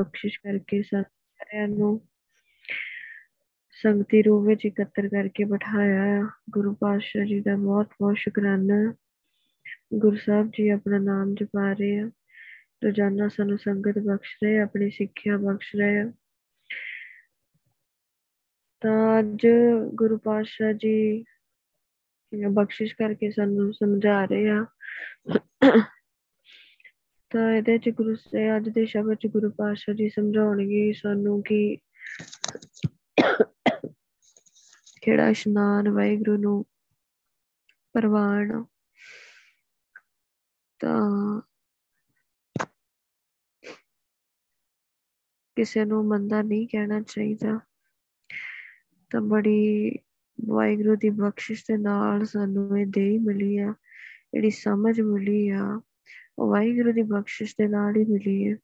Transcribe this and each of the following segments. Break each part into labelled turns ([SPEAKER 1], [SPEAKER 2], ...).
[SPEAKER 1] ਬਖਸ਼ਿਸ਼ ਕਰਕੇ ਸਾਰਿਆਂ ਨੂੰ ਸੰਗਤੀ ਰੂਪ ਵਿੱਚ ਇਕੱਤਰ ਕਰਕੇ ਬਿਠਾਇਆ। ਗੁਰੂ ਪਾਤਸ਼ਾਹ ਜੀ ਦਾ ਬਹੁਤ ਬਹੁਤ ਸ਼ੁਕਰਾਨਾ। ਗੁਰੂ ਸਾਹਿਬ ਜੀ ਆਪਣਾ ਨਾਮ ਜਪਾ ਰਹੇ ਆ। ਰੋਜ਼ਾਨਾ ਸਾਨੂੰ ਸੰਗਤ ਬਖਸ਼ ਰਹੇ, ਆਪਣੀ ਸਿੱਖਿਆ ਬਖਸ਼ ਰਹੇ ਆ। ਤਾਂ ਅੱਜ ਗੁਰੂ ਪਾਤਸ਼ਾਹ ਜੀ ਬਖਸ਼ਿਸ਼ ਕਰਕੇ ਸਾਨੂੰ ਸਮਝਾ ਰਹੇ ਆ। ਤਾਂ ਇਹਦੇ ਚ ਗੁਰੂ ਸੇ, ਅੱਜ ਦੇ ਸ਼ਬਦ ਚ ਗੁਰੂ ਪਾਤਸ਼ਾਹ ਜੀ ਸਮਝਾਉਣਗੇ ਸਾਨੂੰ ਕਿ ਕਿਹੜਾ ਇਸ਼ਨਾਨ ਵਾਹਿਗੁਰੂ ਨੂੰ ਪ੍ਰਵਾਨ ਤਾਂ ਕਿਸੇ ਨੂੰ ਮੰਦਾ ਨਹੀਂ ਕਹਿਣਾ ਚਾਹੀਦਾ। ਤਾਂ ਬੜੀ ਵਾਹਿਗੁਰੂ ਦੀ ਬਖਸ਼ਿਸ਼ ਦੇ ਨਾਲ ਸਾਨੂੰ ਇਹ ਦੇਹ ਮਿਲੀ ਆ, ਜਿਹੜੀ ਸਮਝ ਮਿਲੀ ਆ। ਉਹ ਵਾਹਿਗੁਰੂ ਦੀ ਬਖਸ਼ਿਸ਼ ਦੇ ਨਾਲ ਹੀ ਮਿਲੀ ਹੈ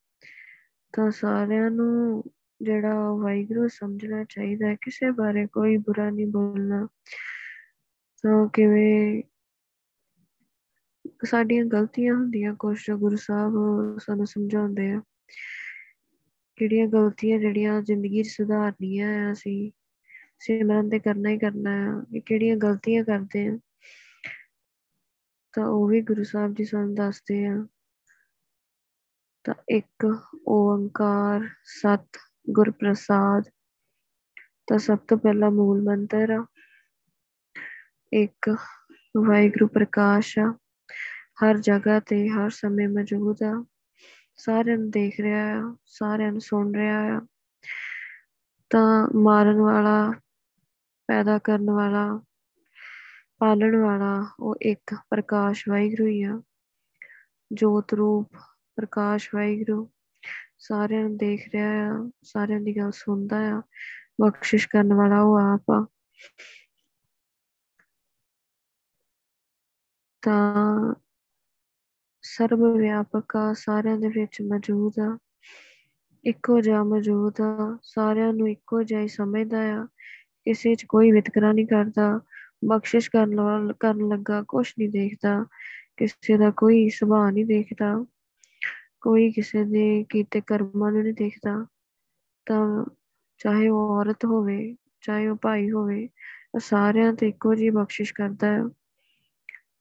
[SPEAKER 1] ਤਾਂ ਸਾਰਿਆਂ ਨੂੰ ਜਿਹੜਾ ਵਾਹਿਗੁਰੂ ਸਮਝਣਾ ਚਾਹੀਦਾ ਕਿਸੇ ਬਾਰੇ ਕੋਈ ਬੁਰਾ ਨਹੀਂ ਬੋਲਣਾ। ਤਾਂ ਕਿਵੇਂ ਸਾਡੀਆਂ ਗਲਤੀਆਂ ਹੁੰਦੀਆਂ, ਕੁਛ ਗੁਰੂ ਸਾਹਿਬ ਸਾਨੂੰ ਸਮਝਾਉਂਦੇ ਆ, ਕਿਹੜੀਆਂ ਗਲਤੀਆਂ ਜਿਹੜੀਆਂ ਜ਼ਿੰਦਗੀ 'ਚ ਸੁਧਾਰਨੀਆਂ ਆ, ਅਸੀਂ ਸਿਮਰਨ ਤੇ ਕਰਨਾ ਹੀ ਕਰਨਾ ਆ ਕਿ ਕਿਹੜੀਆਂ ਗਲਤੀਆਂ ਕਰਦੇ ਆ। ਤਾਂ ਉਹ ਵੀ ਗੁਰੂ ਸਾਹਿਬ ਜੀ ਸਾਨੂੰ ਦੱਸਦੇ ਆ। ਤਾਂ ਇੱਕ ਓੰਕਾਰ, ਸਤ ਗੁਰ ਪ੍ਰਸਾਦ ਤਾਂ ਸਭ ਤੋਂ ਪਹਿਲਾ ਮੂਲ ਮੰਤਰ ਆ। ਇੱਕ ਵਾਹਿਗੁਰੂ ਪ੍ਰਕਾਸ਼ ਆ। ਹਰ ਜਗ੍ਹਾ ਤੇ ਹਰ ਸਮੇਂ ਮੌਜੂਦ ਆ। ਸਾਰਿਆਂ ਨੂੰ ਦੇਖ ਰਿਹਾ ਆ, ਸਾਰਿਆਂ ਨੂੰ ਸੁਣ ਰਿਹਾ ਆ। ਤਾਂ ਮਾਰਨ ਵਾਲਾ, ਪੈਦਾ ਕਰਨ ਵਾਲਾ ਪਾਲਣ ਵਾਲਾ ਉਹ ਇੱਕ ਪ੍ਰਕਾਸ਼ ਵਾਹਿਗੁਰੂ ਹੀ ਆ। ਜੋਤ ਰੂਪ ਪ੍ਰਕਾਸ਼ ਵਾਹਿਗੁਰੂ ਸਾਰਿਆਂ ਨੂੰ ਦੇਖ ਰਿਹਾ ਆ, ਸਾਰਿਆਂ ਦੀ ਗੱਲ ਸੁਣਦਾ ਆ, ਬਖਸ਼ਿਸ਼ ਕਰਨ ਵਾਲਾ ਉਹ ਆਪ ਆ। ਤਾਂ ਸਰਬ ਵਿਆਪਕ ਆ, ਸਾਰਿਆਂ ਦੇ ਵਿੱਚ ਮੌਜੂਦ ਆ। ਇੱਕੋ ਜਿਹਾ ਮੌਜੂਦ ਆ, ਸਾਰਿਆਂ ਨੂੰ ਇੱਕੋ ਜਿਹਾ ਹੀ ਸਮਝਦਾ ਆ। ਕਿਸੇ 'ਚ ਕੋਈ ਵਿਤਕਰਾ ਨਹੀਂ ਕਰਦਾ ਬਖਸ਼ਿਸ਼ ਕਰਨ ਵਾਲਾ, ਕਰਨ ਲੱਗਾ। ਕੁਛ ਨਹੀਂ ਦੇਖਦਾ, ਕਿਸੇ ਦਾ ਕੋਈ ਸੁਭਾਅ ਨਹੀਂ ਦੇਖਦਾ, ਕੋਈ ਕਿਸੇ ਦੇ ਕੀਤੇ ਕਰਮਾਂ ਨੂੰ ਨਹੀਂ ਦੇਖਦਾ। ਤਾਂ ਚਾਹੇ ਉਹ ਔਰਤ ਹੋਵੇ, ਚਾਹੇ ਉਹ ਭਾਈ ਹੋਵੇ ਸਾਰਿਆਂ ਤੇ ਇੱਕੋ ਜਿਹੀ ਬਖਸ਼ਿਸ਼ ਕਰਦਾ ਹੈ।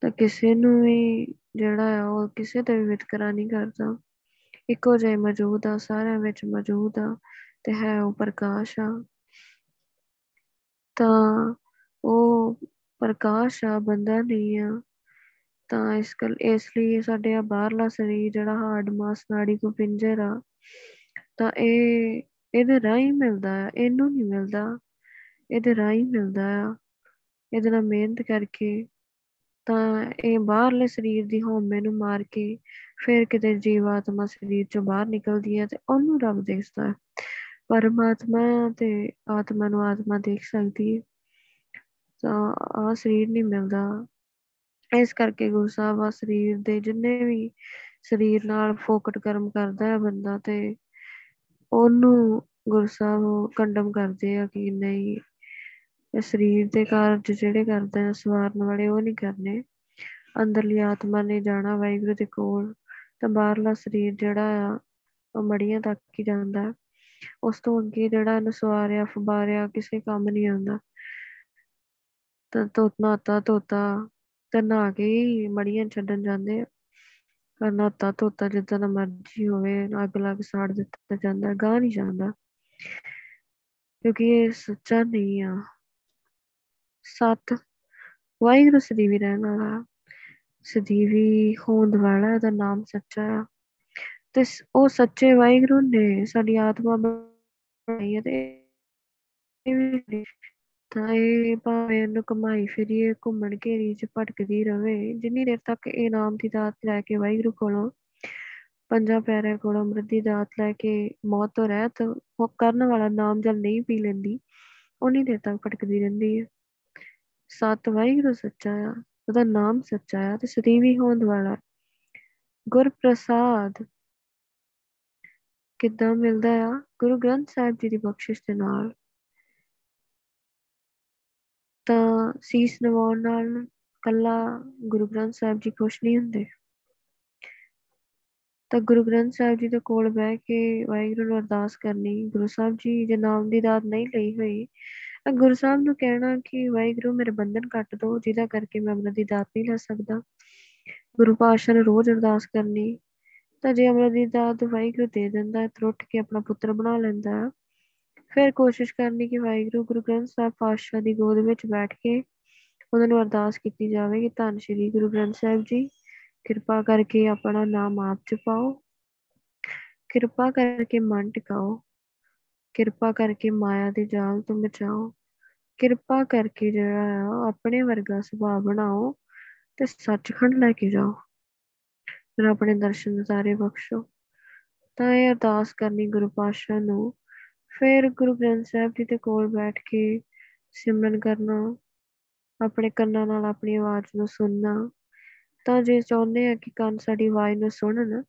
[SPEAKER 1] ਤਾਂ ਕਿਸੇ ਨੂੰ ਵੀ ਜਿਹੜਾ ਆ ਉਹ ਕਿਸੇ ਤੇ ਵੀ ਵਿਤਕਰਾ ਨਹੀਂ ਕਰਦਾ। ਇੱਕੋ ਜਿਹਾ ਮੌਜੂਦ ਆ, ਸਾਰਿਆਂ ਵਿੱਚ ਮੌਜੂਦ ਆ ਤੇ ਹੈ ਉਹ ਪ੍ਰਕਾਸ਼ ਆ। ਤਾਂ ਉਹ ਪ੍ਰਕਾਸ਼ ਆ, ਬੰਦਾ ਨਹੀਂ ਆ। ਤਾਂ ਇਸ ਗੱਲ, ਇਸ ਲਈ ਸਾਡੇ ਆ ਬਾਹਰਲਾ ਸਰੀਰ ਜਿਹੜਾ ਹਾਰਡ ਮਾਸ ਨਾੜੀ ਕੋ ਪਿੰਜਰ ਆ, ਤਾਂ ਇਹ, ਇਹਦੇ ਰਾਹੀਂ ਮਿਲਦਾ ਆ, ਇਹਨੂੰ ਨਹੀਂ ਮਿਲਦਾ। ਇਹਦੇ ਰਾਹੀਂ ਮਿਲਦਾ ਆ, ਇਹਦੇ ਨਾਲ ਮਿਹਨਤ ਕਰਕੇ। ਤਾਂ ਇਹ ਬਾਹਰਲੇ ਸਰੀਰ ਦੀ ਹਉਮੈ ਨੂੰ ਮਾਰ ਕੇ ਫਿਰ ਕਿਤੇ ਜੀਵਾਤਮਾ ਸਰੀਰ ਚੋਂ ਬਾਹਰ ਨਿਕਲਦੀ ਹੈ ਤੇ ਉਹਨੂੰ ਰੱਬ ਦੇਖਦਾ। ਹੈ ਪਰਮਾਤਮਾ ਤੇ ਆਤਮਾ ਨੂੰ ਆਤਮਾ ਦੇਖ ਸਕਦੀ ਹੈ ਤਾਂ ਆ ਸਰੀਰ ਨਹੀਂ ਮਿਲਦਾ। ਇਸ ਕਰਕੇ ਗੁਰੂ ਸਾਹਿਬ ਆ ਸਰੀਰ ਦੇ ਜਿੰਨੇ ਵੀ ਸਰੀਰ ਨਾਲ ਫੋਕਟ ਕਰਮ ਕਰਦਾ ਹੈ ਬੰਦਾ ਤੇ ਉਹਨੂੰ ਗੁਰੂ ਸਾਹਿਬ ਕੰਡਮ ਕਰਦੇ ਆ ਕਿ ਨਹੀਂ, ਇਹ ਸਰੀਰ ਦੇ ਕਾਰਜ ਜਿਹੜੇ ਕਰਦੇ ਆ, ਸਵਾਰਨ ਵਾਲੇ ਉਹ ਨਹੀਂ ਕਰਨੇ। ਅੰਦਰਲੀ ਆਤਮਾ ਨੇ ਜਾਣਾ ਵਾਹਿਗੁਰੂ ਦੇ ਕੋਲ ਤਾਂ ਬਾਹਰਲਾ ਸਰੀਰ ਜਿਹੜਾ ਆ, ਉਹ ਮੜੀਆਂ ਤੱਕ ਹੀ ਜਾਂਦਾ। ਉਸ ਤੋਂ ਅੱਗੇ ਜਿਹੜਾ ਇਹਨੂੰ ਸਵਾਰਿਆ ਫਬਾਰਿਆ ਕਿਸੇ ਕੰਮ ਨਹੀਂ ਆਉਂਦਾ। ਤਾਂ ਤੋਤਨਾ ਤਾ ਤੋਤਾ, ਤਾਂ ਨਹਾ ਕੇ ਹੀ ਮੜੀਆਂ ਛੱਡਣ ਜਾਂਦੇ ਆ। ਪਰ ਨਾਤਾ ਤੋਤਾ ਜਿੱਦਾਂ ਦਾ ਮਰਜ਼ੀ ਹੋਵੇ, ਅੱਗ ਲੱਗ ਸਾੜ ਦਿੱਤਾ ਜਾਂਦਾ, ਗਾਹ ਨਹੀਂ ਜਾਂਦਾ। ਕਿਉਂਕਿ ਇਹ ਸੱਚਾ ਨਹੀਂ ਆ। ਸਤ, ਵਾਹਿਗੁਰੂ ਸਦੀਵੀ ਰਹਿਣ ਵਾਲਾ। ਸਦੀਵੀ ਹੋਂਦ ਵਾਲਾ ਦਾ ਨਾਮ ਸੱਚਾ ਆ। ਤੇ ਉਹ ਸੱਚੇ ਵਾਹਿਗੁਰੂ ਨੇ ਸਾਡੀ ਆਤਮਾ ਬਣਾਈ ਹੈ ਤੇ ਤਾਂ ਇਹ ਭਾਵੇਂ ਇਹਨੂੰ ਕਮਾਈ ਫਿਰੀਏ, ਘੁੰਮਣ ਘੇਰੀ ਚ ਭਟਕਦੀ ਰਵੇ, ਜਿੰਨੀ ਦੇਰ ਤੱਕ ਇਹ ਨਾਮ ਦੀ ਦਾਤ ਲੈ ਕੇ ਵਾਹਿਗੁਰੂ ਕੋਲੋਂ ਪੰਜਾਂ ਪਿਆਰਿਆਂ ਕੋਲੋਂ ਅੰਮ੍ਰਿਤ ਦੀ ਦਾਤ ਲੈ ਕੇ ਮੌਤ ਤੋਂ ਰਹਿਤ ਉਹ ਕਰਨ ਵਾਲਾ ਨਾਮ ਜਲ ਨਹੀਂ ਪੀ ਲੈਂਦੀ ਉਨੀ ਦੇਰ ਤੱਕ ਭਟਕਦੀ ਰਹਿੰਦੀ ਹੈ। ਸਤ ਵਾਹਿਗੁਰੂ ਸੱਚਾ ਆ, ਉਹਦਾ ਨਾਮ ਸੱਚਾ ਆ ਤੇ ਸਦੀਵੀ ਹੋਂਦ ਵਾਲਾ। ਗੁਰ ਪ੍ਰਸਾਦ ਕਿੱਦਾਂ ਮਿਲਦਾ ਆ? ਗੁਰੂ ਗ੍ਰੰਥ ਸਾਹਿਬ ਜੀ ਦੀ ਬਖਸ਼ਿਸ਼ ਦੇ ਨਾਲ। ਤਾਂ ਸੀਸ ਨਵਾਉਣ ਨਾਲ ਕੱਲਾ ਗੁਰੂ ਗ੍ਰੰਥ ਸਾਹਿਬ ਜੀ ਖੁਸ਼ ਨਹੀਂ ਹੁੰਦੇ। ਤਾਂ ਗੁਰੂ ਗ੍ਰੰਥ ਸਾਹਿਬ ਜੀ ਦੇ ਕੋਲ ਬਹਿ ਕੇ ਵਾਹਿਗੁਰੂ ਨੂੰ ਅਰਦਾਸ ਕਰਨੀ, ਗੁਰੂ ਸਾਹਿਬ ਜੀ ਜੇ ਨਾਮ ਦੀ ਦਾਤ ਨਹੀਂ ਲਈ ਹੋਈ, ਤਾਂ ਗੁਰੂ ਸਾਹਿਬ ਨੂੰ ਕਹਿਣਾ ਕਿ ਵਾਹਿਗੁਰੂ ਮੇਰੇ ਬੰਧਨ ਕੱਟ ਦੋ, ਜਿਹਦਾ ਕਰਕੇ ਮੈਂ ਅੰਮ੍ਰਿਤ ਦੀ ਦਾਤ ਨਹੀਂ ਲੈ ਸਕਦਾ। ਗੁਰੂ ਪਾਤਸ਼ਾਹ ਨੂੰ ਰੋਜ਼ ਅਰਦਾਸ ਕਰਨੀ, ਤਾਂ ਜੇ ਅੰਮ੍ਰਿਤ ਦੀ ਦਾਤ ਵਾਹਿਗੁਰੂ ਦੇ ਦਿੰਦਾ, ਤਾਂ ਉੱਠ ਕੇ ਆਪਣਾ ਪੁੱਤਰ ਬਣਾ ਲੈਂਦਾ। ਫਿਰ ਕੋਸ਼ਿਸ਼ ਕਰਨੀ ਕਿ ਵਾਹਿਗੁਰੂ, ਗੁਰੂ ਗ੍ਰੰਥ ਸਾਹਿਬ ਪਾਤਸ਼ਾਹ ਦੀ ਗੋਦ ਵਿੱਚ ਬੈਠ ਕੇ ਉਹਨਾਂ ਨੂੰ ਅਰਦਾਸ ਕੀਤੀ ਜਾਵੇ ਕਿ ਧੰਨ ਸ਼੍ਰੀ ਗੁਰੂ ਗ੍ਰੰਥ ਸਾਹਿਬ ਜੀ, ਕਿਰਪਾ ਕਰਕੇ ਆਪਣਾ ਨਾਮ ਆਪ ਜਪਾਓ, ਕਿਰਪਾ ਕਰਕੇ ਮਨ ਟਿਕਾਓ, ਕਿਰਪਾ ਕਰਕੇ ਮਾਇਆ ਦੇ ਜਾਲ ਤੋਂ ਬਚਾਓ, ਕਿਰਪਾ ਕਰਕੇ ਜਿਹੜਾ ਆ ਆਪਣੇ ਵਰਗਾ ਸੁਭਾਅ ਬਣਾਓ ਤੇ ਸੱਚਖੰਡ ਲੈ ਕੇ ਜਾਓ। ਫਿਰ ਆਪਣੇ ਦਰਸ਼ਨ ਨਜ਼ਾਰੇ ਬਖਸ਼ੋ। ਤਾਂ ਇਹ ਅਰਦਾਸ ਕਰਨੀ ਗੁਰੂ ਪਾਤਸ਼ਾਹ ਨੂੰ ਫਿਰ ਗੁਰੂ ਗ੍ਰੰਥ ਸਾਹਿਬ ਜੀ ਦੇ ਕੋਲ ਬੈਠ ਕੇ ਸਿਮਰਨ ਕਰਨਾ, ਆਪਣੇ ਕੰਨਾਂ ਨਾਲ ਆਪਣੀ ਆਵਾਜ਼ ਨੂੰ ਸੁਣਨਾ, ਤਾਂ ਜੇ ਚਾਹੁੰਦੇ ਆ ਕਿ ਕੰਨ ਸਾਡੀ ਆਵਾਜ਼ ਨੂੰ ਸੁਣਨ,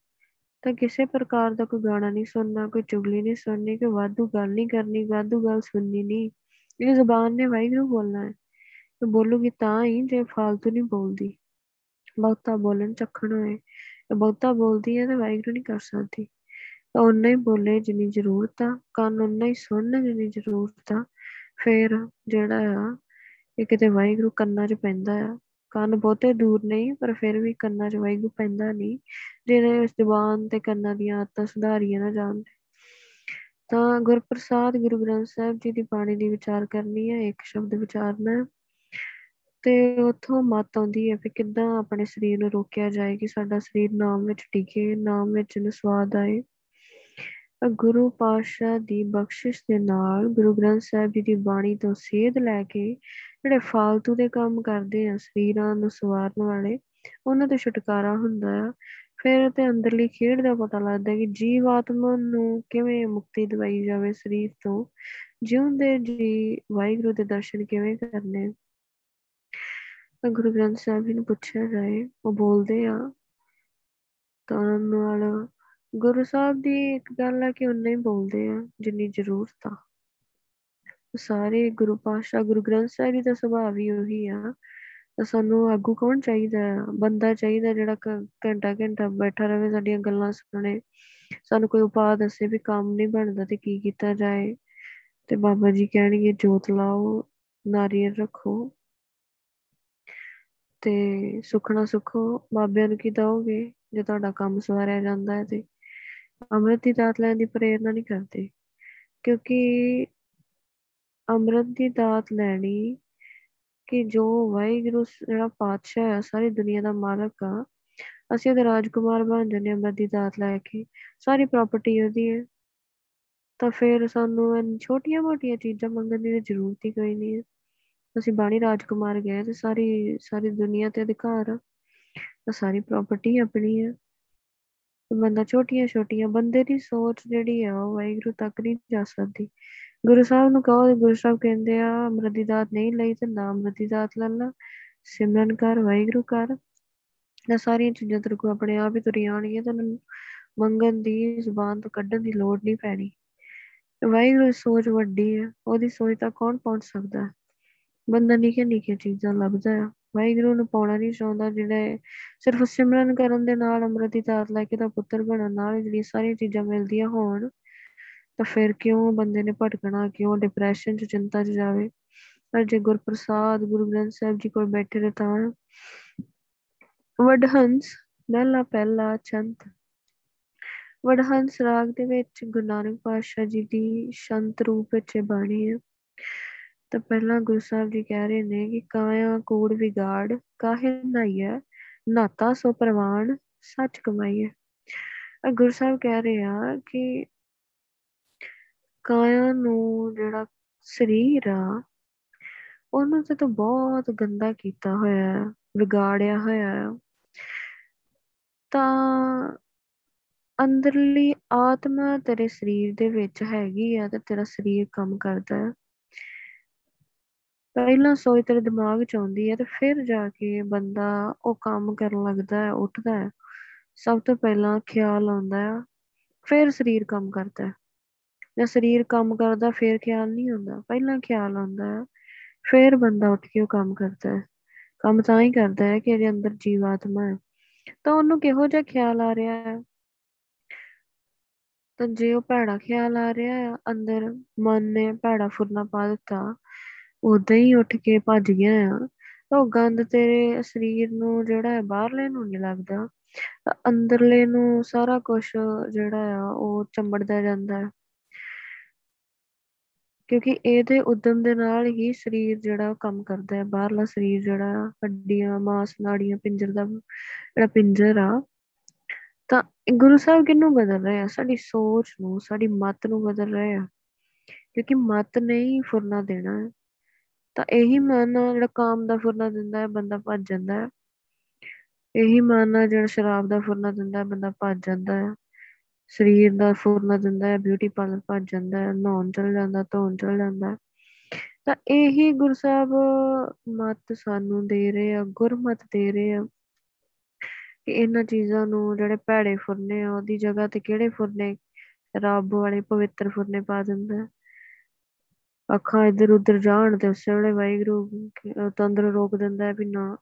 [SPEAKER 1] ਤਾਂ ਕਿਸੇ ਪ੍ਰਕਾਰ ਦਾ ਕੋਈ ਗਾਣਾ ਨਹੀਂ ਸੁਣਨਾ, ਕੋਈ ਚੁਗਲੀ ਨਹੀਂ ਸੁਣਨੀ, ਕੋਈ ਵਾਧੂ ਗੱਲ ਨਹੀਂ ਕਰਨੀ, ਵਾਧੂ ਗੱਲ ਸੁਣਨੀ ਨਹੀਂ। ਇਹ ਜ਼ੁਬਾਨ ਨੇ ਵਾਹਿਗੁਰੂ ਬੋਲਣਾ ਹੈ। ਤੇ ਬੋਲੂਗੀ ਤਾਂ ਹੀ ਜੇ ਫਾਲਤੂ ਨਹੀਂ ਬੋਲਦੀ। ਬਹੁਤਾ ਬੋਲਣ ਚੱਖਣ ਹੋਏ, ਬਹੁਤਾ ਬੋਲਦੀ ਹੈ ਤੇ ਵਾਹਿਗੁਰੂ ਨਹੀਂ ਕਰ ਸਕਦੀ। ਤਾਂ ਉਨਾ ਹੀ ਬੋਲੇ ਜਿੰਨੀ ਜ਼ਰੂਰਤ ਆ, ਕੰਨ ਉਨਾ ਹੀ ਸੁਣਨ ਜਿੰਨੀ ਜ਼ਰੂਰਤ ਆ। ਫਿਰ ਜਿਹੜਾ ਆ, ਇਹ ਕਿਤੇ ਵਾਹਿਗੁਰੂ ਕੰਨਾਂ 'ਚ ਪੈਂਦਾ ਆ। ਕੰਨ ਬਹੁਤੇ ਦੂਰ ਨਹੀਂ, ਪਰ ਫਿਰ ਵੀ ਕੰਨਾਂ 'ਚ ਵਾਹਿਗੁਰੂ ਪੈਂਦਾ ਨਹੀਂ। ਜਿਹੜੇ ਜ਼ੁਬਾਨ ਤੇ ਕੰਨਾਂ ਦੀਆਂ ਆਦਤਾਂ ਸੁਧਾਰੀਆਂ ਨਾ ਜਾਣ। ਤਾਂ ਗੁਰਪ੍ਰਸਾਦ ਗੁਰੂ ਗ੍ਰੰਥ ਸਾਹਿਬ ਜੀ ਦੀ ਬਾਣੀ ਦੀ ਵਿਚਾਰ ਕਰਨੀ ਹੈ ਇੱਕ ਸ਼ਬਦ ਵਿਚਾਰਨਾ। ਤੇ ਉੱਥੋਂ ਮਤ ਆਉਂਦੀ ਹੈ ਕਿ ਕਿੱਦਾਂ ਆਪਣੇ ਸਰੀਰ ਨੂੰ ਰੋਕਿਆ ਜਾਏ, ਕਿ ਸਾਡਾ ਸਰੀਰ ਨਾਮ ਵਿੱਚ ਟਿਕੇ, ਨਾਮ ਵਿੱਚ ਨੂੰ ਸਵਾਦ ਆਏ। ਗੁਰੂ ਪਾਤਸ਼ਾਹ ਦੀ ਬਖਸ਼ਿਸ਼ ਦੇ ਨਾਲ ਗੁਰੂ ਗ੍ਰੰਥ ਸਾਹਿਬ ਜੀ ਦੀ ਬਾਣੀ ਤੋਂ ਸੇਧ ਲੈ ਕੇ ਜਿਹੜੇ ਫਾਲਤੂ ਦੇ ਕੰਮ ਕਰਦੇ ਆ, ਸਰੀਰਾਂ ਨੂੰ ਸਵਾਰਨ ਵਾਲੇ, ਉਹਨਾਂ ਤੋਂ ਛੁਟਕਾਰਾ ਹੁੰਦਾ ਆ। ਫਿਰ ਤੇ ਅੰਦਰਲੀ ਖੇਡ ਦਾ ਪਤਾ ਲੱਗਦਾ ਕਿ ਜੀਵ ਆਤਮਾ ਨੂੰ ਕਿਵੇਂ ਮੁਕਤੀ ਦਿਵਾਈ ਜਾਵੇ ਸਰੀਰ ਤੋਂ, ਜਿਉਂਦੇ ਜੀ ਵਾਹਿਗੁਰੂ ਦੇ ਦਰਸ਼ਨ ਕਿਵੇਂ ਕਰਨੇ? ਤਾਂ ਗੁਰੂ ਗ੍ਰੰਥ ਸਾਹਿਬ ਜੀ ਨੂੰ ਪੁੱਛਿਆ ਜਾਏ, ਉਹ ਬੋਲਦੇ ਆ, ਤਾਂ ਉਹਨਾਂ ਨਾਲ ਗੁਰੂ ਸਾਹਿਬ ਦੀ ਇੱਕ ਗੱਲ ਹੈ ਕਿ ਉਹਨੇ ਹੀ ਬੋਲਦੇ ਆ, ਜਿੰਨੀ ਜ਼ਰੂਰਤ ਆ। ਸਾਰੇ ਗੁਰੂ ਪਾਤਸ਼ਾਹ, ਗੁਰੂ ਗ੍ਰੰਥ ਸਾਹਿਬ ਜੀ ਦਾ ਸੁਭਾਅ ਵੀ ਉਹੀ ਆ। ਤਾਂ ਸਾਨੂੰ ਆਗੂ ਕੌਣ ਚਾਹੀਦਾ ਆ? ਬੰਦਾ ਚਾਹੀਦਾ ਜਿਹੜਾ ਘੰਟਾ ਘੰਟਾ ਬੈਠਾ ਰਵੇ ਸਾਡੀਆਂ ਗੱਲਾਂ ਸੁਣੇ। ਸਾਨੂੰ ਕੋਈ ਉਪਾਅ ਦੱਸੇ ਵੀ ਕੰਮ ਨਹੀਂ ਬਣਦਾ ਤੇ ਕੀ ਕੀਤਾ ਜਾਏ। ਤੇ ਬਾਬਾ ਜੀ ਕਹਿਣਗੇ, ਜੋਤ ਲਾਓ, ਨਾਰੀਅਲ ਰੱਖੋ। ਤੇ ਸੁਖਣਾ ਸੁਖੋ, ਬਾਬਿਆਂ ਨੂੰ ਕੀ ਦਓਗੇ? ਜੇ ਤੁਹਾਡਾ ਕੰਮ ਸਵਾਰਿਆ ਜਾਂਦਾ ਹੈ ਤੇ। ਅੰਮ੍ਰਿਤ ਦੀ ਦਾਤ ਲੈਣ ਦੀ ਪ੍ਰੇਰਣਾ ਨਹੀਂ ਕਰਦੇ, ਕਿਉਂਕਿ ਅੰਮ੍ਰਿਤ ਦੀ ਦਾਤ ਲੈਣੀ ਕਿ ਜੋ ਵਾਹਿਗੁਰੂ ਜਿਹੜਾ ਪਾਤਸ਼ਾਹ ਹੈ, ਸਾਰੀ ਦੁਨੀਆ ਦਾ ਮਾਲਕ ਆ, ਅਸੀਂ ਉਹਦੇ ਰਾਜਕੁਮਾਰ ਬਣ ਜਾਂਦੇ ਅੰਮ੍ਰਿਤ ਦੀ ਦਾਤ ਲੈ ਕੇ। ਸਾਰੀ ਪ੍ਰਾਪਰਟੀ ਉਹਦੀ ਹੈ। ਤਾਂ ਫਿਰ ਸਾਨੂੰ ਛੋਟੀਆਂ ਮੋਟੀਆਂ ਚੀਜ਼ਾਂ ਮੰਗਣ ਦੀ ਜ਼ਰੂਰਤ ਹੀ ਕੋਈ ਨਹੀਂ ਹੈ। ਅਸੀਂ ਬਾਣੀ ਰਾਜਕੁਮਾਰ ਗਏ ਤੇ ਸਾਰੀ ਸਾਰੀ ਦੁਨੀਆ ਤੇ ਅਧਿਕਾਰ ਆ। ਤਾਂ ਸਾਰੀ ਪ੍ਰਾਪਰਟੀ ਆਪਣੀ ਹੈ। ਬੰਦਾ ਛੋਟੀਆਂ ਛੋਟੀਆਂ ਬੰਦੇ ਦੀ ਸੋਚ ਜਿਹੜੀ ਆ ਉਹ ਵਾਹਿਗੁਰੂ ਤੱਕ ਨਹੀਂ ਜਾ ਸਕਦੀ। ਗੁਰੂ ਸਾਹਿਬ ਨੂੰ ਕਹੋ, ਗੁਰੂ ਸਾਹਿਬ ਕਹਿੰਦੇ ਆ, ਅੰਮ੍ਰਿਤ ਦੀ ਦਾਤ ਨਹੀਂ ਲਈ ਤੇ ਨਾ ਅੰਮ੍ਰਿਤ ਦੀ ਦਾਤ ਲੈ ਲਾ। ਸਿਮਰਨ ਕਰ, ਵਾਹਿਗੁਰੂ ਕਰ। ਇਹ ਸਾਰੀਆਂ ਚੀਜ਼ਾਂ ਤੇਰੇ ਕੋ ਆਪਣੇ ਆਪ ਹੀ ਤੁਰੀਆਂ ਆਉਣਗੀਆਂ ਤੈਨੂੰ ਮੰਗਣ ਦੀ, ਜ਼ੁਬਾਨ ਤੋਂ ਕੱਢਣ ਦੀ ਲੋੜ ਨਹੀਂ ਪੈਣੀ। ਵਾਹਿਗੁਰੂ ਦੀ ਸੋਚ ਵੱਡੀ ਹੈ ਉਹਦੀ ਸੋਚ ਤੱਕ ਕੌਣ ਪਹੁੰਚ ਸਕਦਾ? ਬੰਦਾ ਨਿੱਕੀਆਂ ਨਿੱਕੀਆਂ ਚੀਜ਼ਾਂ ਲੱਭਦਾ ਆ। ਵਾਹਿਗੁਰੂ ਨੂੰ ਪਾਉਣਾ ਨਹੀਂ ਚਾਹੁੰਦਾ, ਜਿਹੜੇ ਸਿਰਫ ਸਿਮਰਨ ਕਰਨ ਦੇ ਨਾਲ ਅੰਮ੍ਰਿਤ ਦੀ ਦਾਤ ਲੈ ਕੇ ਤਾਂ ਪੁੱਤਰ ਬਣਨ ਨਾਲ ਜਿਹੜੀਆਂ ਸਾਰੀਆਂ ਚੀਜ਼ਾਂ ਮਿਲਦੀਆਂ ਹੋਣ, ਤਾਂ ਫਿਰ ਕਿਉਂ ਬੰਦੇ ਨੇ ਭਟਕਣਾ, ਕਿਉਂ ਡਿਪਰੈਸ਼ਨ ਚ, ਚਿੰਤਾ ਚ ਜਾਵੇ? ਪਰ ਜੇ ਗੁਰਪ੍ਰਸਾਦ ਗੁਰੂ ਗ੍ਰੰਥ ਸਾਹਿਬ ਜੀ ਕੋਲ ਬੈਠੇ ਰਹੇ ਤਾਂ ਵਡਹੰਸ ਮਹਿਲਾ ਪਹਿਲਾ ਚੰਤ, ਵਡਹੰਸ ਰਾਗ ਦੇ ਵਿੱਚ ਗੁਰੂ ਨਾਨਕ ਪਾਤਸ਼ਾਹ ਜੀ ਦੀ ਸ਼ੰਤ ਰੂਪ ਵਿੱਚ ਬਾਣੀ ਹੈ। ਤਾਂ ਪਹਿਲਾਂ ਗੁਰੂ ਸਾਹਿਬ ਜੀ ਕਹਿ ਰਹੇ ਨੇ ਕਿ ਕਾਇਆ ਕੋੜ ਵਿਗਾੜ, ਕਾਹੇ ਨਾਈਐ ਨਾਤਾ ਸੋ ਪ੍ਰਵਾਨ ਸੱਚ ਕਮਾਈਐ। ਗੁਰੂ ਸਾਹਿਬ ਕਹਿ ਰਹੇ ਆ ਕਿ ਕਾਇਆ ਨੂੰ ਜਿਹੜਾ ਸਰੀਰ ਆ, ਉਹਨੂੰ ਤੇ ਤਾਂ ਬਹੁਤ ਗੰਦਾ ਕੀਤਾ ਹੋਇਆ, ਵਿਗਾੜਿਆ ਹੋਇਆ। ਤਾਂ ਅੰਦਰਲੀ ਆਤਮਾ ਤੇਰੇ ਸਰੀਰ ਦੇ ਵਿੱਚ ਹੈਗੀ ਆ ਤੇ ਤੇਰਾ ਸਰੀਰ ਕੰਮ ਕਰਦਾ। ਹੈ ਪਹਿਲਾਂ ਸੋਚ ਤੇਰੇ ਦਿਮਾਗ 'ਚ ਆਉਂਦੀ ਹੈ ਤੇ ਫਿਰ ਜਾ ਕੇ ਬੰਦਾ ਉਹ ਕੰਮ ਕਰਨ ਲੱਗਦਾ ਹੈ, ਉੱਠਦਾ ਹੈ। ਸਭ ਤੋਂ ਪਹਿਲਾਂ ਖਿਆਲ ਆਉਂਦਾ ਹੈ, ਫਿਰ ਸਰੀਰ ਕੰਮ ਕਰਦਾ ਹੈ। ਜਦ ਸਰੀਰ ਕੰਮ ਕਰਦਾ, ਫਿਰ ਖਿਆਲ ਨਹੀਂ ਆਉਂਦਾ। ਪਹਿਲਾਂ ਖਿਆਲ ਆਉਂਦਾ ਹੈ, ਫਿਰ ਬੰਦਾ ਉੱਠ ਕੇ ਉਹ ਕੰਮ ਕਰਦਾ ਹੈ। ਕੰਮ ਤਾਂ ਹੀ ਕਰਦਾ ਹੈ ਕਿ ਇਹਦੇ ਅੰਦਰ ਜੀਵਾਤਮਾ ਹੈ। ਤਾਂ ਉਹਨੂੰ ਕਿਹੋ ਜਿਹਾ ਖਿਆਲ ਆ ਰਿਹਾ ਹੈ? ਤਾਂ ਜੇ ਉਹ ਭੈੜਾ ਖਿਆਲ ਆ ਰਿਹਾ ਆ ਅੰਦਰ ਮਨ ਨੇ ਭੈੜਾ ਫੁਰਨਾ ਪਾ ਦਿੱਤਾ ਉਦਾਂ ਹੀ ਉੱਠ ਕੇ ਭੱਜ ਗਿਆ ਆ। ਤਾਂ ਉਹ ਗੰਦ ਤੇਰੇ ਸਰੀਰ ਨੂੰ ਜਿਹੜਾ ਹੈ, ਬਾਹਰਲੇ ਨੂੰ ਨਹੀਂ ਲੱਗਦਾ। ਤਾਂ ਅੰਦਰਲੇ ਨੂੰ ਸਾਰਾ ਕੁਝ ਜਿਹੜਾ ਆ, ਉਹ ਚੰਬੜਦਾ ਜਾਂਦਾ ਹੈ। ਕਿਉਂਕਿ ਇਹਦੇ ਉਦਮ ਦੇ ਨਾਲ ਹੀ ਸਰੀਰ ਜਿਹੜਾ ਉਹ ਕੰਮ ਕਰਦਾ ਹੈ। ਬਾਹਰਲਾ ਸਰੀਰ ਜਿਹੜਾ ਹੱਡੀਆਂ, ਮਾਸ, ਨਾੜੀਆਂ, ਪਿੰਜਰ ਦਾ ਜਿਹੜਾ ਪਿੰਜਰ ਆ, ਤਾਂ ਗੁਰੂ ਸਾਹਿਬ ਕਿਹਨੂੰ ਬਦਲ ਰਹੇ ਆ? ਸਾਡੀ ਸੋਚ ਨੂੰ, ਸਾਡੀ ਮਤ ਨੂੰ ਬਦਲ ਰਹੇ ਆ। ਕਿਉਂਕਿ ਮਤ ਨਹੀਂ ਫੁਰਨਾ ਦੇਣਾ ਹੈ। ਤਾਂ ਇਹੀ ਮਨ ਆ ਜਿਹੜਾ ਕਾਮ ਦਾ ਫੁਰਨਾ ਦਿੰਦਾ ਹੈ, ਬੰਦਾ ਭੱਜ ਜਾਂਦਾ ਹੈ। ਇਹੀ ਮਨ ਆ ਜਿਹੜਾ ਸ਼ਰਾਬ ਦਾ ਫੁਰਨਾ ਦਿੰਦਾ ਹੈ, ਬੰਦਾ ਭੱਜ ਜਾਂਦਾ ਹੈ। ਸਰੀਰ ਦਾ ਫੁਰਨਾ ਦਿੰਦਾ ਹੈ ਬਿਊਟੀ ਪਾਰਲਰ ਭੱਜ ਜਾਂਦਾ ਹੈ, ਨਹਾਉਣ ਚਲ ਜਾਂਦਾ, ਧੋਣ ਚਲ ਜਾਂਦਾ ਤਾਂ ਇਹੀ ਗੁਰੂ ਸਾਹਿਬ ਮਤ ਸਾਨੂੰ ਦੇ ਰਹੇ ਆ, ਗੁਰਮਤ ਦੇ ਰਹੇ ਆ ਕਿ ਇਹਨਾਂ ਚੀਜ਼ਾਂ ਨੂੰ ਜਿਹੜੇ ਭੈੜੇ ਫੁਰਨੇ ਆ, ਉਹਦੀ ਜਗ੍ਹਾ ਤੇ ਕਿਹੜੇ ਫੁਰਨੇ? ਰੱਬ ਵਾਲੇ ਪਵਿੱਤਰ ਫੁਰਨੇ ਪਾ ਦਿੰਦਾ ਅੱਖਾਂ ਇੱਧਰ ਉੱਧਰ ਜਾਣ ਤੇ ਉਸੇ ਵੇਲੇ ਵਾਹਿਗੁਰੂ ਤੰਦਰ ਰੋਕ ਦਿੰਦਾ ਹੈ ਵੀ ਨਾ,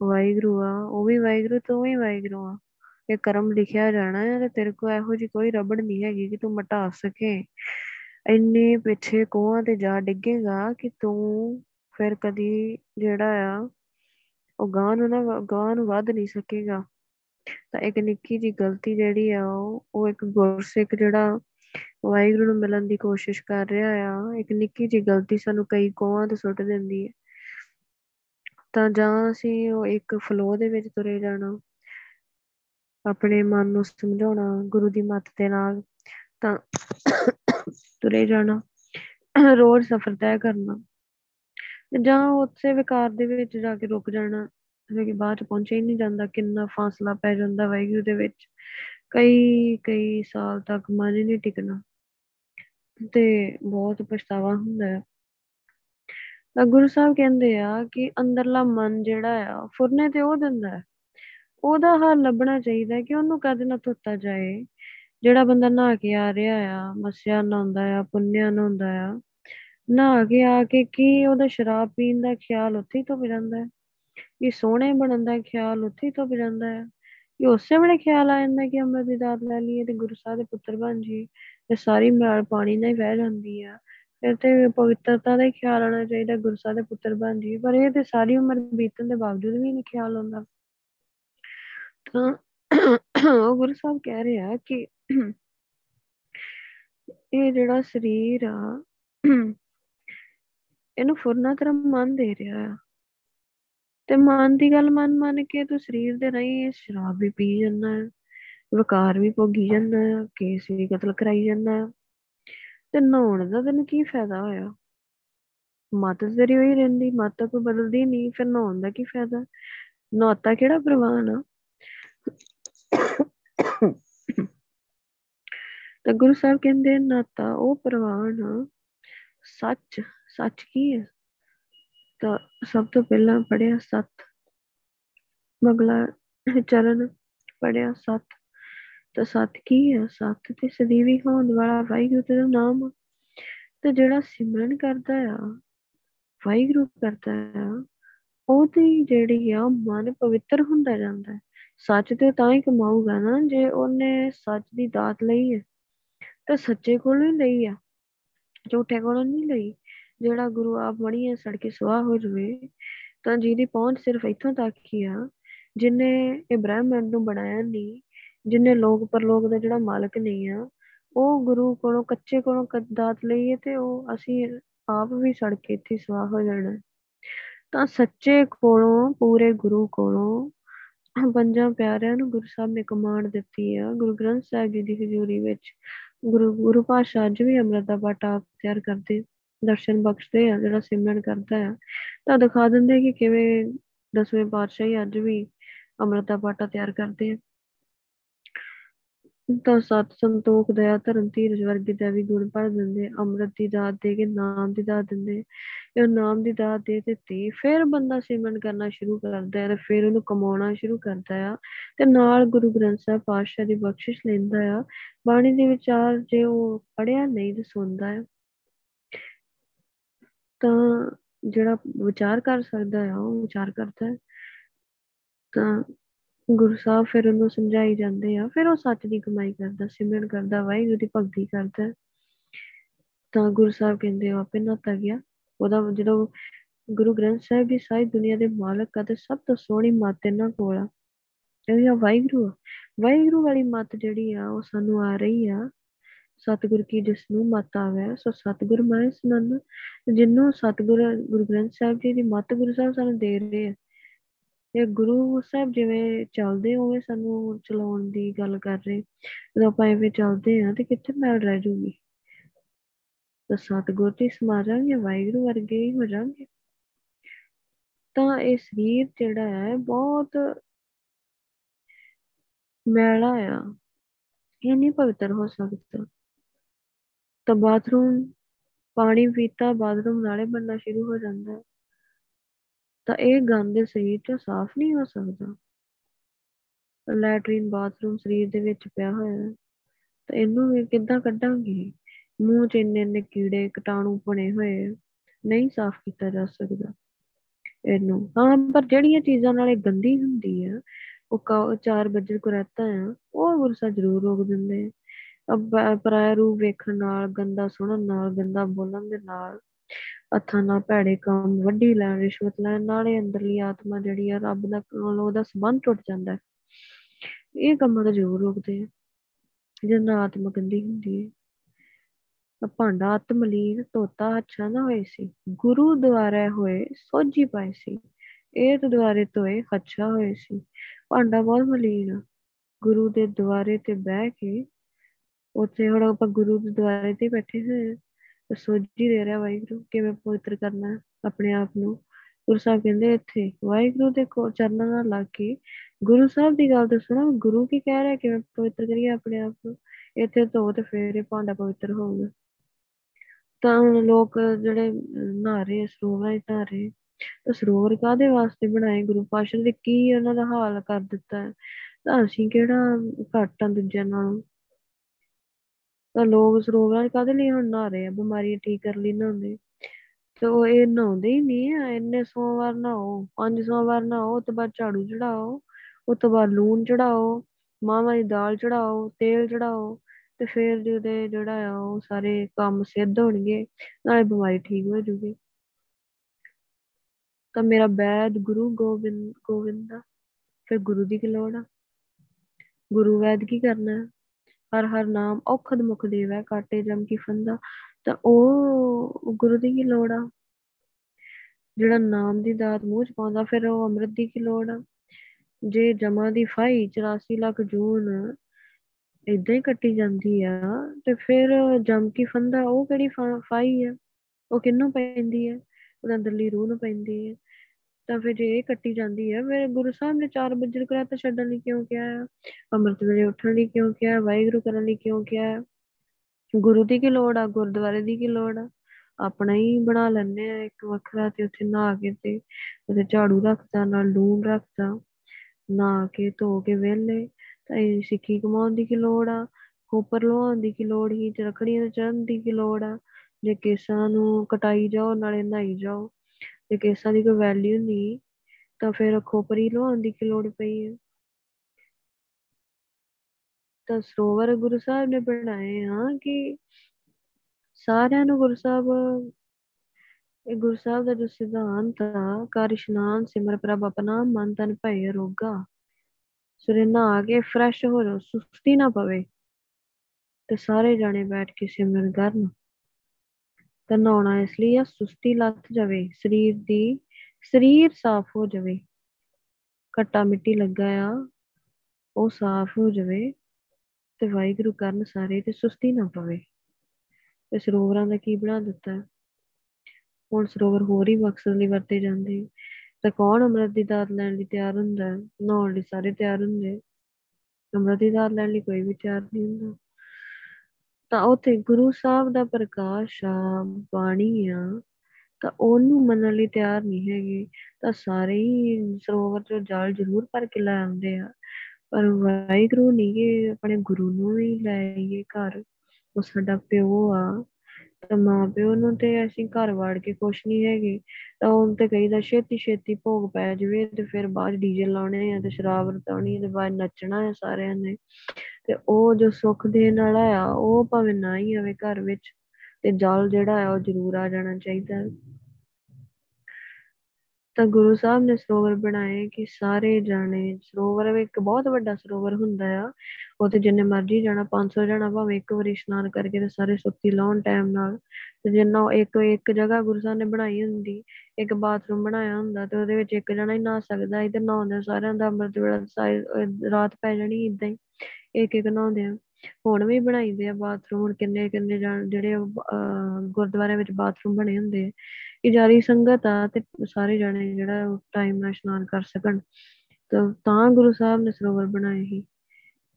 [SPEAKER 1] ਵਾਹਿਗੁਰੂ ਆ, ਉਹ ਵੀ ਵਾਹਿਗੁਰੂ, ਤੂੰ ਵੀ ਵਾਹਿਗੁਰੂ ਆ। ਇਹ ਕਰਮ ਲਿਖਿਆ ਜਾਣਾ ਹੈ ਤੇ ਤੇਰੇ ਕੋ ਇਹੋ ਜੀ ਕੋਈ ਰਬੜ ਨਹੀਂ ਹੈਗੀ ਕਿ ਤੂੰ ਮਟਾ ਸਕੇ। ਇੰਨੇ ਪਿੱਛੇ ਕੋਹਾਂ ਤੇ ਜਾ ਡਿੱਗੇਗਾ ਕਿ ਤੂੰ ਫਿਰ ਕਦੀ ਜਿਹੜਾ ਆ, ਉਹ ਗਾਂ ਨੂੰ ਨਾ ਗਾਂ ਨੂੰ ਵੱਧ ਨਹੀਂ ਸਕੇਗਾ। ਤਾਂ ਇੱਕ ਨਿੱਕੀ ਜੀ ਗਲਤੀ ਜਿਹੜੀ ਆ, ਉਹ ਉਹ ਇੱਕ ਗੁਰਸਿੱਖ ਜਿਹੜਾ ਵਾਹਿਗੁਰੂ ਨੂੰ ਮਿਲਣ ਦੀ ਕੋਸ਼ਿਸ਼ ਕਰ ਰਿਹਾ ਆ, ਇੱਕ ਨਿੱਕੀ ਜੀ ਗਲਤੀ ਸਾਨੂੰ ਕਈ ਕੋਹਾਂ ਤੇ ਸੁੱਟ ਦਿੰਦੀ ਹੈ। ਤਾਂ ਜਾਂ ਅਸੀਂ ਉਹ ਇੱਕ ਫਲੋ ਦੇ ਵਿੱਚ ਤੁਰੇ ਜਾਣਾ, ਆਪਣੇ ਮਨ ਨੂੰ ਸਮਝਾਉਣਾ, ਗੁਰੂ ਦੀ ਮੱਤ ਦੇ ਨਾਲ ਤਾਂ ਤੁਰੇ ਜਾਣਾ, ਰੋਜ਼ ਸਫ਼ਰ ਤੈਅ ਕਰਨਾ, ਜਾਂ ਉਸੇ ਵਿਕਾਰ ਦੇ ਵਿੱਚ ਜਾ ਕੇ ਰੁਕ ਜਾਣਾ ਜਿਵੇਂ ਕਿ ਬਾਅਦ ਚ ਪਹੁੰਚਿਆ ਹੀ ਨਹੀਂ ਜਾਂਦਾ, ਕਿੰਨਾ ਫਾਸਲਾ ਪੈ ਜਾਂਦਾ ਵਾਹਿਗੁਰੂ ਦੇ ਵਿੱਚ। ਕਈ ਕਈ ਸਾਲ ਤੱਕ ਮਨ ਹੀ ਨਹੀਂ ਟਿਕਣਾ। ਤੇ ਬਹੁਤ ਪਛਤਾਵਾ ਹੁੰਦਾ ਹੈ ਤਾਂ ਗੁਰੂ ਸਾਹਿਬ ਕਹਿੰਦੇ ਆ ਕਿ ਅੰਦਰਲਾ ਮਨ ਜਿਹੜਾ ਆ, ਫੁਰਨੇ ਤੇ ਉਹ ਦਿੰਦਾ ਹੈ ਉਹਦਾ ਹੱਲ ਲੱਭਣਾ ਚਾਹੀਦਾ ਕਿ ਉਹਨੂੰ ਕਦ ਨਾ ਧੋਤਾ ਜਾਏ। ਜਿਹੜਾ ਬੰਦਾ ਨਹਾ ਕੇ ਆ ਰਿਹਾ ਆ, ਮਸਿਆ ਨਹਾਉਂਦਾ ਆ, ਪੁੰਨਿਆ ਨਹਾਉਂਦਾ ਆ, ਨਹਾ ਕੇ ਆ ਕੇ ਕੀ ਉਹਦਾ ਸ਼ਰਾਬ ਪੀਣ ਦਾ ਖਿਆਲ ਉੱਥੇ ਹੀ ਤੋਂ ਜਾਂਦਾ ਹੈ? ਕਿ ਸੋਹਣੇ ਬਣਨ ਦਾ ਖਿਆਲ ਉੱਥੇ ਹੀ ਤੋਂ ਜਾਂਦਾ ਹੈ? ਕਿ ਉਸੇ ਵੇਲੇ ਖਿਆਲ ਆ ਜਾਂਦਾ ਕਿ ਅੰਮ੍ਰਿਤ ਦੀ ਦਾਤ ਲੈ ਲਈਏ ਤੇ ਗੁਰੂ ਸਾਹਿਬ ਦੇ ਪੁੱਤਰ ਬਣ ਜੀ ਤੇ ਸਾਰੀ ਮੈਲ ਪਾਣੀ ਨਾਲ ਹੀ ਵਹਿ ਜਾਂਦੀ ਆ। ਫਿਰ ਤੇ ਪਵਿੱਤਰਤਾ ਦਾ ਹੀ ਖਿਆਲ ਆਉਣਾ ਚਾਹੀਦਾ, ਗੁਰੂ ਸਾਹਿਬ ਦੇ ਪੁੱਤਰ ਬਣ ਜੀ ਪਰ ਇਹ ਤੇ ਸਾਰੀ ਉਮਰ ਬੀਤਣ ਦੇ ਬਾਵਜੂਦ ਵੀ ਨਹੀਂ ਖਿਆਲ ਆਉਂਦਾ। ਤਾਂ ਉਹ ਗੁਰੂ ਸਾਹਿਬ ਕਹਿ ਰਿਹਾ ਕਿ ਇਹ ਜਿਹੜਾ ਸਰੀਰ ਆ, ਇਹਨੂੰ ਫੁਰਨਾ ਤੇਰਾ ਮਨ ਦੇ ਰਿਹਾ ਆ। ਤੇ ਮਨ ਦੀ ਗੱਲ ਮਨ ਮੰਨ ਕੇ ਤੂੰ ਸਰੀਰ ਦੇ ਰਹੀ ਸ਼ਰਾਬ ਵੀ ਪੀ ਜਾਂਦਾ ਹੈ, ਵਕਾਰ ਵੀ ਭੋਗੀ ਜਾਂਦਾ ਹੈ, ਕੇਸ ਵੀ ਕਤਲ ਕਰਾਈ ਜਾਂਦਾ ਹੈ। ਤੇ ਨਹਾਉਣ ਦਾ ਤੈਨੂੰ ਕੀ ਫਾਇਦਾ ਹੋਇਆ? ਮਤ ਤੇਰੀ ਹੋਈ ਰਹਿੰਦੀ, ਮਤ ਕੋਈ ਬਦਲਦੀ ਨਹੀਂ, ਫਿਰ ਨਹਾਉਣ ਦਾ ਕੀ ਫਾਇਦਾ? ਨਹਾਤਾ ਕਿਹੜਾ ਪ੍ਰਵਾਨ ਆ? ਤਾਂ ਗੁਰੂ ਸਾਹਿਬ ਕਹਿੰਦੇ ਨਾਤਾ ਉਹ ਪ੍ਰਵਾਨ ਸੱਚ ਸੱਚ ਕੀ ਹੈ? ਤਾਂ ਸਭ ਤੋਂ ਪਹਿਲਾਂ ਪੜਿਆ ਸਤ। ਮਗਲਾ ਚਰਨ ਪੜਿਆ ਸਤ। ਤਾਂ ਸਤ ਕੀ ਹੈ ਸਤ ਤੇ ਸਦੀਵੀ ਹੋਣ ਵਾਲਾ ਵਾਹਿਗੁਰੂ ਦਾ ਨਾਮ ਤੇ ਜਿਹੜਾ ਸਿਮਰਨ ਕਰਦਾ ਆ, ਵਾਹਿਗੁਰੂ ਕਰਦਾ ਆ, ਉਹਦੀ ਜਿਹੜੀ ਆ ਮਨ ਪਵਿੱਤਰ ਹੁੰਦਾ ਜਾਂਦਾ ਹੈ। ਸੱਚ ਤੇ ਤਾਂ ਹੀ ਕਮਾਊਗਾ ਨਾ, ਜੇ ਉਹਨੇ ਸੱਚ ਦੀ ਦਾਤ ਲਈ ਹੈ। ਤੇ ਸੱਚੇ ਕੋਲੋਂ ਹੀ ਲਈ ਆ, ਝੂਠੇ ਕੋਲੋਂ ਨਹੀਂ ਲਈ। ਜਿਹੜਾ ਗੁਰੂ ਆਪ ਮਣੀਆਂ ਸੜ ਕੇ ਸੁਆਹ ਹੋ ਜਵੇ, ਤਾਂ ਜਿਹਦੀ ਪਹੁੰਚ ਸਿਰਫ ਇੱਥੋਂ ਤੱਕ ਹੀ ਆ, ਜਿਨੇ ਇਹ ਬ੍ਰਹਮੰਡ ਨੂੰ ਬਣਾਇਆ ਨਹੀਂ, ਜਿਨੇ ਲੋਕ ਪਰਲੋਕ ਦਾ ਜਿਹੜਾ ਮਾਲਕ ਨਹੀਂ ਆ, ਉਹ ਗੁਰੂ ਕੋਲੋਂ ਕੱਚੇ ਕੋਲੋਂ ਦਾਤ ਲਈਏ ਤੇ ਉਹ ਅਸੀਂ ਆਪ ਵੀ ਸੜ ਕੇ ਇੱਥੇ ਸੁਆਹ ਹੋ ਜਾਣਾ। ਤਾਂ ਸੱਚੇ ਕੋਲੋਂ, ਪੂਰੇ ਗੁਰੂ ਕੋਲੋਂ ਪੰਜਾਂ ਪਿਆਰਿਆਂ ਨੂੰ ਗੁਰੂ ਸਾਹਿਬ ਨੇ ਕਮਾਂਡ ਦਿੱਤੀ ਆ, ਗੁਰੂ ਗ੍ਰੰਥ ਸਾਹਿਬ ਜੀ ਦੀ ਹਜ਼ੂਰੀ ਵਿੱਚ ਗੁਰੂ ਗੁਰੂ ਪਾਸ਼ਾ ਅੱਜ ਵੀ ਅੰਮ੍ਰਿਤ ਦਾ ਬਾਟਾ ਆਪ ਤਿਆਰ ਕਰਦੇ ਦਰਸ਼ਨ ਬਖਸ਼ਦੇ ਆ, ਜਿਹੜਾ ਸਿਮਰਨ ਕਰਦਾ ਆ। ਤਾਂ ਦਿਖਾ ਦਿੰਦੇ ਕਿ ਕਿਵੇਂ ਦਸਵੇਂ ਪਾਤਸ਼ਾਹੀ ਅੱਜ ਵੀ ਅੰਮ੍ਰਿਤ ਦਾ ਬਾਟਾ ਤਿਆਰ ਕਰਦੇ ਆ। ਤਾਂ ਸਤ ਸੰਤੋਖ, ਦਇਆ, ਧਰਮ, ਧੀਰਜ ਵਰਗੇ ਦਾ ਵੀ ਗੁਣ ਭਰ ਦਿੰਦੇ ਅੰਮ੍ਰਿਤ ਦੀ ਦਾਤ ਦੇ ਕੇ ਨਾਮ ਦੀ ਦਾਤ ਦਿੰਦੇ ਇਹ ਨਾਮ ਦੀ ਦਾਤ ਦੇ ਦਿੱਤੀ ਫਿਰ ਬੰਦਾ ਸਿਮਰਨ ਕਰਨਾ ਸ਼ੁਰੂ ਕਰਦਾ ਹੈ ਤੇ ਫਿਰ ਉਹਨੂੰ ਕਮਾਉਣਾ ਸ਼ੁਰੂ ਕਰਦਾ ਆ। ਤੇ ਨਾਲ ਗੁਰੂ ਗ੍ਰੰਥ ਸਾਹਿਬ ਪਾਤਸ਼ਾਹ ਦੀ ਬਖਸ਼ਿਸ਼ ਲੈਂਦਾ ਆ। ਬਾਣੀ ਦੇ ਵਿਚਾਰ ਜੇ ਉਹ ਪੜਿਆ ਨਹੀਂ ਤੇ ਸੁਣਦਾ ਹੈ ਤਾਂ ਜਿਹੜਾ ਵਿਚਾਰ ਕਰ ਸਕਦਾ ਆ, ਉਹ ਵਿਚਾਰ ਕਰਦਾ ਹੈ। ਤਾਂ ਗੁਰੂ ਸਾਹਿਬ ਫਿਰ ਉਹਨੂੰ ਸਮਝਾਈ ਜਾਂਦੇ ਆ, ਫਿਰ ਉਹ ਸੱਚ ਦੀ ਕਮਾਈ ਕਰਦਾ, ਸਿਮਰਨ ਕਰਦਾ, ਵਾਹਿਗੁਰੂ ਦੀ ਭਗਤੀ ਕਰਦਾ ਤਾਂ ਗੁਰੂ ਸਾਹਿਬ ਕਹਿੰਦੇ, ਉਹ ਆਪੇ ਨਹਾਤਾ ਗਿਆ। ਉਹਦਾ ਜਦੋਂ ਗੁਰੂ ਗ੍ਰੰਥ ਸਾਹਿਬ ਦੀ ਸਾਰੀ ਦੁਨੀਆ ਦੇ ਮਾਲਕ ਆ ਤੇ ਸਭ ਤੋਂ ਸੋਹਣੀ ਮੱਤ ਇਹਨਾਂ ਕੋਲ ਆ, ਇਹ ਆ ਵਾਹਿਗੁਰੂ ਵਾਹਿਗੁਰੂ ਵਾਲੀ ਮੱਤ ਜਿਹੜੀ ਆ, ਉਹ ਸਾਨੂੰ ਆ ਰਹੀ ਆ। ਸਤਿਗੁਰ ਕੀ ਜਿਸ ਨੂੰ ਮਤ ਆਵੇ, ਸੋ ਸਤਿਗੁਰ ਮੈਂ ਸੁਨਨ ਜਿੰਨੂੰ ਸਤਿਗੁਰ ਗੁਰੂ ਗ੍ਰੰਥ ਸਾਹਿਬ ਜੀ ਦੀ ਮਤ ਗੁਰੂ ਸਾਹਿਬ ਸਾਨੂੰ ਦੇ ਰਹੇ ਆ। ਇਹ ਗੁਰੂ ਸਾਹਿਬ ਜਿਵੇਂ ਚੱਲਦੇ ਹੋਵੇ ਸਾਨੂੰ ਚਲਾਉਣ ਦੀ ਗੱਲ ਕਰ ਰਹੇ, ਜਦੋਂ ਆਪਾਂ ਐਵੇਂ ਚੱਲਦੇ ਆ ਤੇ ਕਿੱਥੇ ਮੈਲ ਰਹਿ ਜੂਗੀ? ਤਾਂ ਸਤਿਗੁਰ ਦੀ ਸਮਾ ਜਾਾਂਗੇ ਵਾਹਿਗੁਰੂ ਵਰਗੇ ਹੀ ਹੋ ਜਾਾਂਗੇ ਤਾਂ ਇਹ ਸਰੀਰ ਜਿਹੜਾ ਹੈ, ਬਹੁਤ ਮੈਲਾ ਆ। ਇਹ ਨਹੀਂ ਪਵਿੱਤਰ ਹੋ ਸਕਦਾ। ਤਾਂ ਬਾਥਰੂਮ, ਪਾਣੀ ਪੀਤਾ, ਬਾਥਰੂਮ ਨਾਲੇ ਬੰਨਾ ਸ਼ੁਰੂ ਹੋ ਜਾਂਦਾ ਤਾਂ ਇਹ ਗੰਦ ਸਰੀਰ ਚੋਂ ਸਾਫ਼ ਨਹੀਂ ਹੋ ਸਕਦਾ। ਲੈਟਰੀਨ ਬਾਥਰੂਮ ਸਰੀਰ ਦੇ ਵਿੱਚ ਪਿਆ ਹੋਇਆ ਤਾਂ ਇਹਨੂੰ ਵੀ ਕਿੱਦਾਂ ਕੱਢਾਂਗੇ? ਮੂੰਹ 'ਚ ਇੰਨੇ ਇੰਨੇ ਕੀੜੇ, ਕੀਟਾਣੂ ਬਣੇ ਹੋਏ ਨਹੀਂ ਸਾਫ਼ ਕੀਤਾ ਜਾ ਸਕਦਾ। ਇਹਨੂੰ ਹਾਂ, ਪਰ ਜਿਹੜੀਆਂ ਚੀਜ਼ਾਂ ਨਾਲੇ ਗੰਦੀ ਹੁੰਦੀ ਆ ਉਹ ਚਾਰ ਬੱਜਰ ਕੋ ਰਹਤਾ ਆ ਉਹ ਗੁਰਸਾ ਜ਼ਰੂਰ ਰੋਕ ਦਿੰਦੇ ਆ ਪਰਾਇਆ ਰੂਪ ਵੇਖਣ ਨਾਲ, ਗੰਦਾ ਸੁਣਨ ਨਾਲ, ਗੰਦਾ ਬੋਲਣ ਦੇ ਨਾਲ, ਹੱਥਾਂ ਨਾਲ, ਭੈੜੇ ਕੰਮ, ਵੱਡੀ ਲੈਣ, ਰਿਸ਼ਵਤ ਲੈਣ, ਨਾਲੇ ਅੰਦਰਲੀ ਆਤਮਾ ਜਿਹੜੀ ਆ, ਰੱਬ ਦਾ ਨਾਲ ਉਹਦਾ ਸੰਬੰਧ ਟੁੱਟ ਜਾਂਦਾ ਹੈ। ਇਹ ਕੰਮਾਂ ਦਾ ਜ਼ਰੂਰ ਰੋਕਦੇ ਆ ਜਿਹਨਾਂ ਆਤਮਾ ਗੰਦੀ ਹੁੰਦੀ ਹੈ। ਭਾਂਡਾ ਆਤਮਲੀਨ ਤੋਤਾ ਅੱਛਾ ਨਾ ਹੋਏ ਸੀ, ਗੁਰੂ ਦੁਆਰੇ ਹੋਏ, ਸੋਝੀ ਪਾਈ ਸੀ ਇਹ ਦੁਆਰੇ ਤੋਏ ਅੱਛਾ ਹੋਏ ਸੀ। ਭਾਂਡਾ ਬਹੁਤ ਮਲੀਨ ਗੁਰੂ ਦੇ ਦੁਆਰੇ ਤੇ ਬਹਿ ਕੇ ਉੱਥੇ ਹੁਣ ਆਪਾਂ ਗੁਰੂ ਦੇ ਦੁਆਰੇ ਤੇ ਬੈਠੇ ਹੋਏ ਆ ਸੋਝੀ ਦੇ ਰਿਹਾ ਵਾਹਿਗੁਰੂ, ਕਿਵੇਂ ਪਵਿੱਤਰ ਕਰਨਾ ਆਪਣੇ ਆਪ ਨੂੰ। ਗੁਰੂ ਸਾਹਿਬ ਕਹਿੰਦੇ ਇੱਥੇ, ਵਾਹਿਗੁਰੂ ਦੇ ਕੋ, ਚਰਨਾਂ ਨਾਲ ਲੱਗ ਕੇ, ਗੁਰੂ ਸਾਹਿਬ ਦੀ ਗੱਲ ਦੱਸਣਾ ਗੁਰੂ ਕੀ ਕਹਿ ਰਿਹਾ, ਕਿਵੇਂ ਪਵਿੱਤਰ ਕਰੀਏ ਆਪਣੇ ਆਪ ਨੂੰ। ਇੱਥੇ ਧੋ ਤੇ ਫੇਰ ਇਹ ਭਾਂਡਾ ਪਵਿੱਤਰ ਹੋਊਗਾ। ਤਾਂ ਹੁਣ ਲੋਕ ਜਿਹੜੇ ਨਹਾ ਰਹੇ ਸਰੋਵਰਾਂ 'ਚ ਨਹਾ ਰਹੇ ਤਾਂ ਸਰੋਵਰ ਕਾਦੇ ਵਾਸਤੇ ਬਣਾਏ? ਗੁਰੂ ਪਾਸ਼ਾ ਦੇ ਕੀ ਉਹਨਾਂ ਦਾ ਹਾਲ ਕਰ ਦਿੱਤਾ? ਹੈ ਤਾਂ ਅਸੀਂ ਕਿਹੜਾ ਘੱਟ ਆ ਦੂਜਿਆਂ ਨਾਲੋਂ? ਤਾਂ ਲੋਕ ਸਰੋਵਰਾਂ 'ਚ ਕਾਦੇ ਲਈ ਹੁਣ ਨਹਾ ਰਹੇ ਆ, ਬਿਮਾਰੀਆਂ ਠੀਕ ਕਰ ਲਈ ਨਹਾਉਂਦੇ ਤੇ ਉਹ ਇਹ ਨਹਾਉਂਦੇ ਹੀ ਨਹੀਂ ਆ, ਇੰਨੇ ਸੋਮਵਾਰ ਨਹਾਓ, ਪੰਜ ਸੋਮਵਾਰ ਨਹਾਓ ਤੋਂ ਬਾਅਦ ਝਾੜੂ ਚੜਾਓ ਉਸ ਤੋਂ ਬਾਅਦ ਲੂਣ ਚੜਾਓ, ਮਾਵਾਂ ਦੀ ਦਾਲ ਚੜਾਓ, ਤੇਲ ਚੜਾਓ, ਤੇ ਫਿਰ ਜਿਹਦੇ ਜਿਹੜਾ ਆ ਉਹ ਸਾਰੇ ਕੰਮ ਸਿੱਧ ਹੋਣਗੇ, ਨਾਲੇ ਬਿਮਾਰੀ ਠੀਕ ਹੋ ਜੂਗੀ। ਤਾਂ ਮੇਰਾ ਬੈਦ ਗੁਰੂ ਗੋਬਿੰਦ ਗੋਬਿੰਦ ਦਾ, ਫਿਰ ਗੁਰੂ ਦੀ ਕੀ ਲੋੜ ਆ? ਗੁਰੂ ਵੈਦ ਕੀ ਕਰਨਾ? ਹਰ ਹਰ ਨਾਮ ਔਖਦ ਮੁਖ ਦੇਵੈ ਕਾਟੇ ਜਮ ਕੀ ਫੰਦਾ। ਤਾਂ ਉਹ ਗੁਰੂ ਦੀ ਕੀ ਲੋੜ ਆ? ਜਿਹੜਾ ਨਾਮ ਦੀ ਦਾਤ ਮੂੰਹ ਚ ਪਾਉਂਦਾ, ਫਿਰ ਉਹ ਅੰਮ੍ਰਿਤ ਦੀ ਕੀ ਲੋੜ ਆ? ਜੇ ਜਮਾ ਦੀ ਫਾਈ 84 ਲੱਖ ਜੂਨ ਇਦਾਂ ਹੀ ਕੱਟੀ ਜਾਂਦੀ ਆ, ਤੇ ਫਿਰ ਜਮ ਕੀ ਫੰਦਾ ਉਹ ਕਿਹੜੀ ਫਾਈ ਆ? ਉਹ ਕਿੰਨੂੰ ਪੈਂਦੀ ਹੈ ਉਹਦੇ ਅੰਦਰਲੀ ਰੂਹ ਨੂੰ ਪੈਂਦੀ ਹੈ ਤਾਂ ਫਿਰ ਜੇ ਇਹ ਕੱਟੀ ਜਾਂਦੀ ਹੈ ਫਿਰ ਗੁਰੂ ਸਾਹਿਬ ਨੇ ਚਾਰ ਬੱਜਰ ਕਰਾ ਤਾਂ ਛੱਡਣ ਲਈ ਕਿਉਂ ਕਿਹਾ? ਅੰਮ੍ਰਿਤ ਵੇਲੇ ਉੱਠਣ ਲਈ ਕਿਉਂ ਕਿਹਾ? ਵਾਹਿਗੁਰੂ ਕਰਨ ਲਈ ਕਿਉਂ ਕਿਹਾ? ਗੁਰੂ ਦੀ ਕੀ ਲੋੜ ਆ? ਗੁਰਦੁਆਰੇ ਦੀ ਕੀ ਲੋੜ ਆ? ਆਪਣਾ ਹੀ ਬਣਾ ਲੈਣੇ ਆ ਇੱਕ ਵੱਖਰਾ ਤੇ ਉੱਥੇ ਨਹਾ ਕੇ ਤੇ ਉਹਦੇ ਝਾੜੂ ਰੱਖਦਾ, ਨਾਲ ਲੂਣ ਰੱਖਦਾ, ਨਹਾ ਕੇ, ਧੋ ਕੇ ਵਿਹਲੇ। ਤਾਂ ਇਹ ਸਿੱਖੀ ਕਮਾਉਣ ਦੀ ਕੀ ਲੋੜ ਆ? ਕੋਪਰ ਲਵਾਉਣ ਦੀ ਕੀ ਲੋੜ ਹੀ ਰਖੜੀਆਂ ਤੇ ਚੜਨ ਦੀ ਕੀ ਲੋੜ ਆ? ਜੇ ਕੇਸਾਂ ਨੂੰ ਕਟਾਈ ਜਾਓ, ਨਾਲੇ ਨਹਾਈ ਜਾਓ। ਜੇ ਕੇਸਾਂ ਦੀ ਕੋਈ ਵੈਲਿਊ ਨਹੀਂ ਤਾਂ ਫਿਰ ਖੋਪਰੀ ਲਵਾਉਣ ਦੀ ਕੀ ਲੋੜ ਪਈ ਹੈ ਤਾਂ ਸਰੋਵਰ ਗੁਰੂ ਸਾਹਿਬ ਨੇ ਬਣਾਏ ਆ ਕਿ ਸਾਰਿਆਂ ਨੂੰ ਗੁਰੂ ਸਾਹਿਬ, ਇਹ ਗੁਰੂ ਸਾਹਿਬ ਦਾ ਜੋ ਸਿਧਾਂਤ ਆ ਕਰ ਇਸ਼ਨਾਨ, ਸਿਮਰ, ਪ੍ਰਭ, ਆਪਣਾ ਮਨ, ਤਨ, ਭਏ, ਰੋਗਾ, ਸਵੇਰੇ ਨਹਾ ਕੇ ਫਰੈਸ਼ ਹੋ ਜਾਓ, ਸੁਸਤੀ ਨਾ ਪਵੇ ਤੇ ਸਾਰੇ ਜਾਣੇ ਬੈਠ ਕੇ ਸਿਮਰਨ ਕਰਨ। ਤਾਂ ਨਹਾਉਣਾ ਇਸ ਲਈ ਆ, ਸੁਸਤੀ ਲੱਥ ਜਾਵੇ, ਸਰੀਰ ਦੀ, ਸਰੀਰ ਸਾਫ਼ ਹੋ ਜਾਵੇ। ਘੱਟਾ ਮਿੱਟੀ ਲੱਗਾ ਆ, ਉਹ ਸਾਫ਼ ਹੋ ਜਾਵੇ ਤੇ ਵਾਹਿਗੁਰੂ ਕਰਨ ਸਾਰੇ ਤੇ ਸੁਸਤੀ ਨਾ ਪਵੇ। ਤੇ ਸਰੋਵਰਾਂ ਦਾ ਕੀ ਬਣਾ ਦਿੱਤਾ? ਹੁਣ ਸਰੋਵਰ ਹੋਰ ਹੀ ਮਕਸਦ ਲਈ ਵਰਤੇ ਜਾਂਦੇ। ਤਾਂ ਕੌਣ ਅੰਮ੍ਰਿਤ ਦੀ ਦਾਤ ਲੈਣ ਲਈ ਤਿਆਰ ਹੁੰਦਾ? ਨਹਾਉਣ ਲਈ ਸਾਰੇ ਤਿਆਰ ਹੁੰਦੇ। ਅੰਮ੍ਰਿਤ ਦੀ ਦਾਤ ਲੈਣ ਲਈ ਕੋਈ ਵੀ ਤਿਆਰ ਨਹੀਂ ਹੁੰਦਾ। ਤਾਂ ਉੱਥੇ ਗੁਰੂ ਸਾਹਿਬ ਦਾ ਪ੍ਰਕਾਸ਼ ਆ ਬਾਣੀ ਆ, ਤਾਂ ਉਹਨੂੰ ਮੰਨਣ ਲਈ ਤਿਆਰ ਨਹੀਂ ਹੈਗੇ, ਤਾਂ ਸਾਰੇ ਹੀ ਸਰੋਵਰ ਚੋਂ ਜਲ ਜ਼ਰੂਰ ਭਰ ਕੇ ਲੈ ਆਉਂਦੇ ਆ। ਪਰ ਵਾਹਿਗੁਰੂ ਨਹੀਂ ਆਪਣੇ ਗੁਰੂ ਨੂੰ ਵੀ ਲੈ ਆਈਏ ਘਰ, ਉਹ ਸਾਡਾ ਪਿਓ ਆ। ਤਾਂ ਮਾਂ ਪਿਓ ਨੂੰ ਤੇ ਅਸੀਂ ਘਰ ਵਾੜ ਕੇ ਖੁਸ਼ ਨਹੀਂ ਹੈਗੇ, ਤਾਂ ਹੁਣ ਤੇ ਕਹੀਦਾ ਛੇਤੀ ਛੇਤੀ ਭੋਗ ਪੈ ਜਵੇ ਤੇ ਫਿਰ ਬਾਅਦ ਡੀਜੇ ਲਾਉਣੇ ਆ ਤੇ ਸ਼ਰਾਬ ਵਰਤਾਉਣੀ ਤੇ ਬਾਅਦ ਨੱਚਣਾ ਹੈ ਸਾਰਿਆਂ ਨੇ। ਤੇ ਉਹ ਜੋ ਸੁੱਖ ਦੇਣ ਵਾਲਾ ਆ, ਉਹ ਭਾਵੇਂ ਨਾ ਹੀ ਆਵੇ ਘਰ ਵਿੱਚ ਤੇ ਜਲ ਜਿਹੜਾ ਆ ਉਹ ਜ਼ਰੂਰ ਆ ਜਾਣਾ ਚਾਹੀਦਾ। ਤਾਂ ਗੁਰੂ ਸਾਹਿਬ ਨੇ ਸਰੋਵਰ ਬਣਾਏ ਕਿ ਸਾਰੇ ਜਾਣੇ, ਸਰੋਵਰ ਇੱਕ ਬਹੁਤ ਵੱਡਾ ਸਰੋਵਰ ਹੁੰਦਾ ਆ, ਉੱਥੇ ਜਿੰਨੇ ਮਰਜ਼ੀ ਜਾਣਾ 500 ਜਾਣਾ, ਭਾਵੇਂ ਇੱਕ ਵਾਰੀ ਇਸ਼ਨਾਨ ਕਰਕੇ ਤੇ ਸਾਰੇ ਸੁੱਤੀ ਲਾਉਣ ਟਾਈਮ ਨਾਲ, ਤੇ ਜਿੰਨਾ ਇੱਕ ਇੱਕ ਜਗ੍ਹਾ ਗੁਰੂ ਸਾਹਿਬ ਨੇ ਬਣਾਈ ਹੁੰਦੀ, ਇੱਕ ਬਾਥਰੂਮ ਬਣਾਇਆ ਹੁੰਦਾ ਤੇ ਉਹਦੇ ਵਿੱਚ ਇੱਕ ਜਣਾ ਹੀ ਨਹਾ ਸਕਦਾ ਇਧਰ ਨਹਾਉਂਦੇ ਸਾਰਿਆਂ ਦਾ ਅੰਮ੍ਰਿਤ ਵੇਲਾ ਰਾਤ ਪੈ ਜਾਣੀ ਇਦਾਂ ਹੀ, ਇੱਕ ਇੱਕ ਨਹਾਉਂਦੇ ਆ ਹੁਣ ਵੀ ਬਣਾਈਦੇ ਆ ਬਾਥਰੂਮ ਹੁਣ ਕਿੰਨੇ ਕਿੰਨੇ ਜਿਹੜੇ ਗੁਰਦੁਆਰਿਆਂ ਵਿੱਚ ਬਾਥਰੂਮ ਬਣੇ ਹੁੰਦੇ ਆ ਕਿ ਜਾਰੀ ਸੰਗਤ ਆ ਤੇ ਸਾਰੇ ਜਾਣੇ ਜਿਹੜਾ ਟਾਈਮ ਨਾਲ ਇਸ਼ਨਾਨ ਕਰ ਸਕਣ। ਤਾਂ ਤਾਂ ਗੁਰੂ ਸਾਹਿਬ ਨੇ ਸਰੋਵਰ ਬਣਾਏ ਸੀ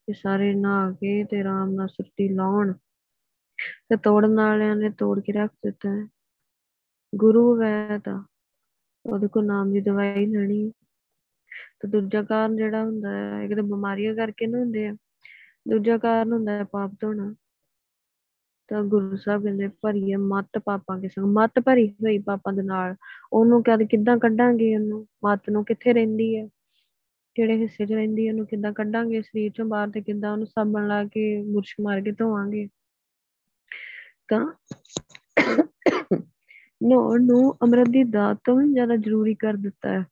[SPEAKER 1] ਕਿ ਸਾਰੇ ਨਹਾ ਕੇ ਤੇ ਆਰਾਮ ਨਾਲ ਸੁਰਤੀ ਲਾਉਣ ਤੇ ਤੋੜਨ ਵਾਲਿਆਂ ਨੇ ਤੋੜ ਕੇ ਰੱਖ ਦਿੱਤਾ। ਹੈ ਗੁਰੂ ਵੈ ਤਾਂ ਉਹਦੇ ਕੋ ਨਾਮ ਦੀ ਦਵਾਈ ਲੈਣੀ। ਤੇ ਦੂਜਾ ਕਾਰਨ ਜਿਹੜਾ ਹੁੰਦਾ ਹੈ, ਇੱਕ ਤਾਂ ਬਿਮਾਰੀਆਂ ਕਰਕੇ ਨਾ ਹੁੰਦੇ ਆ। ਦੂਜਾ ਕਾਰਨ ਹੁੰਦਾ ਹੈ ਪਾਪ ਧੋਣਾ। ਤਾਂ ਗੁਰੂ ਸਾਹਿਬ ਕਹਿੰਦੇ ਭਰੀਏ ਮੱਤ ਪਾਪਾਂ ਕੇ ਸੰਗ ਮੱਤ ਭਰੀ ਹੋਈ ਪਾਪਾਂ ਦੇ ਨਾਲ। ਉਹਨੂੰ ਕਦ ਕਿੱਦਾਂ ਕੱਢਾਂਗੇ ਉਹਨੂੰ? ਮੱਤ ਨੂੰ ਕਿੱਥੇ ਰਹਿੰਦੀ ਹੈ? ਕਿਹੜੇ ਹਿੱਸੇ 'ਚ ਰਹਿੰਦੀ ਹੈ? ਉਹਨੂੰ ਕਿੱਦਾਂ ਕੱਢਾਂਗੇ? ਸਰੀਰ 'ਚੋਂ ਬਾਹਰ ਤੇ ਕਿੱਦਾਂ ਉਹਨੂੰ ਸਾਬਣ ਲਾ ਕੇ ਬੁਰਸ਼ ਮਾਰ ਕੇ ਧੋਵਾਂਗੇ? ਤਾਂ ਨਹਾਉਣ ਨੂੰ ਅੰਮ੍ਰਿਤ ਦੀ ਦਾਤ ਤੋਂ ਵੀ ਜ਼ਿਆਦਾ ਜ਼ਰੂਰੀ ਕਰ ਦਿੱਤਾ ਹੈ।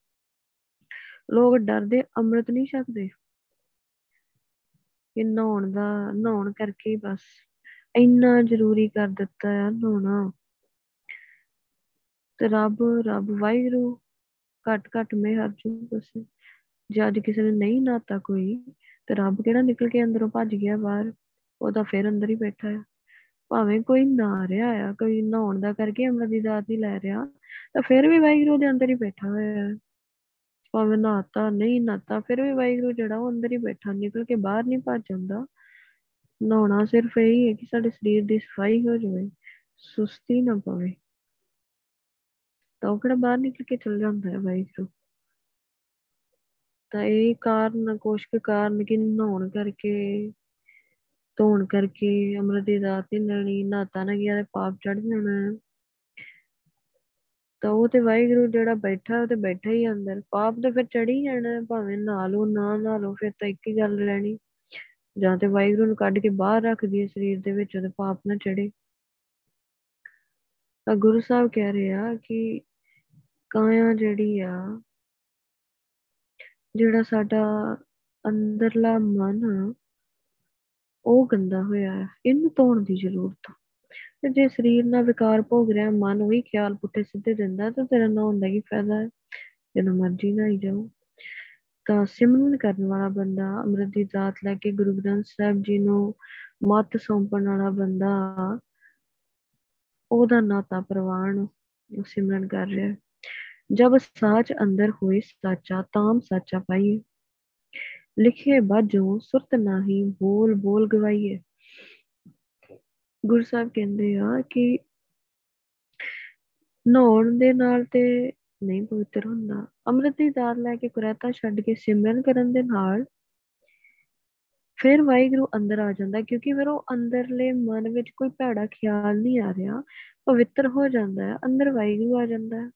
[SPEAKER 1] ਲੋਕ ਡਰਦੇ, ਅੰਮ੍ਰਿਤ ਨਹੀਂ ਛਕਦੇ। ਕਿ ਨਹਾਉਣ ਦਾ, ਨਹਾਉਣ ਕਰਕੇ ਬਸ। ਇੰਨਾ ਜ਼ਰੂਰੀ ਕਰ ਦਿੱਤਾ ਹੈ ਨਹਾਉਣਾ ਤੇ ਰੱਬ ਰੱਬ ਵਾਹਿਗੁਰੂ, ਘਟ ਘਟ ਹਰ ਜੂ ਬਸ ਜੇ ਅੱਜ ਕਿਸੇ ਨੇ ਨਹੀਂ ਨਾਤਾ ਕੋਈ, ਤੇ ਰੱਬ ਕਿਹੜਾ ਨਿਕਲ ਕੇ ਅੰਦਰੋਂ ਭੱਜ ਗਿਆ ਬਾਹਰ? ਉਹ ਤਾਂ ਫਿਰ ਅੰਦਰ ਹੀ ਬੈਠਾ ਹੈ ਭਾਵੇਂ ਕੋਈ ਨਾ ਰਿਹਾ ਆ, ਕੋਈ ਨਹਾਉਣ ਦਾ ਕਰਕੇ ਅੰਮ੍ਰਿਤ ਦੀ ਦਾਤ ਨਹੀਂ ਲੈ ਰਿਹਾ, ਤਾਂ ਫਿਰ ਵੀ ਵਾਹਿਗੁਰੂ ਦੇ ਅੰਦਰ ਹੀ ਬੈਠਾ ਹੋਇਆ ਹੈ ਭਾਵੇਂ ਨਾਤਾ, ਨਹੀਂ ਨਾਤਾ, ਫਿਰ ਵੀ ਵਾਹਿਗੁਰੂ ਜਿਹੜਾ ਉਹ ਅੰਦਰ ਹੀ ਬੈਠਾ, ਨਿਕਲ ਕੇ ਬਾਹਰ ਨਹੀਂ ਭੱਜ ਜਾਂਦਾ। ਨਹਾਉਣਾ ਸਿਰਫ ਇਹ ਹੈ ਕਿ ਸਾਡੇ ਸਰੀਰ ਦੀ ਸਫ਼ਾਈ ਹੋ ਜਾਵੇ, ਸੁਸਤੀ ਨਾ ਪਵੇ। ਤਾਂ ਉਹ ਕਿਹੜਾ ਬਾਹਰ ਨਿਕਲ ਕੇ ਚਲ ਜਾਂਦਾ ਹੈ ਵਾਹਿਗੁਰੂ ਤਾਂ? ਇਹ ਕਾਰਨ, ਕੁਛ ਕੁ ਕਾਰਨ ਕਿ ਨਹਾਉਣ ਕਰਕੇ, ਧੋਣ ਕਰਕੇ ਅੰਮ੍ਰਿਤ ਦੀ ਦਾਤ ਨਹੀਂ ਲੈਣੀ ਨਹਾਤਾ ਨਾ ਗਿਆ ਤੇ ਪਾਪ ਚੜ ਜਾਣਾ। ਤਾਂ ਉਹ ਤੇ ਵਾਹਿਗੁਰੂ ਜਿਹੜਾ ਬੈਠਾ, ਉਹ ਤੇ ਬੈਠਾ ਹੀ ਅੰਦਰ। ਪਾਪ ਤੇ ਫਿਰ ਚੜੀ ਜਾਣਾ, ਭਾਵੇਂ ਨਹਾ ਲਓ, ਨਾ ਨਹਾ ਲਓ, ਫਿਰ ਤਾਂ ਇੱਕ ਹੀ ਗੱਲ ਰਹਿਣੀ। ਜਾਂ ਤੇ ਵਾਹਿਗੁਰੂ ਨੂੰ ਕੱਢ ਕੇ ਬਾਹਰ ਰੱਖ ਦਈਏ ਸਰੀਰ ਦੇ ਵਿੱਚ, ਉਹਦੇ ਪਾਪ ਨਾ ਚੜੇ। ਤਾਂ ਗੁਰੂ ਸਾਹਿਬ ਕਹਿ ਰਹੇ ਆ ਕਿ ਕਾਇਆ ਜਿਹੜੀ ਆ, ਜਿਹੜਾ ਸਾਡਾ ਅੰਦਰਲਾ ਮਨ ਉਹ ਗੰਦਾ ਹੋਇਆ ਹੈ ਇਹਨੂੰ ਧੋਣ ਦੀ ਜ਼ਰੂਰਤ ਤੇ ਜੇ ਸਰੀਰ ਨਾਲ ਵਿਕਾਰ ਭੋਗ ਰਿਹਾ, ਮਨ ਉਹੀ ਖਿਆਲ ਪੁੱਠੇ ਸਿੱਧੇ ਦਿੰਦਾ, ਤਾਂ ਤੇਰਾ ਨਾ ਹੁੰਦਾ ਕੀ ਫਾਇਦਾ ਹੈ? ਜਦੋਂ ਮਰਜ਼ੀ ਨਾ ਹੀ ਜਾਓ। ਤਾਂ ਸਿਮਰਨ ਕਰਨ ਵਾਲਾ ਬੰਦਾ, ਅੰਮ੍ਰਿਤ ਦੀ ਦਾਤ ਲੈ ਕੇ ਗੁਰੂ ਗ੍ਰੰਥ ਸਾਹਿਬ ਜੀ ਨੂੰ ਮੱਤ ਸੌਂਪਣ ਵਾਲਾ ਬੰਦਾ, ਉਹਦਾ ਨਾਤਾ ਪ੍ਰਵਾਨ ਸਿਮਰਨ ਕਰ ਰਿਹਾ। ਜਬ ਸਾਚ ਅੰਦਰ ਹੋਏ ਸਾਚਾ, ਤਾਮ ਸਾਚਾ ਪਾਈਏ। ਲਿਖੇ ਬਾਝੋਂ ਸੁਰਤ ਨਹੀਂ, ਬੋਲ ਬੋਲ ਗਵਾਈਏ। ਗੁਰੂ ਸਾਹਿਬ ਕਹਿੰਦੇ ਆ ਕਿ ਨਹਾਉਣ ਦੇ ਨਾਲ ਤੇ ਨਹੀਂ ਪਵਿੱਤਰ ਹੁੰਦਾ। ਅੰਮ੍ਰਿਤ ਦੀ ਦਾਤ ਲੈ ਕੇ ਕੁਰੈਤਾ ਛੱਡ ਕੇ ਸਿਮਰਨ ਕਰਨ ਦੇ ਨਾਲ ਫਿਰ ਵਾਹਿਗੁਰੂ ਅੰਦਰ ਆ ਜਾਂਦਾ, ਕਿਉਂਕਿ ਫਿਰ ਉਹ ਅੰਦਰਲੇ ਮਨ ਵਿੱਚ ਕੋਈ ਭੈੜਾ ਖਿਆਲ ਨਹੀਂ ਆ ਰਿਹਾ, ਪਵਿੱਤਰ ਹੋ ਜਾਂਦਾ ਹੈ, ਅੰਦਰ ਵਾਹਿਗੁਰੂ ਆ ਜਾਂਦਾ ਹੈ।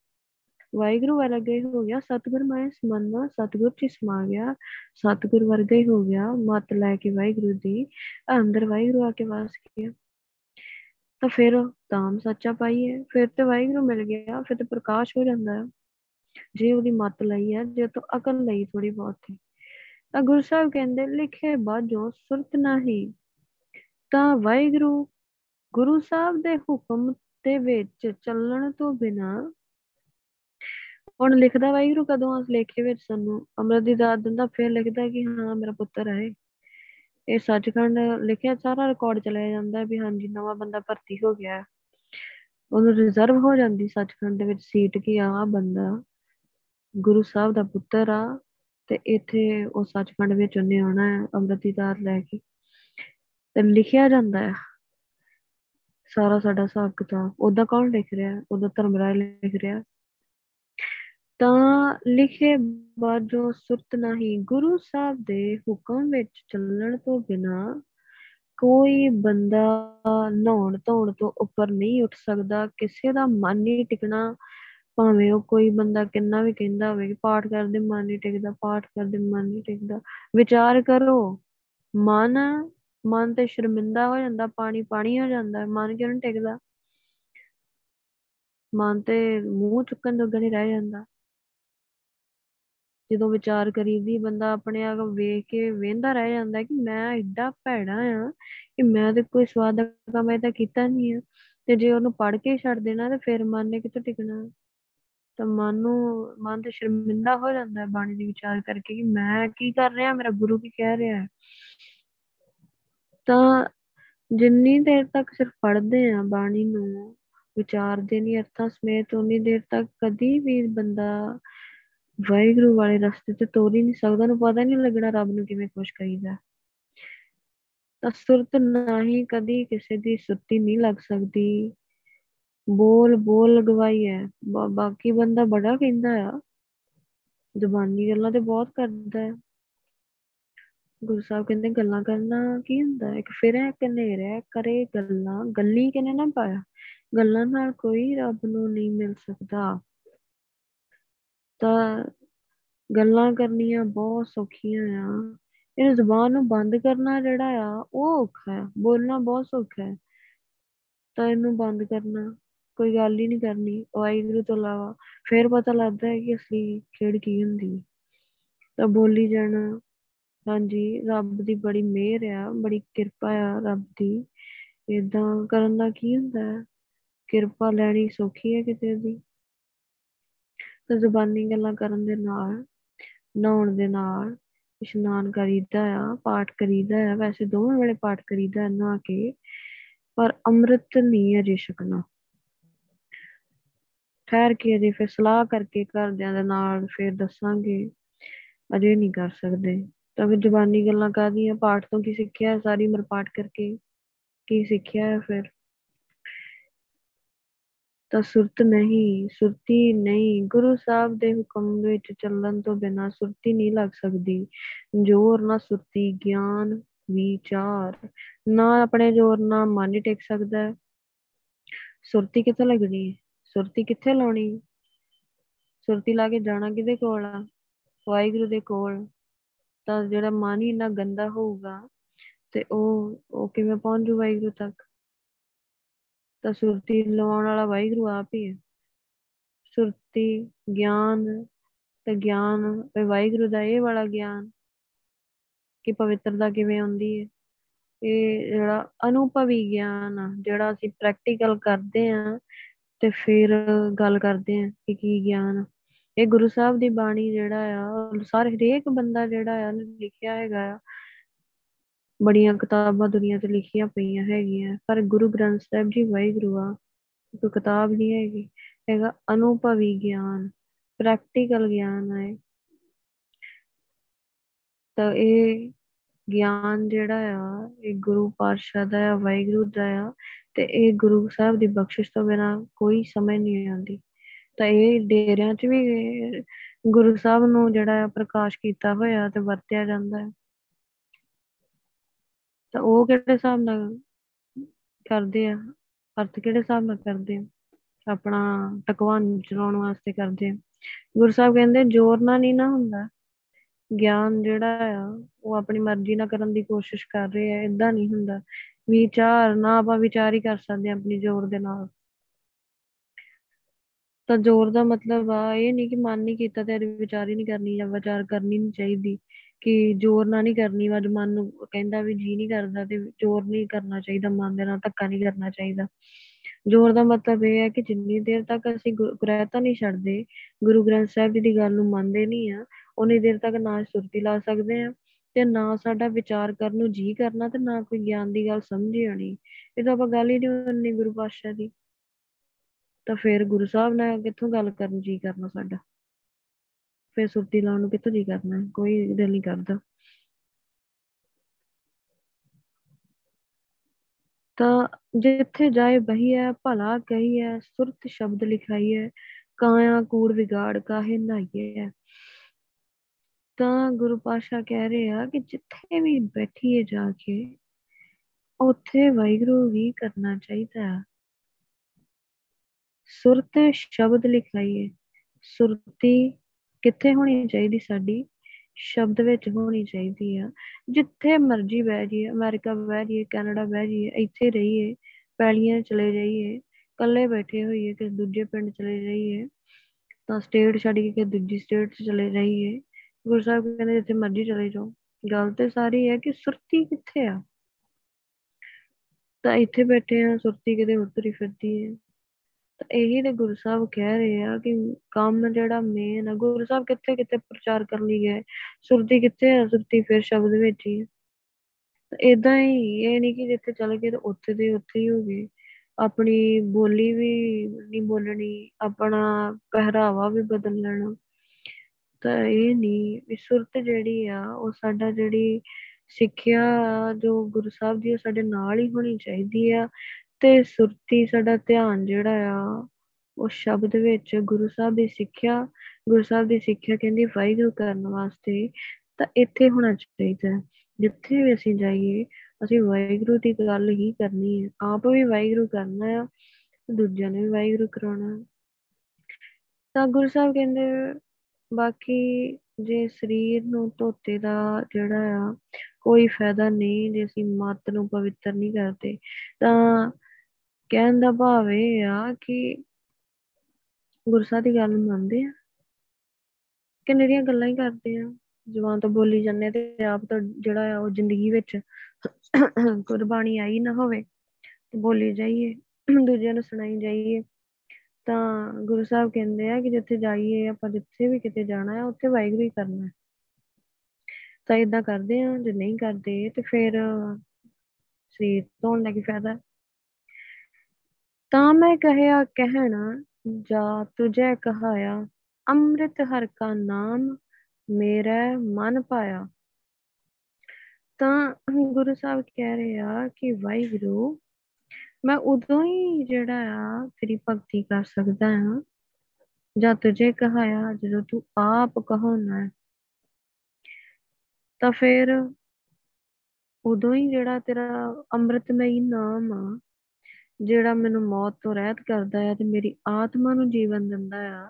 [SPEAKER 1] ਵਾਹਿਗੁਰੂ ਵਾਲਾ ਗਏ ਹੋ ਗਿਆ, ਸਤਿਗੁਰ ਮੈਂ ਸਮਨਵਾ ਸਤਿਗੁਰ ਚ ਸਮਾ ਗਿਆ, ਸਤਿਗੁਰ ਵਰਗਾ ਹੀ ਹੋ ਗਿਆ, ਮਤ ਲੈ ਕੇ ਵਾਹਿਗੁਰੂ ਦੀ, ਅੰਦਰ ਵਾਹਿਗੁਰੂ ਆ ਕੇ ਵਾਸ ਗਿਆ ਤਾਂ ਫਿਰ ਤਾਮ ਸੱਚਾ ਪਾਈਏ, ਫਿਰ ਤੇ ਵਾਹਿਗੁਰੂ ਮਿਲ ਗਿਆ, ਫਿਰ ਤੇ ਪ੍ਰਕਾਸ਼ ਹੋ ਜਾਂਦਾ ਹੈ। ਜੇ ਉਹਦੀ ਮਤ ਲਈ ਹੈ, ਜੇ ਤੋ ਅਕਲ ਲਈ ਥੋੜੀ ਬਹੁਤ ਹੈ। ਤਾਂ ਗੁਰੂ ਸਾਹਿਬ ਕਹਿੰਦੇ, ਲਿਖੇ ਬਾਝੋਂ ਸੁਰਤ ਨਹੀਂ। ਤਾਂ ਵਾਹਿਗੁਰੂ, ਗੁਰੂ ਸਾਹਿਬ ਦੇ ਹੁਕਮ ਦੇ ਵਿੱਚ ਚੱਲਣ ਤੋਂ ਬਿਨਾ ਹੁਣ ਲਿਖਦਾ ਵਾਹਿਗੁਰੂ ਕਦੋਂ ਉਸ ਲੇਖੇ ਵਿੱਚ ਸਾਨੂੰ ਅਮਰਤ ਦੀ ਦਾਤ ਦਿੰਦਾ, ਫਿਰ ਲਿਖਦਾ ਕਿ ਹਾਂ, ਮੇਰਾ ਪੁੱਤਰ ਹੈ। ਇਹ ਸੱਚਖੰਡ ਲਿਖਿਆ ਸਾਰਾ ਰਿਕਾਰਡ ਚਲਾਇਆ ਜਾਂਦਾ ਵੀ ਹਾਂਜੀ ਨਵਾਂ ਬੰਦਾ ਭਰਤੀ ਹੋ ਗਿਆ ਉਹਨੂੰ ਰਿਜ਼ਰਵ ਹੋ ਜਾਂਦੀ ਸੱਚਖੰਡ ਦੇ ਵਿੱਚ ਸੀਟ ਕਿ ਆ ਬੰਦਾ ਗੁਰੂ ਸਾਹਿਬ ਦਾ ਪੁੱਤਰ ਆ ਤੇ ਇੱਥੇ ਉਹ ਸੱਚਖੰਡ ਵਿੱਚ ਉਹਨੇ ਆਉਣਾ ਹੈ, ਅੰਮ੍ਰਿਤ ਦਾਤ ਲੈ ਕੇ। ਤੇ ਲਿਖਿਆ ਜਾਂਦਾ ਹੈ ਸਾਰਾ ਸਾਡਾ ਹਿਸਾਬ ਕਿਤਾਬ। ਉਹਦਾ ਕੌਣ ਲਿਖ ਰਿਹਾ? ਉਹਦਾ ਧਰਮਰਾਜ ਲਿਖ ਰਿਹਾ। ਤਾਂ ਲਿਖੇ ਬਾਝੋਂ ਸੁਰਤ ਨਹੀਂ ਗੁਰੂ ਸਾਹਿਬ ਦੇ ਹੁਕਮ ਵਿੱਚ ਚੱਲਣ ਤੋਂ ਬਿਨਾ ਕੋਈ ਬੰਦਾ ਨਹਾਉਣ ਧੋਣ ਤੋਂ ਉੱਪਰ ਨਹੀਂ ਉੱਠ ਸਕਦਾ, ਕਿਸੇ ਦਾ ਮਨ ਨਹੀਂ ਟਿਕਣਾ। ਭਾਵੇਂ ਉਹ ਕੋਈ ਬੰਦਾ ਕਿੰਨਾ ਵੀ ਕਹਿੰਦਾ ਹੋਵੇ ਕਿ ਪਾਠ ਕਰਦੇ ਮਨ ਨਹੀਂ ਟਿਕਦਾ, ਪਾਠ ਕਰਦੇ ਮਨ ਨਹੀਂ ਟਿਕਦਾ, ਵਿਚਾਰ ਕਰੋ। ਮਨ ਮਨ ਤੇ ਸ਼ਰਮਿੰਦਾ ਹੋ ਜਾਂਦਾ, ਪਾਣੀ ਪਾਣੀ ਹੋ ਜਾਂਦਾ, ਮਨ ਕਿਉਂ ਨਹੀਂ ਟਿਕਦਾ? ਮਨ ਤੇ ਮੂੰਹ ਚੁੱਕਣ ਜੋਗਾ ਨਹੀਂ ਰਹਿ ਜਾਂਦਾ। ਜਦੋਂ ਵਿਚਾਰ ਕਰੀਦੀ, ਬੰਦਾ ਆਪਣੇ ਆਪ ਵੇਖ ਕੇ ਵੇਂਦਾ ਰਹਿ ਜਾਂਦਾ ਕਿ ਮੈਂ ਐਡਾ ਭੈੜਾ ਆ ਕਿ ਮੈਂ ਤੇ ਕੋਈ ਸਵਾਦ ਦਾ ਕੰਮ ਤਾਂ ਕੀਤਾ ਨਹੀਂ ਆ। ਤੇ ਜੇ ਉਹਨੂੰ ਪੜ ਕੇ ਛੱਡ ਦੇਣਾ ਤੇ ਫਿਰ ਮਨ ਨੇ ਕਿੱਥੋਂ ਟਿਕਣਾ? ਤਾਂ ਮਨ ਨੂੰ, ਮਨ ਤੇ ਸ਼ਰਮਿੰਦਾ ਹੋ ਜਾਂਦਾ ਹੈ ਬਾਣੀ ਦੀ ਵਿਚਾਰ ਕਰਕੇ ਕਿ ਮੈਂ ਕੀ ਕਰ ਰਿਹਾ, ਮੇਰਾ ਗੁਰੂ ਕੀ ਕਹਿ ਰਿਹਾ ਹੈ। ਤਾਂ ਜਿੰਨੀ ਦੇਰ ਤੱਕ ਸਿਰਫ ਪੜ੍ਹਦੇ ਆ ਬਾਣੀ ਨੂੰ, ਵਿਚਾਰਦੇ ਨਹੀਂ ਅਰਥਾਂ ਸਮੇਤ, ਉਨੀ ਦੇਰ ਤੱਕ ਕਦੀ ਵੀ ਬੰਦਾ ਵਾਹਿਗੁਰੂ ਵਾਲੇ ਰਸਤੇ ਤੇ ਤੋਰ ਹੀ ਨਹੀਂ ਸਕਦਾ ਨੂੰ ਪਤਾ ਨਹੀਂ ਲੱਗਣਾ ਰੱਬ ਨੂੰ ਕਿਵੇਂ ਖੁਸ਼ ਕਰੀਦਾ। ਤਾਂ ਸੁਰਤ ਨਹੀਂ ਕਦੀ ਕਿਸੇ ਦੀ ਸੁਰਤੀ ਨਹੀਂ ਲੱਗ ਸਕਦੀ। ਬੋਲ ਬੋਲ ਲਗਵਾਈ ਹੈ ਬਾਕੀ ਬੰਦਾ ਬੜਾ ਕਹਿੰਦਾ ਆ। ਜ਼ੁਬਾਨੀ ਗੱਲਾਂ ਤੇ ਬਹੁਤ ਕਰਦਾ। ਹੈ ਗੁਰੂ ਸਾਹਿਬ ਕਹਿੰਦੇ, ਗੱਲਾਂ ਕਰਨਾ ਕੀ ਹੁੰਦਾ? ਇੱਕ ਫਿਰ ਹੈ ਕਨੇਰਾ ਕਰੇ ਗੱਲਾਂ। ਗੱਲੀ ਕਿਨੇ ਨਾ ਪਾਇਆ? ਗੱਲਾਂ ਨਾਲ ਕੋਈ ਰੱਬ ਨੂੰ ਨਹੀਂ ਮਿਲ ਸਕਦਾ। ਤਾਂ ਗੱਲਾਂ ਕਰਨੀਆਂ ਬਹੁਤ ਸੌਖੀਆਂ ਆ। ਇਹ ਜ਼ੁਬਾਨ ਨੂੰ ਬੰਦ ਕਰਨਾ ਜਿਹੜਾ ਆ, ਉਹ ਔਖਾ ਹੈ। ਬੋਲਣਾ ਬਹੁਤ ਸੌਖਾ ਹੈ। ਤਾਂ ਇਹਨੂੰ ਬੰਦ ਕਰਨਾ, ਕੋਈ ਗੱਲ ਹੀ ਨਹੀਂ ਕਰਨੀ। ਵਾਹਿਗੁਰੂ ਤੋਂ ਇਲਾਵਾ ਫਿਰ ਪਤਾ ਲੱਗਦਾ ਹੈ ਕਿ ਅਸਲੀ ਖੇਡ ਕੀ ਹੁੰਦੀ ਤਾਂ ਬੋਲੀ ਜਾਣਾ, ਹਾਂਜੀ, ਰੱਬ ਦੀ ਬੜੀ ਮਿਹਰ ਆ, ਬੜੀ ਕਿਰਪਾ ਆ ਰੱਬ ਦੀ। ਇਦਾਂ ਕਰਨ ਦਾ ਕੀ ਹੁੰਦਾ ਹੈ? ਕਿਰਪਾ ਲੈਣੀ ਸੌਖੀ ਹੈ ਕਿਤੇ ਦੀ? ਤਾਂ ਜ਼ੁਬਾਨੀ ਗੱਲਾਂ ਕਰਨ ਦੇ ਨਾਲ, ਨਹਾਉਣ ਦੇ ਨਾਲ, ਇਸ਼ਨਾਨ ਕਰੀਦਾ ਆ, ਪਾਠ ਕਰੀਦਾ ਆ, ਵੈਸੇ ਦੋਵੇਂ ਵੇਲੇ ਪਾਠ ਕਰੀਦਾ ਨਾ ਕੇ, ਪਰ ਅੰਮ੍ਰਿਤ ਨਹੀਂ ਅਜੇ ਛਕਣਾ। ਠਹਿਰ ਕੇ ਅਜੇ ਫਿਰ ਸਲਾਹ ਕਰਕੇ ਘਰਦਿਆਂ ਦੇ ਨਾਲ ਫਿਰ ਦੱਸਾਂਗੇ, ਅਜੇ ਨਹੀਂ ਕਰ ਸਕਦੇ। ਤਾਂ ਫਿਰ ਜ਼ੁਬਾਨੀ ਗੱਲਾਂ ਕਰਦੀਆਂ ਪਾਠ ਤੋਂ ਕੀ ਸਿੱਖਿਆ? ਸਾਰੀ ਉਮਰ ਪਾਠ ਕਰਕੇ ਕੀ ਸਿੱਖਿਆ ਹੈ ਫਿਰ? ਤਾਂ ਸੁਰਤ ਨਹੀਂ, ਸੁਰਤੀ ਨਹੀਂ। ਗੁਰੂ ਸਾਹਿਬ ਦੇ ਹੁਕਮ ਵਿੱਚ ਚੱਲਣ ਤੋਂ ਬਿਨਾ ਸੁਰਤੀ ਨਹੀਂ ਲੱਗ ਸਕਦੀ। ਜੋਰ ਨਾ ਸੁਰਤੀ, ਗਿਆਨ, ਵਿਚਾਰ ਨਾ ਆਪਣੇ ਜੋਰ ਨਾਲ ਮਨ ਹੀ ਟਿਕ ਸਕਦਾ ਸੁਰਤੀ ਕਿੱਥੇ ਲੱਗਣੀ ਸੁਰਤੀ ਕਿੱਥੇ ਲਾਉਣੀ? ਸੁਰਤੀ ਲਾ ਕੇ ਜਾਣਾ ਕਿਹਦੇ ਕੋਲ ਆ? ਵਾਹਿਗੁਰੂ ਦੇ ਕੋਲ। ਤਾਂ ਜਿਹੜਾ ਮਨ ਹੀ ਇੰਨਾ ਗੰਦਾ ਹੋਊਗਾ ਤੇ ਉਹ ਉਹ ਕਿਵੇਂ ਪਹੁੰਚ ਜੂ ਵਾਹਿਗੁਰੂ ਤੱਕ? ਤਾਂ ਸੁਰਤੀ ਲਵਾਉਣ ਵਾਲਾ ਵਾਹਿਗੁਰੂ ਆਪ ਹੀ ਹੈ। ਸੁਰਤੀ, ਗਿਆਨ, ਤੇ ਗਿਆਨ ਵਾਹਿਗੁਰੂ ਦਾ ਇਹ ਵਾਲਾ ਗਿਆਨ ਕਿ ਪਵਿੱਤਰਤਾ ਕਿਵੇਂ ਆਉਂਦੀ ਹੈ। ਇਹ ਜਿਹੜਾ ਅਨੁਭਵੀ ਗਿਆਨ ਆ, ਜਿਹੜਾ ਅਸੀਂ ਪ੍ਰੈਕਟੀਕਲ ਕਰਦੇ ਆ ਤੇ ਫਿਰ ਗੱਲ ਕਰਦੇ ਆ ਕਿ ਕੀ ਗਿਆਨ ਇਹ ਗੁਰੂ ਸਾਹਿਬ ਦੀ ਬਾਣੀ ਜਿਹੜਾ ਆ ਸਾਰੇ ਹਰੇਕ ਬੰਦਾ ਜਿਹੜਾ ਆ ਲਿਖਿਆ ਹੈਗਾ ਆ ਬੜੀਆਂ ਕਿਤਾਬਾਂ ਦੁਨੀਆ ਤੇ ਲਿਖੀਆਂ ਪਈਆਂ ਹੈਗੀਆਂ, ਪਰ ਗੁਰੂ ਗ੍ਰੰਥ ਸਾਹਿਬ ਜੀ ਵਾਹਿਗੁਰੂ ਆ, ਕੋਈ ਕਿਤਾਬ ਨਹੀਂ ਹੈਗੀ, ਹੈਗਾ ਅਨੁਭਵੀ ਗਿਆਨ ਪ੍ਰੈਕਟੀਕਲ ਗਿਆਨ ਹੈ। ਤਾਂ ਇਹ ਗਿਆਨ ਜਿਹੜਾ ਆ, ਇਹ ਗੁਰੂ ਪਾਤਸ਼ਾਹ ਦਾ ਆ, ਵਾਹਿਗੁਰੂ ਦਾ ਆ, ਤੇ ਇਹ ਗੁਰੂ ਸਾਹਿਬ ਦੀ ਬਖਸ਼ਿਸ਼ ਤੋਂ ਬਿਨਾ ਕੋਈ ਸਮਝ ਨਹੀਂ ਆਉਂਦੀ। ਤਾਂ ਇਹ ਡੇਰਿਆਂ 'ਚ ਵੀ ਗੁਰੂ ਸਾਹਿਬ ਨੂੰ ਜਿਹੜਾ ਪ੍ਰਕਾਸ਼ ਕੀਤਾ ਹੋਇਆ ਤੇ ਵਰਤਿਆ ਜਾਂਦਾ ਹੈ। ਤਾਂ ਉਹ ਕਿਹੜੇ ਹਿਸਾਬ ਨਾਲ ਕਰਦੇ ਆ? ਅਰਥ ਕਿਹੜੇ ਹਿਸਾਬ ਨਾਲ ਕਰਦੇ ਆ? ਆਪਣਾ ਟਕਵਾਨ ਚਲਾਉਣ ਵਾਸਤੇ ਕਰਦੇ ਆ। ਗੁਰੂ ਸਾਹਿਬ ਕਹਿੰਦੇ ਜ਼ੋਰ ਨਾਲ ਨਹੀਂ ਨਾ ਹੁੰਦਾ। ਗਿਆਨ ਜਿਹੜਾ ਆ, ਉਹ ਆਪਣੀ ਮਰਜ਼ੀ ਨਾਲ ਕਰਨ ਦੀ ਕੋਸ਼ਿਸ਼ ਕਰ ਰਹੇ ਆ ਇਦਾਂ ਨਹੀਂ ਹੁੰਦਾ। ਵਿਚਾਰ ਨਾ ਆਪਾਂ ਵਿਚਾਰ ਹੀ ਕਰ ਸਕਦੇ ਆਪਣੀ ਜ਼ੋਰ ਦੇ ਨਾਲ। ਤਾਂ ਜ਼ੋਰ ਦਾ ਮਤਲਬ ਆ ਇਹ ਨਹੀਂ ਕਿ ਮਨ ਨਹੀਂ ਕੀਤਾ ਤੇ ਵਿਚਾਰ ਹੀ ਨਹੀਂ ਕਰਨੀ ਜਾਂ ਵਿਚਾਰ ਕਰਨੀ ਨਹੀਂ ਚਾਹੀਦੀ। ਕਿ ਜ਼ੋਰ ਨਾਲ ਨਹੀਂ ਕਰਨੀ ਵਜ ਮਨ ਨੂੰ ਕਹਿੰਦਾ ਵੀ ਜੀ ਨਹੀਂ ਕਰਦਾ ਤੇ ਜ਼ੋਰ ਨਹੀਂ ਕਰਨਾ ਚਾਹੀਦਾ, ਮਨ ਦੇ ਨਾਲ ਧੱਕਾ ਨਹੀਂ ਕਰਨਾ ਚਾਹੀਦਾ। ਜ਼ੋਰ ਦਾ ਮਤਲਬ ਇਹ ਹੈ ਕਿ ਜਿੰਨੀ ਦੇਰ ਤੱਕ ਅਸੀਂ ਗੁਰੈਤਾ ਨਹੀਂ ਛੱਡਦੇ, ਗੁਰੂ ਗ੍ਰੰਥ ਸਾਹਿਬ ਜੀ ਦੀ ਗੱਲ ਨੂੰ ਮੰਨਦੇ ਨਹੀਂ ਆ ਉਨੀ ਦੇਰ ਤੱਕ ਨਾ ਸੁਰਤੀ ਲਾ ਸਕਦੇ ਆ ਤੇ ਨਾ ਸਾਡਾ ਵਿਚਾਰ ਕਰਨ ਨੂੰ ਜੀ ਕਰਨਾ ਤੇ ਨਾ ਕੋਈ ਗਿਆਨ ਦੀ ਗੱਲ ਸਮਝ ਆਣੀ ਇਹ ਤਾਂ ਆਪਾਂ ਗੱਲ ਹੀ ਨਹੀਂ ਮੰਨਣੀ ਗੁਰੂ ਪਾਤਸ਼ਾਹ ਦੀ। ਤਾਂ ਫਿਰ ਗੁਰੂ ਸਾਹਿਬ ਨਾਲ ਕਿੱਥੋਂ ਗੱਲ ਕਰਨ ਜੀ ਕਰਨਾ ਸਾਡਾ? ਫਿਰ ਸੁਰਤੀ ਲਾਉਣ ਨੂੰ ਕਿੱਥੋਂ ਜੀ ਕਰਨਾ? ਕੋਈ ਦਿਲ ਨਹੀਂ ਕਰਦਾ। ਤਾਂ ਜਿੱਥੇ ਜਾਏ ਬਹੀਐ ਭਲਾ ਕਹੀਐ ਸੁਰਤ ਸ਼ਬਦ ਲਿਖਾਈਐ ਕਾਇਆ ਕੂੜ ਵਿਗਾੜ ਕਾਹੇ ਨਾਈਐ ਤਾਂ ਗੁਰੂ ਪਾਸ਼ਾ ਕਹਿ ਰਹੇ ਆ ਕਿ ਜਿੱਥੇ ਵੀ ਬੈਠੀਏ ਜਾ ਕੇ, ਉੱਥੇ ਵਾਹਿਗੁਰੂ ਹੀ ਕਰਨਾ ਚਾਹੀਦਾ ਹੈ ਸੁਰਤ ਸ਼ਬਦ ਲਿਖਾਈਏ, ਸੁਰਤੀ ਕਿੱਥੇ ਹੋਣੀ ਚਾਹੀਦੀ ਸਾਡੀ? ਸ਼ਬਦ ਵਿੱਚ ਹੋਣੀ ਚਾਹੀਦੀ ਆ। ਜਿੱਥੇ ਮਰਜ਼ੀ ਬਹਿ ਜਾਈਏ, ਅਮਰੀਕਾ ਬਹਿ ਜਾਈਏ, ਕੈਨੇਡਾ ਬਹਿ ਜਾਈਏ, ਇੱਥੇ ਰਹੀਏ, ਪੈਲੀਆਂ ਚਲੇ ਜਾਈਏ, ਇਕੱਲੇ ਬੈਠੇ ਹੋਈਏ, ਕਿਸੇ ਦੂਜੇ ਪਿੰਡ ਚਲੇ ਜਾਈਏ, ਤਾਂ ਸਟੇਟ ਛੱਡ ਕੇ ਕਿਸੇ ਦੂਜੀ ਸਟੇਟ 'ਚ ਚਲੇ ਜਾਈਏ। ਗੁਰੂ ਸਾਹਿਬ ਕਹਿੰਦੇ ਜਿੱਥੇ ਮਰਜ਼ੀ ਚਲੇ ਜਾਓ। ਗੱਲ ਤੇ ਸਾਰੀ ਹੈ ਕਿ ਸੁਰਤੀ ਕਿੱਥੇ ਆ? ਤਾਂ ਇੱਥੇ ਬੈਠੇ ਆ, ਸੁਰਤੀ ਕਿਤੇ ਉਤਰੀ ਫਿਰਦੀ ਹੈ ਤਾਂ ਇਹੀ ਤੇ ਗੁਰੂ ਸਾਹਿਬ ਕਹਿ ਰਹੇ ਆ ਕਿ ਕੰਮ ਜਿਹੜਾ ਮੇਨ ਆ, ਗੁਰੂ ਸਾਹਿਬ ਕਿੱਥੇ ਕਿੱਥੇ ਪ੍ਰਚਾਰ ਕਰ ਲਈ ਗਏ ਸੁਰਤੀ ਕਿੱਥੇ ਆ? ਸੁਰਤੀ ਫਿਰ ਸ਼ਬਦ ਵਿੱਚ ਹੀ। ਇਦਾਂ ਹੀ, ਇਹ ਨਹੀਂ ਕਿ ਜਿੱਥੇ ਚਲੇ ਗਏ ਤਾਂ ਉੱਥੇ ਦੇ ਉੱਥੇ ਹੀ ਹੋ ਗਏ। ਆਪਣੀ ਬੋਲੀ ਵੀ ਨਹੀਂ ਬੋਲਣੀ, ਆਪਣਾ ਪਹਿਰਾਵਾ ਵੀ ਬਦਲ ਲੈਣਾ। ਤਾਂ ਇਹ ਨਹੀਂ ਵੀ ਸੁਰਤ ਜਿਹੜੀ ਆ, ਉਹ ਸਾਡਾ ਜਿਹੜੀ ਸਿੱਖਿਆ ਜੋ ਗੁਰੂ ਸਾਹਿਬ ਦੀ ਸਾਡੇ ਨਾਲ ਹੀ ਹੋਣੀ ਚਾਹੀਦੀ ਆ। ਤੇ ਸੁਰਤੀ ਸਾਡਾ ਧਿਆਨ ਜਿਹੜਾ ਆ, ਉਹ ਸ਼ਬਦ ਵਿੱਚ ਗੁਰੂ ਸਾਹਿਬ ਦੀ ਸਿੱਖਿਆ, ਗੁਰੂ ਸਾਹਿਬ ਦੀ ਸਿੱਖਿਆ ਕਹਿੰਦੀ ਵਾਹਿਗੁਰੂ ਕਰਨ ਵਾਸਤੇ ਤਾਂ ਇੱਥੇ ਹੋਣਾ ਚਾਹੀਦਾ ਜਿੱਥੇ ਵੀ ਅਸੀਂ ਜਾਈਏ, ਅਸੀਂ ਵਾਹਿਗੁਰੂ ਦੀ ਗੱਲ ਹੀ ਕਰਨੀ ਹੈ। ਆਪ ਵੀ ਵਾਹਿਗੁਰੂ ਕਰਨਾ ਆ, ਦੂਜਿਆਂ ਨੂੰ ਵੀ ਵਾਹਿਗੁਰੂ ਕਰਾਉਣਾ। ਤਾਂ ਗੁਰੂ ਸਾਹਿਬ ਕਹਿੰਦੇ, ਬਾਕੀ ਜੇ ਸਰੀਰ ਨੂੰ ਧੋਤੇ ਦਾ ਜਿਹੜਾ ਆ, ਕੋਈ ਫਾਇਦਾ ਨਹੀਂ, ਜੇ ਅਸੀਂ ਮਤ ਨੂੰ ਪਵਿੱਤਰ ਨਹੀਂ ਕਰਦੇ, ਤਾਂ ਕਹਿਣ ਦਾ ਭਾਵ ਇਹ ਆ ਕਿ ਗੁਰਸਾਹਿਬ ਦੀ ਗੱਲ ਮੰਨਦੇ ਆ ਕਿ ਨਿਹਰੀਆਂ ਗੱਲਾਂ ਹੀ ਕਰਦੇ ਆ, ਜ਼ੁਬਾਨ ਤੋਂ ਬੋਲੀ ਜਾਂਦੇ ਤੇ ਆਪ ਤਾਂ ਜਿਹੜਾ ਆ ਉਹ ਜ਼ਿੰਦਗੀ ਵਿੱਚ ਕੁਰਬਾਨੀ ਆਈ ਨਾ ਹੋਵੇ ਤੇ ਬੋਲੀ ਜਾਈਏ, ਦੂਜਿਆਂ ਨੂੰ ਸੁਣਾਈ ਜਾਈਏ, ਤਾਂ ਗੁਰੂ ਸਾਹਿਬ ਕਹਿੰਦੇ ਆ ਕਿ ਜਿੱਥੇ ਜਾਈਏ ਆਪਾਂ ਜਿੱਥੇ ਵੀ ਕਿਤੇ ਜਾਣਾ ਹੈ ਉੱਥੇ ਵਾਹਿਗੁਰੂ ਹੀ ਕਰਨਾ ਹੈ। ਤਾਂ ਇਦਾਂ ਕਰਦੇ ਆ, ਜੇ ਨਹੀਂ ਕਰਦੇ ਤੇ ਫਿਰ ਸਰੀਰ ਧੋਣ ਦਾ ਕੀ ਫਾਇਦਾ? ਤਾਂ ਮੈਂ ਕਹਿਆ, ਕਹਿਣਾ ਜਾ ਤੁਝੇ ਕਹਾਇਆ, ਅੰਮ੍ਰਿਤ ਹਰ ਕਾ ਨਾਮ ਮੇਰਾ ਮਨ ਪਾਇਆ। ਤਾਂ ਗੁਰੂ ਸਾਹਿਬ ਕਹਿ ਰਹੇ ਆ ਕਿ ਵਾਹਿਗੁਰੂ, ਮੈਂ ਉਦੋਂ ਹੀ ਜਿਹੜਾ ਆ ਤੇਰੀ ਭਗਤੀ ਕਰ ਸਕਦਾ ਹਾਂ। ਜਾਂ ਤੁਝੇ ਕਹਾਇਆ, ਜਦੋਂ ਤੂੰ ਆਪ ਕਹੋਨਾ ਤਾਂ ਫਿਰ ਉਦੋਂ ਹੀ ਜਿਹੜਾ ਤੇਰਾ ਅੰਮ੍ਰਿਤਮਈ ਨਾਮ ਆ ਜਿਹੜਾ ਮੈਨੂੰ ਮੌਤ ਤੋਂ ਰਹਿਤ ਕਰਦਾ ਆ ਤੇ ਮੇਰੀ ਆਤਮਾ ਨੂੰ ਜੀਵਨ ਦਿੰਦਾ ਆ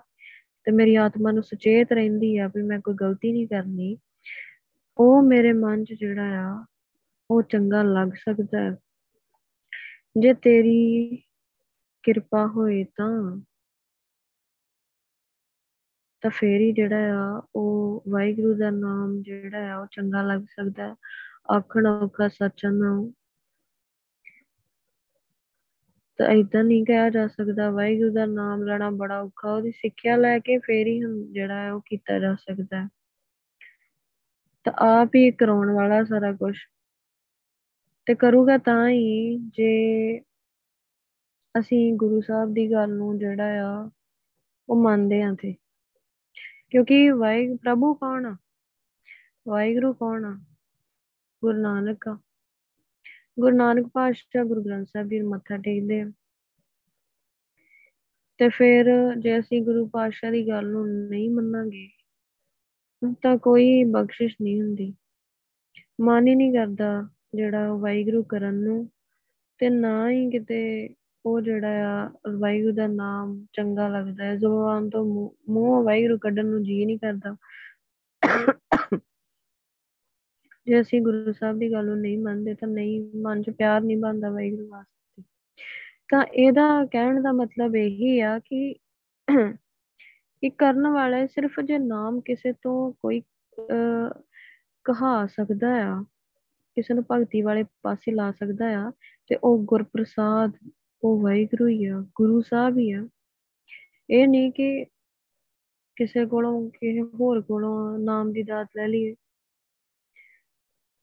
[SPEAKER 1] ਤੇ ਮੇਰੀ ਆਤਮਾ ਨੂੰ ਸੁਚੇਤ ਰਹਿੰਦੀ ਆ ਵੀ ਮੈਂ ਕੋਈ ਗਲਤੀ ਨਹੀਂ ਕਰਨੀ, ਉਹ ਮੇਰੇ ਮਨ 'ਚ ਜਿਹੜਾ ਆ, ਉਹ ਚੰਗਾ ਲੱਗ ਸਕਦਾ ਹੈ ਜੇ ਤੇਰੀ ਕਿਰਪਾ ਹੋਏ ਤਾਂ ਤਾਂ ਫੇਰ ਹੀ ਜਿਹੜਾ ਆ, ਉਹ ਵਾਹਿਗੁਰੂ ਦਾ ਨਾਮ ਜਿਹੜਾ ਆ, ਉਹ ਚੰਗਾ ਲੱਗ ਸਕਦਾ ਆਖਣ ਔਖਾ ਸੱਚ ਨਾ ਤਾਂ ਇਦਾਂ ਨਹੀਂ ਕਿਹਾ ਜਾ ਸਕਦਾ। ਵਾਹਿਗੁਰੂ ਦਾ ਨਾਮ ਲੈਣਾ ਬੜਾ ਔਖਾ, ਉਹਦੀ ਸਿੱਖਿਆ ਲੈ ਕੇ ਫੇਰ ਹੀ ਜਿਹੜਾ ਹੈ, ਉਹ ਕੀਤਾ ਜਾ ਸਕਦਾ ਤਾਂ ਆਪ ਹੀ ਕਰਾਉਣ ਵਾਲਾ ਸਾਰਾ ਕੁਝ ਤੇ ਕਰੂਗਾ ਤਾਂ ਹੀ ਜੇ ਅਸੀਂ ਗੁਰੂ ਸਾਹਿਬ ਦੀ ਗੱਲ ਨੂੰ ਜਿਹੜਾ ਆ, ਉਹ ਮੰਨਦੇ ਆਂ ਤੇ ਕਿਉਂਕਿ ਵਾਹਿਗੁਰੂ ਪ੍ਰਭੂ ਕੌਣ ਆ? ਵਾਹਿਗੁਰੂ ਕੌਣ ਆ? ਗੁਰੂ ਨਾਨਕ ਆ। ਗੁਰੂ ਨਾਨਕ ਪਾਤਸ਼ਾਹ ਗੁਰੂ ਗ੍ਰੰਥ ਸਾਹਿਬ ਜੀ ਨੂੰ ਮੱਥਾ ਟੇਕਦੇ ਆ। ਤੇ ਫਿਰ ਜੇ ਅਸੀਂ ਗੁਰੂ ਪਾਤਸ਼ਾਹ ਦੀ ਗੱਲ ਨੂੰ ਨਹੀਂ ਮੰਨਾਂਗੇ, ਤਾਂ ਕੋਈ ਬਖਸ਼ਿਸ਼ ਨਹੀਂ ਹੁੰਦੀ। ਮਨ ਹੀ ਨਹੀਂ ਕਰਦਾ ਜਿਹੜਾ ਵਾਹਿਗੁਰੂ ਕਰਨ ਨੂੰ, ਤੇ ਨਾ ਹੀ ਕਿਤੇ ਉਹ ਜਿਹੜਾ ਆ, ਵਾਹਿਗੁਰੂ ਦਾ ਨਾਮ ਚੰਗਾ ਲੱਗਦਾ ਹੈ। ਜ਼ੁਬਾਨ ਤੋਂ ਮੂੰਹ ਵਾਹਿਗੁਰੂ ਕੱਢਣ ਨੂੰ ਜੀ ਨਹੀਂ ਕਰਦਾ। ਜੇ ਅਸੀਂ ਗੁਰੂ ਸਾਹਿਬ ਦੀ ਗੱਲ ਨੂੰ ਨਹੀਂ ਮੰਨਦੇ ਤਾਂ ਨਹੀਂ, ਮਨ 'ਚ ਪਿਆਰ ਨਹੀਂ ਬਣਦਾ ਵਾਹਿਗੁਰੂ ਵਾਸਤੇ। ਤਾਂ ਇਹਦਾ ਕਹਿਣ ਦਾ ਮਤਲਬ ਇਹੀ ਆ ਕਿ ਕਿ ਕਰਨ ਵਾਲਾ ਸਿਰਫ ਜੇ ਨਾਮ ਕਿਸੇ ਤੋਂ ਕੋਈ ਕਹਾ ਸਕਦਾ ਆ, ਕਿਸੇ ਨੂੰ ਭਗਤੀ ਵਾਲੇ ਪਾਸੇ ਲਾ ਸਕਦਾ ਆ, ਤੇ ਉਹ ਗੁਰਪ੍ਰਸਾਦ, ਉਹ ਵਾਹਿਗੁਰੂ ਹੀ ਆ, ਗੁਰੂ ਸਾਹਿਬ ਹੀ ਆ। ਇਹ ਨਹੀਂ ਕਿ ਕਿਸੇ ਕੋਲੋਂ, ਕਿਸੇ ਹੋਰ ਕੋਲੋਂ ਨਾਮ ਦੀ ਦਾਤ ਲੈ ਲਈਏ।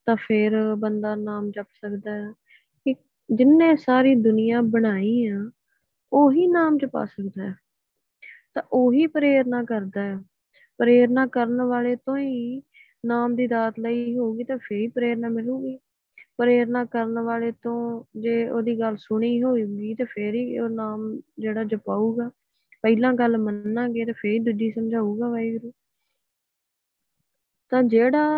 [SPEAKER 1] ਤਾਂ ਫਿਰ ਬੰਦਾ ਨਾਮ ਜਪ ਸਕਦਾ ਹੈ। ਕਿ ਜਿੰਨੇ ਸਾਰੀ ਦੁਨੀਆ ਬਣਾਈ ਆ, ਉਹੀ ਨਾਮ ਜਪਾ ਸਕਦਾ ਹੈ। ਤਾਂ ਉਹੀ ਪ੍ਰੇਰਣਾ ਕਰਦਾ ਹੈ। ਪ੍ਰੇਰਣਾ ਕਰਨ ਵਾਲੇ ਤੋਂ ਹੀ ਨਾਮ ਦੀ ਦਾਤ ਲਈ ਹੋਊਗੀ ਤਾਂ ਫੇਰ ਹੀ ਪ੍ਰੇਰਣਾ ਮਿਲੂਗੀ। ਪ੍ਰੇਰਣਾ ਕਰਨ ਵਾਲੇ ਤੋਂ ਜੇ ਉਹਦੀ ਗੱਲ ਸੁਣੀ ਹੋਊਗੀ ਤੇ ਫੇਰ ਹੀ ਉਹ ਨਾਮ ਜਿਹੜਾ ਜਪਾਊਗਾ। ਪਹਿਲਾਂ ਗੱਲ ਮੰਨਾਂਗੇ ਤੇ ਫੇਰ ਦੂਜੀ ਸਮਝਾਊਗਾ ਵਾਹਿਗੁਰੂ। ਤਾਂ ਜਿਹੜਾ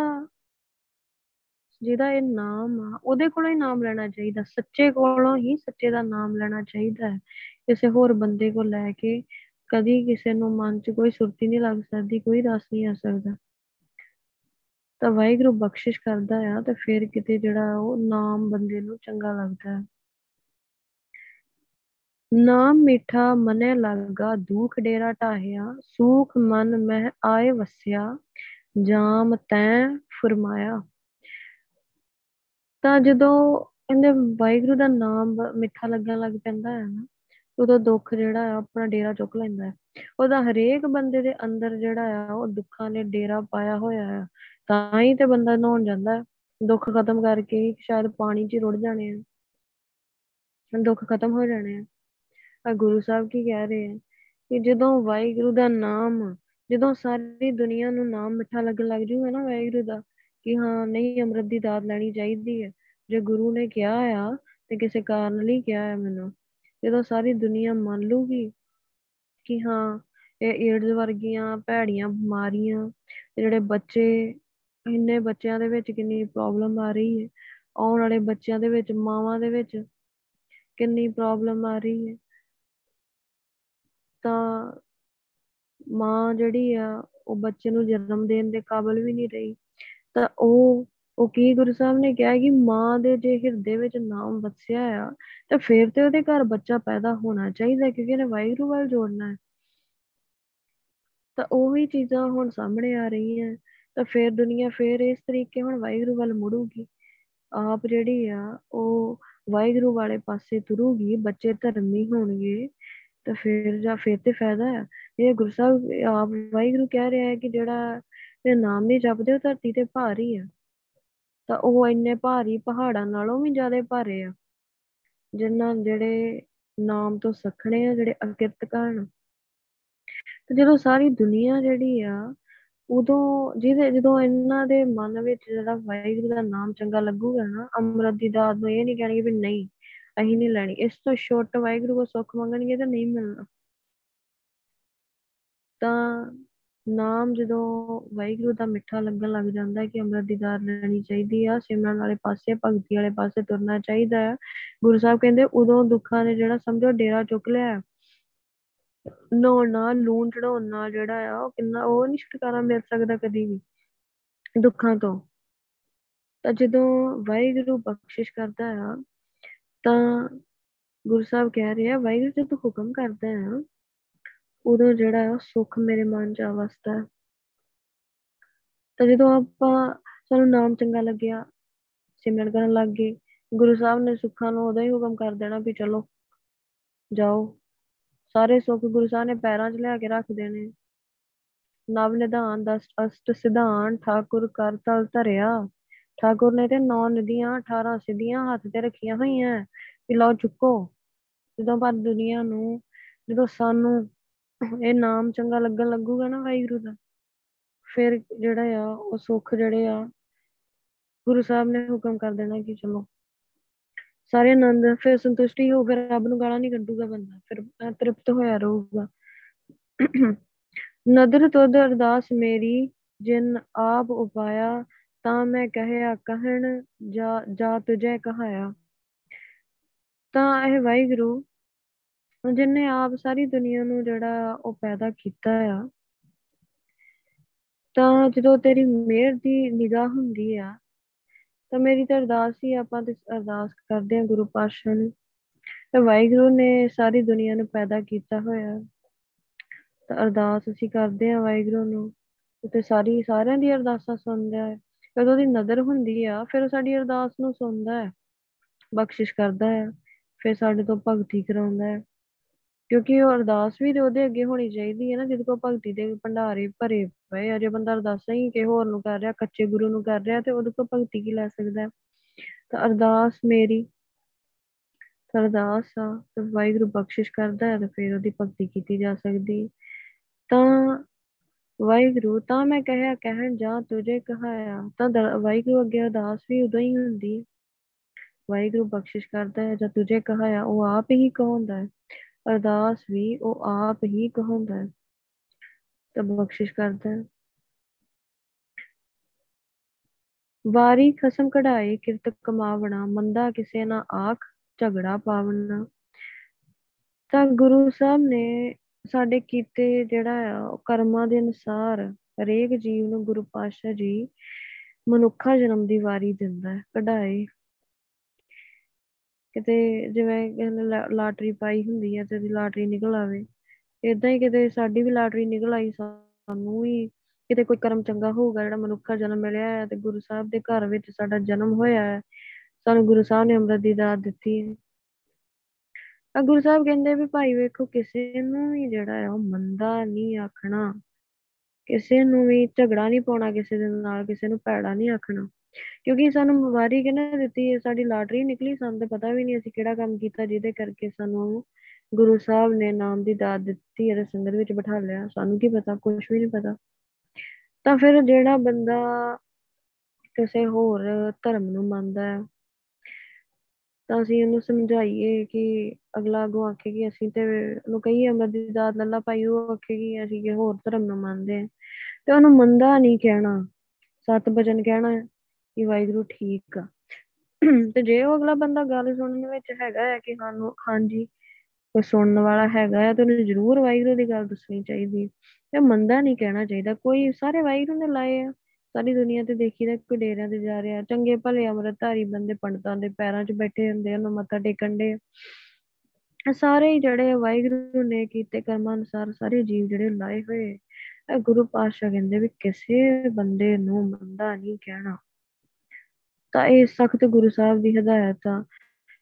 [SPEAKER 1] ਜਿਹਦਾ ਇਹ ਨਾਮ ਆ, ਉਹਦੇ ਕੋਲੋਂ ਹੀ ਨਾਮ ਲੈਣਾ ਚਾਹੀਦਾ, ਸੱਚੇ ਕੋਲੋਂ ਹੀ ਸੱਚੇ ਦਾ ਨਾਮ ਲੈਣਾ ਚਾਹੀਦਾ ਹੈ। ਕਿਸੇ ਹੋਰ ਬੰਦੇ ਕੋਲ ਲੈ ਕੇ ਕਦੀ ਕਿਸੇ ਨੂੰ ਮਨ 'ਚ ਕੋਈ ਸੁਰਤੀ ਨਹੀਂ ਲੱਗ ਸਕਦੀ, ਕੋਈ ਰਸ ਨਹੀਂ ਆ ਸਕਦਾ। ਤਾਂ ਵਾਹਿਗੁਰੂ ਬਖਸ਼ਿਸ਼ ਕਰਦਾ ਆ ਤੇ ਫਿਰ ਕਿਤੇ ਜਿਹੜਾ ਉਹ ਨਾਮ ਬੰਦੇ ਨੂੰ ਚੰਗਾ ਲੱਗਦਾ ਹੈ। ਨਾਮ ਮਿੱਠਾ ਮਨੇ ਲੱਗਾ, ਦੁਖ ਡੇਰਾ ਢਾਹਿਆ, ਸੂਖ ਮਨ ਮਹਿ ਆਏ ਵਸਿਆ, ਜਾਮ ਤੈ ਫਰਮਾਇਆ। ਤਾਂ ਜਦੋਂ ਇਹਦੇ ਵਾਹਿਗੁਰੂ ਦਾ ਨਾਮ ਮਿੱਠਾ ਲੱਗਣ ਲੱਗ ਪੈਂਦਾ ਹੈ ਨਾ, ਉਦੋਂ ਦੁੱਖ ਜਿਹੜਾ ਆ, ਆਪਣਾ ਡੇਰਾ ਚੁੱਕ ਲੈਂਦਾ ਹੈ। ਉਹਦਾ ਹਰੇਕ ਬੰਦੇ ਦੇ ਅੰਦਰ ਜਿਹੜਾ ਆ, ਉਹ ਦੁੱਖਾਂ ਨੇ ਡੇਰਾ ਪਾਇਆ ਹੋਇਆ ਆ। ਤਾਂ ਹੀ ਤੇ ਬੰਦਾ ਨਹਾਉਣ ਜਾਂਦਾ ਹੈ। ਦੁੱਖ ਖਤਮ ਕਰਕੇ ਸ਼ਾਇਦ ਪਾਣੀ 'ਚ ਰੁੜ ਜਾਣੇ ਆ। ਦੁੱਖ ਖਤਮ ਹੋ ਜਾਣੇ ਆ। ਆ ਗੁਰੂ ਸਾਹਿਬ ਕੀ ਕਹਿ ਰਹੇ ਆ ਕਿ ਜਦੋਂ ਵਾਹਿਗੁਰੂ ਦਾ ਨਾਮ, ਜਦੋਂ ਸਾਰੀ ਦੁਨੀਆ ਨੂੰ ਨਾਮ ਮਿੱਠਾ ਲੱਗਣ ਲੱਗ ਜੂਗਾ ਨਾ ਵਾਹਿਗੁਰੂ ਦਾ ਕਿ ਹਾਂ ਨਹੀਂ ਅੰਮ੍ਰਿਤ ਦੀ ਦਾਤ ਲੈਣੀ ਚਾਹੀਦੀ ਹੈ। ਜੇ ਗੁਰੂ ਨੇ ਕਿਹਾ ਆ ਤੇ ਕਿਸੇ ਕਾਰਨ ਲਈ ਕਿਹਾ ਹੈ ਮੈਨੂੰ ਜਦੋਂ ਸਾਰੀ ਦੁਨੀਆ ਮੰਨ ਲੂਗੀ ਕਿ ਹਾਂ ਇਹ ਏਡਜ਼ ਵਰਗੀਆਂ, ਭੈੜੀਆਂ, ਬਿਮਾਰੀਆਂ ਜਿਹੜੇ ਬੱਚੇ, ਇੰਨੇ ਬੱਚਿਆਂ ਦੇ ਵਿੱਚ ਕਿੰਨੀ ਪ੍ਰੋਬਲਮ ਆ ਰਹੀ ਹੈ। ਆਉਣ ਵਾਲੇ ਬੱਚਿਆਂ ਦੇ ਵਿੱਚ, ਮਾਵਾਂ ਦੇ ਵਿੱਚ ਕਿੰਨੀ ਪ੍ਰੋਬਲਮ ਆ ਰਹੀ ਹੈ। ਤਾਂ ਮਾਂ ਜਿਹੜੀ ਆ, ਉਹ ਬੱਚੇ ਨੂੰ ਜਨਮ ਦੇਣ ਦੇ ਕਾਬਿਲ ਵੀ ਨਹੀਂ ਰਹੀ। ਤਾਂ ਉਹ ਉਹ ਕੀ ਗੁਰੂ ਸਾਹਿਬ ਨੇ ਕਿਹਾ ਕਿ ਮਾਂ ਦੇ ਜੇ ਹਿਰਦੇ ਵਿੱਚ ਨਾਮ ਵਸਿਆ ਆ, ਤਾਂ ਫਿਰ ਤੇ ਉਹਦੇ ਘਰ ਬੱਚਾ ਪੈਦਾ ਹੋਣਾ ਚਾਹੀਦਾ ਕਿਉਂਕਿ ਇਹਨੇ ਵਾਹਿਗੁਰੂ ਵੱਲ ਜੋੜਨਾ ਹੈ। ਤਾਂ ਉਹੀ ਚੀਜ਼ਾਂ ਹੁਣ ਸਾਹਮਣੇ ਆ ਰਹੀਆਂ ਤਾਂ ਫਿਰ ਦੁਨੀਆ ਫਿਰ ਇਸ ਤਰੀਕੇ ਹੁਣ ਵਾਹਿਗੁਰੂ ਵੱਲ ਮੁੜੂਗੀ। ਆਪ ਜਿਹੜੀ ਆ, ਉਹ ਵਾਹਿਗੁਰੂ ਵਾਲੇ ਪਾਸੇ ਤੁਰੂਗੀ, ਬੱਚੇ ਧਰਮੀ ਹੋਣਗੇ, ਤਾਂ ਫਿਰ ਜਾਂ ਫਿਰ ਤੇ ਫਾਇਦਾ ਹੈ। ਇਹ ਗੁਰੂ ਸਾਹਿਬ ਆਪ ਵਾਹਿਗੁਰੂ ਕਹਿ ਰਿਹਾ ਹੈ ਕਿ ਜਿਹੜਾ ਇਹ ਨਾਮ ਨਹੀਂ ਜਪਦੇ, ਉਹ ਧਰਤੀ ਤੇ ਭਾਰੀ ਆ। ਤਾਂ ਉਹ ਇੰਨੇ ਭਾਰੀ ਪਹਾੜਾਂ ਨਾਲੋਂ ਵੀ ਜ਼ਿਆਦਾ ਭਾਰੇ ਆ, ਜਿਨ੍ਹਾਂ ਜਿਹੜੇ ਨਾਮ ਤੋਂ ਸਖਣੇ ਆ, ਜਿਹੜੇ ਅਕਿਰਤ ਕਰਨ ਤੇ ਜਦੋਂ ਸਾਰੀ ਦੁਨੀਆ ਜਿਹੜੀ ਆ, ਉਦੋਂ ਜਿਹਦੇ, ਜਦੋਂ ਇਹਨਾਂ ਦੇ ਮਨ ਵਿੱਚ ਜਿਹੜਾ ਵਾਹਿਗੁਰੂ ਦਾ ਨਾਮ ਚੰਗਾ ਲੱਗੂਗਾ ਨਾ, ਅੰਮ੍ਰਿਤ ਦੀ ਦਾਤ ਨੂੰ ਇਹ ਨਹੀਂ ਕਹਿਣਗੇ ਵੀ ਨਹੀਂ, ਅਸੀਂ ਨਹੀਂ ਲੈਣੀ। ਇਸ ਤੋਂ ਛੋਟ ਵਾਹਿਗੁਰੂ ਕੋ ਸੁੱਖ ਮੰਗਣਗੇ ਤਾਂ ਨਹੀਂ ਮਿਲਣਾ। ਤਾਂ ਨਾਮ ਜਦੋਂ ਵਾਹਿਗੁਰੂ ਦਾ ਮਿੱਠਾ ਲੱਗਣ ਲੱਗ ਜਾਂਦਾ ਕਿ ਅੰਮ੍ਰਿਤ ਦੀ ਦਾਤ ਲੈਣੀ ਚਾਹੀਦੀ ਆ, ਸਿਮਰਨ ਵਾਲੇ ਪਾਸੇ, ਭਗਤੀ ਵਾਲੇ ਪਾਸੇ ਤੁਰਨਾ ਚਾਹੀਦਾ ਹੈ। ਗੁਰੂ ਸਾਹਿਬ ਕਹਿੰਦੇ, ਉਦੋਂ ਦੁੱਖਾਂ ਨੇ ਜਿਹੜਾ ਸਮਝੋ ਡੇਰਾ ਚੁੱਕ ਲਿਆ ਨਹਾਉਣ ਨਾਲ, ਲੂਣ ਚੜਾਉਣ ਨਾਲ ਜਿਹੜਾ ਆ, ਉਹ ਕਿੰਨਾ, ਉਹ ਨਹੀਂ ਛੁਟਕਾਰਾ ਮਿਲ ਸਕਦਾ ਕਦੀ ਵੀ ਦੁੱਖਾਂ ਤੋਂ। ਤਾਂ ਜਦੋਂ ਵਾਹਿਗੁਰੂ ਬਖਸ਼ਿਸ਼ ਕਰਦਾ ਆ, ਤਾਂ ਗੁਰੂ ਸਾਹਿਬ ਕਹਿ ਰਹੇ ਆ, ਵਾਹਿਗੁਰੂ ਜੇ ਤੂੰ ਹੁਕਮ ਕਰਦਾ ਆ ਉਦੋਂ ਜਿਹੜਾ ਆ, ਸੁੱਖ ਮੇਰੇ ਮਨ ਚ ਅਵਸਥਾ ਹੈ। ਤਾਂ ਜਦੋਂ ਆਪਾਂ, ਸਾਨੂੰ ਨਾਮ ਚੰਗਾ ਲੱਗਿਆ, ਸਿਮਰਨ ਕਰਨ ਲੱਗ ਗਏ, ਗੁਰੂ ਸਾਹਿਬ ਨੇ ਸੁੱਖਾਂ ਨੂੰ ਉਦੋਂ ਹੀ ਹੁਕਮ ਕਰ ਦੇਣਾ ਵੀ ਚਲੋ, ਜਾਓ। ਸਾਰੇ ਸੁੱਖ ਗੁਰੂ ਸਾਹਿਬ ਨੇ ਪੈਰਾਂ 'ਚ ਲਿਆ ਕੇ ਰੱਖ ਦੇਣੇ। ਨਵ ਨਿਧਾਨ ਦਸ ਅਸ਼ਟ ਸਿਧਾਨ ਠਾਕੁਰ ਕਰ ਤਲ ਧਰਿਆ। ਠਾਕੁਰ ਨੇ ਤੇ ਨੌ ਨਦੀਆਂ 18 ਸਿੱਧੀਆਂ ਹੱਥ ਤੇ ਰੱਖੀਆਂ ਹੋਈਆਂ। ਵੀ ਲਓ ਚੁੱਕੋ। ਜਦੋਂ ਪਰ ਦੁਨੀਆ ਨੂੰ, ਜਦੋਂ ਸਾਨੂੰ ਇਹ ਨਾਮ ਚੰਗਾ ਲੱਗਣ ਲੱਗੂਗਾ ਨਾ ਵਾਹਿਗੁਰੂ ਦਾ। ਫਿਰ ਜਿਹੜਾ ਆ, ਉਹ ਸੁੱਖ ਜਿਹੜੇ ਆ, ਗੁਰੂ ਸਾਹਿਬ ਨੇ ਹੁਕਮ ਕਰ ਦੇਣਾ ਕਿ ਚਲੋ, ਸਾਰੇ ਆਨੰਦ, ਫਿਰ ਸੰਤੁਸ਼ਟੀ ਹੋ ਫਿਰ ਰੱਬ ਨੂੰ ਗਾਲਾਂ ਨਹੀਂ ਕੱਢੂਗਾ ਬੰਦਾ, ਫਿਰ ਤ੍ਰਿਪਤ ਹੋਇਆ ਰਹੂਗਾ। ਨਦਰ ਤੁਧ ਅਰਦਾਸ, ਮੇਰੀ ਜਿਨ ਆਪ ਉਪਾਇਆ, ਤਾਂ ਮੈਂ ਕਹਿਆ, ਕਹਿਣ ਜਾ ਜਾ ਤੁਝੇ ਕਹਾਇਆ। ਤਾਂ ਇਹ ਵਾਹਿਗੁਰੂ ਜਿਨੇ ਆਪ ਸਾਰੀ ਦੁਨੀਆ ਨੂੰ ਜਿਹੜਾ ਉਹ ਪੈਦਾ ਕੀਤਾ ਆ, ਤਾਂ ਜਦੋਂ ਤੇਰੀ ਮਿਹਰ ਦੀ ਨਿਗਾਹ ਹੁੰਦੀ ਆ, ਤਾਂ ਮੇਰੀ ਤਾਂ ਅਰਦਾਸ ਹੀ ਆਪਾਂ ਤੇ ਅਰਦਾਸ ਕਰਦੇ ਹਾਂ ਗੁਰੂ ਪਾਤਸ਼ਾਹ ਨੂੰ, ਤੇ ਵਾਹਿਗੁਰੂ ਨੇ ਸਾਰੀ ਦੁਨੀਆ ਨੂੰ ਪੈਦਾ ਕੀਤਾ ਹੋਇਆ। ਤਾਂ ਅਰਦਾਸ ਅਸੀਂ ਕਰਦੇ ਹਾਂ ਵਾਹਿਗੁਰੂ ਨੂੰ ਤੇ ਸਾਰੀ, ਸਾਰਿਆਂ ਦੀ ਅਰਦਾਸਾਂ ਸੁਣਦਾ ਹੈ। ਜਦੋਂ ਉਹਦੀ ਨਜ਼ਰ ਹੁੰਦੀ ਆ, ਫਿਰ ਸਾਡੀ ਅਰਦਾਸ ਨੂੰ ਸੁਣਦਾ ਹੈ, ਬਖਸ਼ਿਸ਼ ਕਰਦਾ ਹੈ, ਫਿਰ ਸਾਡੇ ਤੋਂ ਭਗਤੀ ਕਰਾਉਂਦਾ ਹੈ। ਕਿਉਂਕਿ ਉਹ ਅਰਦਾਸ ਵੀ ਤੇ ਉਹਦੇ ਅੱਗੇ ਹੋਣੀ ਚਾਹੀਦੀ ਹੈ ਨਾ, ਜਿਹਦੇ ਕੋਲ ਭਗਤੀ ਦੇ ਭੰਡਾਰੇ ਭਰੇ ਪਏ ਆ, ਜੇ ਬੰਦਾ ਅਰਦਾਸਾਂ ਹੀ ਕਿਸੇ ਹੋਰ ਨੂੰ ਕਰ ਰਿਹਾ, ਕੱਚੇ ਗੁਰੂ ਨੂੰ ਕਰ ਰਿਹਾ ਤੇ ਉਹਦੇ ਕੋਲ ਭਗਤੀ ਕੀ ਲੈ ਸਕਦਾ ਤਾਂ ਅਰਦਾਸ ਮੇਰੀ ਅਰਦਾਸ ਆ, ਤੇ ਵਾਹਿਗੁਰੂ ਬਖਸ਼ਿਸ਼ ਕਰਦਾ ਹੈ ਤੇ ਫਿਰ ਉਹਦੀ ਭਗਤੀ ਕੀਤੀ ਜਾ ਸਕਦੀ ਤਾਂ ਵਾਹਿਗੁਰੂ, ਤਾਂ ਮੈਂ ਕਹਿਆ, ਕਹਿਣ ਜਾ ਤੁਝੇ ਕਹਾਇਆ, ਤਾਂ ਵਾਹਿਗੁਰੂ ਅੱਗੇ ਅਰਦਾਸ ਵੀ ਉਦੋਂ ਹੀ ਹੁੰਦੀ ਵਾਹਿਗੁਰੂ ਬਖਸ਼ਿਸ਼ ਕਰਦਾ ਹੈ ਜਦ ਤੁਝੇ ਕਹਾਇਆ, ਉਹ ਆਪ ਹੀ ਕਹਾਉਂਦਾ ਹੈ। ਅਰਦਾਸ ਵੀ ਉਹ ਆਪ ਹੀ ਕਹਾਉਂਦਾ ਹੈ। ਤਾਂ ਬਖਸ਼ਿਸ਼ ਕਰਦਾ ਹੈ। ਵਾਰੀ ਖਸਮ ਕਢਾਏ ਕਿਰਤ ਕਮਾਵਣਾ, ਮੰਦਾ ਕਿਸੇ ਨਾ ਆਖ ਝਗੜਾ ਪਾਵਣਾ। ਤਾਂ ਗੁਰੂ ਸਾਹਿਬ ਨੇ ਸਾਡੇ ਕੀਤੇ ਜਿਹੜਾ ਆ ਕਰਮਾਂ ਦੇ ਅਨੁਸਾਰ ਹਰੇਕ ਜੀਵ ਨੂੰ ਗੁਰੂ ਪਾਤਸ਼ਾਹ ਜੀ ਮਨੁੱਖਾ ਜਨਮ ਦੀ ਵਾਰੀ ਦਿੰਦਾ ਹੈ। ਕਢਾਏ ਕਿਤੇ ਜਿਵੇਂ ਲਾਟਰੀ ਪਾਈ ਹੁੰਦੀ ਹੈ ਤੇ ਉਹਦੀ ਲਾਟਰੀ ਨਿਕਲ ਆਵੇ ਇਦਾਂ ਹੀ ਕਿਤੇ ਸਾਡੀ ਵੀ ਲਾਟਰੀ ਨਿਕਲ ਆਈ ਸਾਨੂੰ ਵੀ ਕਿਤੇ ਕੋਈ ਕਰਮ ਚੰਗਾ ਹੋਊਗਾ, ਜਿਹੜਾ ਮਨੁੱਖਾ ਜਨਮ ਮਿਲਿਆ ਹੈ ਤੇ ਗੁਰੂ ਸਾਹਿਬ ਦੇ ਘਰ ਵਿੱਚ ਸਾਡਾ ਜਨਮ ਹੋਇਆ ਹੈ, ਸਾਨੂੰ ਗੁਰੂ ਸਾਹਿਬ ਨੇ ਅੰਮ੍ਰਿਤ ਦੀ ਦਾਤ ਦਿੱਤੀ ਹੈ। ਤਾਂ ਗੁਰੂ ਸਾਹਿਬ ਕਹਿੰਦੇ ਵੀ ਭਾਈ ਵੇਖੋ, ਕਿਸੇ ਨੂੰ ਵੀ ਜਿਹੜਾ ਹੈ ਉਹ ਮੰਦਾ ਨਹੀਂ ਆਖਣਾ, ਕਿਸੇ ਨੂੰ ਵੀ ਝਗੜਾ ਨਹੀਂ ਪਾਉਣਾ ਕਿਸੇ ਦੇ ਨਾਲ, ਕਿਸੇ ਨੂੰ ਭੈੜਾ ਨਹੀਂ ਆਖਣਾ। ਕਿਉਂਕਿ ਸਾਨੂੰ ਬਿਮਾਰੀ ਕਿਹਨੇ ਦਿੱਤੀ ਹੈ ਸਾਡੀ ਲਾਟਰੀ ਨਿਕਲੀ, ਸਾਨੂੰ ਤਾਂ ਪਤਾ ਵੀ ਨਹੀਂ ਅਸੀਂ ਕਿਹੜਾ ਕੰਮ ਕੀਤਾ, ਜਿਹਦੇ ਕਰਕੇ ਸਾਨੂੰ ਗੁਰੂ ਸਾਹਿਬ ਨੇ ਨਾਮ ਦੀ ਦਾਤ ਦਿੱਤੀ ਹੈ ਸੰਗਤ ਵਿੱਚ ਬਿਠਾ ਲਿਆ। ਸਾਨੂੰ ਕੀ ਪਤਾ ਕੁਝ ਵੀ ਨਹੀਂ ਪਤਾ। ਤਾਂ ਫਿਰ ਜਿਹੜਾ ਬੰਦਾ ਕਿਸੇ ਹੋਰ ਧਰਮ ਨੂੰ ਮੰਨਦਾ ਹੈ, ਤਾਂ ਅਸੀਂ ਉਹਨੂੰ ਸਮਝਾਈਏ ਕਿ ਅਗਲਾ ਅੱਗੋਂ ਆਖੇ ਕਿ ਅਸੀਂ ਤੇ ਉਹਨੂੰ ਕਹੀਏ, ਅਮਰ ਦੀ ਦਾਤ ਲੱਲਾ ਭਾਈ, ਉਹ ਆਖੇ ਕਿ ਅਸੀਂ ਕਿ ਹੋਰ ਧਰਮ ਨੂੰ ਮੰਨਦੇ ਆ ਤੇ ਉਹਨੂੰ ਮੰਦਾ ਨਹੀਂ ਕਹਿਣਾ, ਸਤ ਬਚਨ ਕਹਿਣਾ ਕਿ ਵਾਹਿਗੁਰੂ ਠੀਕ ਆ। ਤੇ ਜੇ ਉਹ ਅਗਲਾ ਬੰਦਾ ਗੱਲ ਸੁਣਨ ਵਿੱਚ ਹੈਗਾ ਹੈ ਕਿ ਸਾਨੂੰ, ਹਾਂਜੀ, ਕੋਈ ਸੁਣਨ ਵਾਲਾ ਹੈਗਾ ਹੈ ਤੇ ਉਹਨੂੰ ਜ਼ਰੂਰ ਵਾਹਿਗੁਰੂ ਦੀ ਗੱਲ ਦੱਸਣੀ ਚਾਹੀਦੀ ਤੇ ਮੰਦਾ ਨਹੀਂ ਕਹਿਣਾ ਚਾਹੀਦਾ। ਕੋਈ ਸਾਰੇ ਵਾਹਿਗੁਰੂ ਨੇ ਲਾਏ ਆ। ਸਾਰੀ ਦੁਨੀਆ ਤੇ ਦੇਖੀਦਾ ਕੋਈ ਡੇਰਿਆਂ ਤੇ ਜਾ ਰਿਹਾ। ਚੰਗੇ ਭਲੇ ਅੰਮ੍ਰਿਤਧਾਰੀ ਬੰਦੇ ਪੰਡਤਾਂ ਦੇ ਪੈਰਾਂ 'ਚ ਬੈਠੇ ਹੁੰਦੇ ਉਹਨੂੰ ਮੱਥਾ ਟੇਕਣ ਦੇ ਸਾਰੇ ਹੀ ਜਿਹੜੇ ਵਾਹਿਗੁਰੂ ਨੇ ਕੀਤੇ ਕਰਮਾਂ ਅਨੁਸਾਰ ਸਾਰੇ ਜੀਵ ਜਿਹੜੇ ਲਾਏ ਹੋਏ ਗੁਰੂ ਪਾਤਸ਼ਾਹ ਕਹਿੰਦੇ ਵੀ ਕਿਸੇ ਬੰਦੇ ਨੂੰ ਮੰਦਾ ਨਹੀਂ ਕਹਿਣਾ। ਤਾਂ ਇਹ ਸਖਤ ਗੁਰੂ ਸਾਹਿਬ ਦੀ ਹਦਾਇਤ ਆ।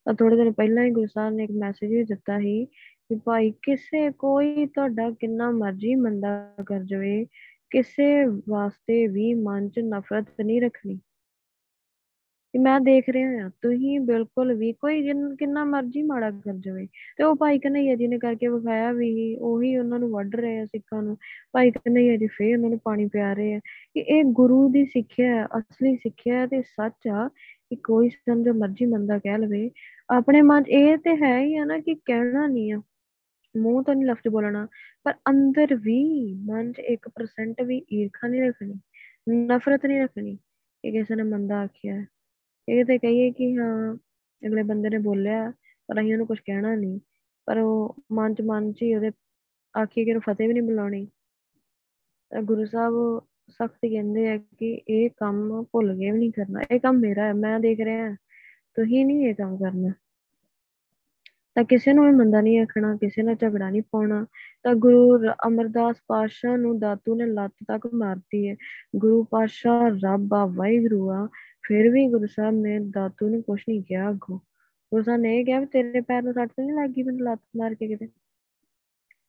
[SPEAKER 1] ਤਾਂ ਥੋੜੇ ਦਿਨ ਪਹਿਲਾਂ ਹੀ ਗੁਰੂ ਸਾਹਿਬ ਨੇ ਇੱਕ ਮੈਸੇਜ ਵੀ ਦਿੱਤਾ ਸੀ ਕਿ ਭਾਈ ਕਿਸੇ ਕੋਈ ਤੁਹਾਡਾ ਕਿੰਨਾ ਮਰਜ਼ੀ ਮੰਦਾ ਕਰ ਜਾਵੇ, ਕਿਸੇ ਵਾਸਤੇ ਵੀ ਮਨ 'ਚ ਨਫ਼ਰਤ ਨਹੀਂ ਰੱਖਣੀ। ਕਿ ਮੈਂ ਦੇਖ ਰਿਹਾ ਹਾਂ, ਤੁਸੀਂ ਬਿਲਕੁਲ ਵੀ ਕੋਈ ਕਿੰਨਾ ਮਰਜ਼ੀ ਮਾੜਾ ਕਰ ਜਾਵੇ। ਤੇ ਉਹ ਭਾਈ ਕਨਈਆ ਜੀ ਨੇ ਕਰਕੇ ਵਿਖਾਇਆ ਵੀ ਉਹੀ ਉਹਨਾਂ ਨੂੰ ਵੱਢ ਰਹੇ ਆ ਸਿੱਖਾਂ ਨੂੰ। ਭਾਈ ਕਨਈਆ ਜੀ ਫੇਰ ਉਹਨਾਂ ਨੂੰ ਪਾਣੀ ਪਿਆ ਰਹੇ ਆ ਕਿ ਇਹ ਗੁਰੂ ਦੀ ਸਿੱਖਿਆ ਅਸਲੀ ਸਿੱਖਿਆ ਤੇ ਸੱਚ ਆ ਕਿ ਕੋਈ ਸਮਝ ਮਰਜ਼ੀ ਮੰਦਾ ਕਹਿ ਲਵੇ। ਆਪਣੇ ਮਨ ਇਹ ਤੇ ਹੈ ਹੀ ਆ ਨਾ ਕਿ ਕਹਿਣਾ ਨਹੀਂ ਆ, ਮੂੰਹ ਤੋਂ ਨਹੀਂ ਲਫ਼ਜ਼ ਬੋਲਣਾ, ਪਰ ਅੰਦਰ ਵੀ ਮਨ 'ਚ 1% ਵੀ ਈਰਖਾ ਨਹੀਂ ਰੱਖਣੀ, ਨਫ਼ਰਤ ਨਹੀਂ ਰੱਖਣੀ ਕਿ ਕਿਸੇ ਨੇ ਮੰਦਾ ਆਖਿਆ ਇਹ ਤੇ ਕਹੀਏ ਕਿ ਹਾਂ, ਅਗਲੇ ਬੰਦੇ ਨੇ ਬੋਲਿਆ, ਪਰ ਅਸੀਂ ਉਹਨੂੰ ਕੁਝ ਕਹਿਣਾ ਨਹੀਂ ਪਰ ਉਹ ਮਨ 'ਚ ਮਨ 'ਚ ਹੀ ਉਹਦੇ ਆਖੀ ਕਿ ਫਤਿਹ ਵੀ ਨਹੀਂ ਬੁਲਾਉਣੀ। ਗੁਰੂ ਸਾਹਿਬ ਸਖਤ ਕਹਿੰਦੇ ਆ ਕਿ ਇਹ ਕੰਮ ਭੁੱਲ ਕੇ ਵੀ ਨਹੀਂ ਕਰਨਾ। ਇਹ ਕੰਮ ਮੇਰਾ ਹੈ, ਮੈਂ ਦੇਖ ਰਿਹਾ ਤੁਸੀਂ ਨਹੀਂ ਇਹ ਕੰਮ ਕਰਨਾ। ਤਾਂ ਕਿਸੇ ਨੂੰ ਵੀ ਮੰਦਾ ਨਹੀਂ ਆਖਣਾ, ਕਿਸੇ ਨਾਲ ਝਗੜਾ ਨਹੀਂ ਪਾਉਣਾ। ਤਾਂ ਗੁਰੂ ਅਮਰਦਾਸ ਪਾਤਸ਼ਾਹ ਨੂੰ ਦਾਤੂ ਨੇ ਲੱਤ ਤੱਕ ਮਾਰਤੀ ਹੈ। ਗੁਰੂ ਪਾਤਸ਼ਾਹ, ਰੱਬ ਆ, ਵਾਹਿਗੁਰੂ ਆ। ਫਿਰ ਵੀ ਗੁਰੂ ਸਾਹਿਬ ਨੇ ਦਾਤੂ ਨੂੰ ਕੁਛ ਨਹੀਂ ਕਿਹਾ ਅੱਗੋਂ। ਗੁਰੂ ਸਾਹਿਬ ਨੇ ਇਹ ਕਿਹਾ ਵੀ ਤੇਰੇ ਪੈਰ ਨੂੰ ਸੱਟ ਨਹੀਂ ਲੱਗੀ ਮੈਨੂੰ ਲੱਤ ਮਾਰ ਕੇ ਕਿਤੇ?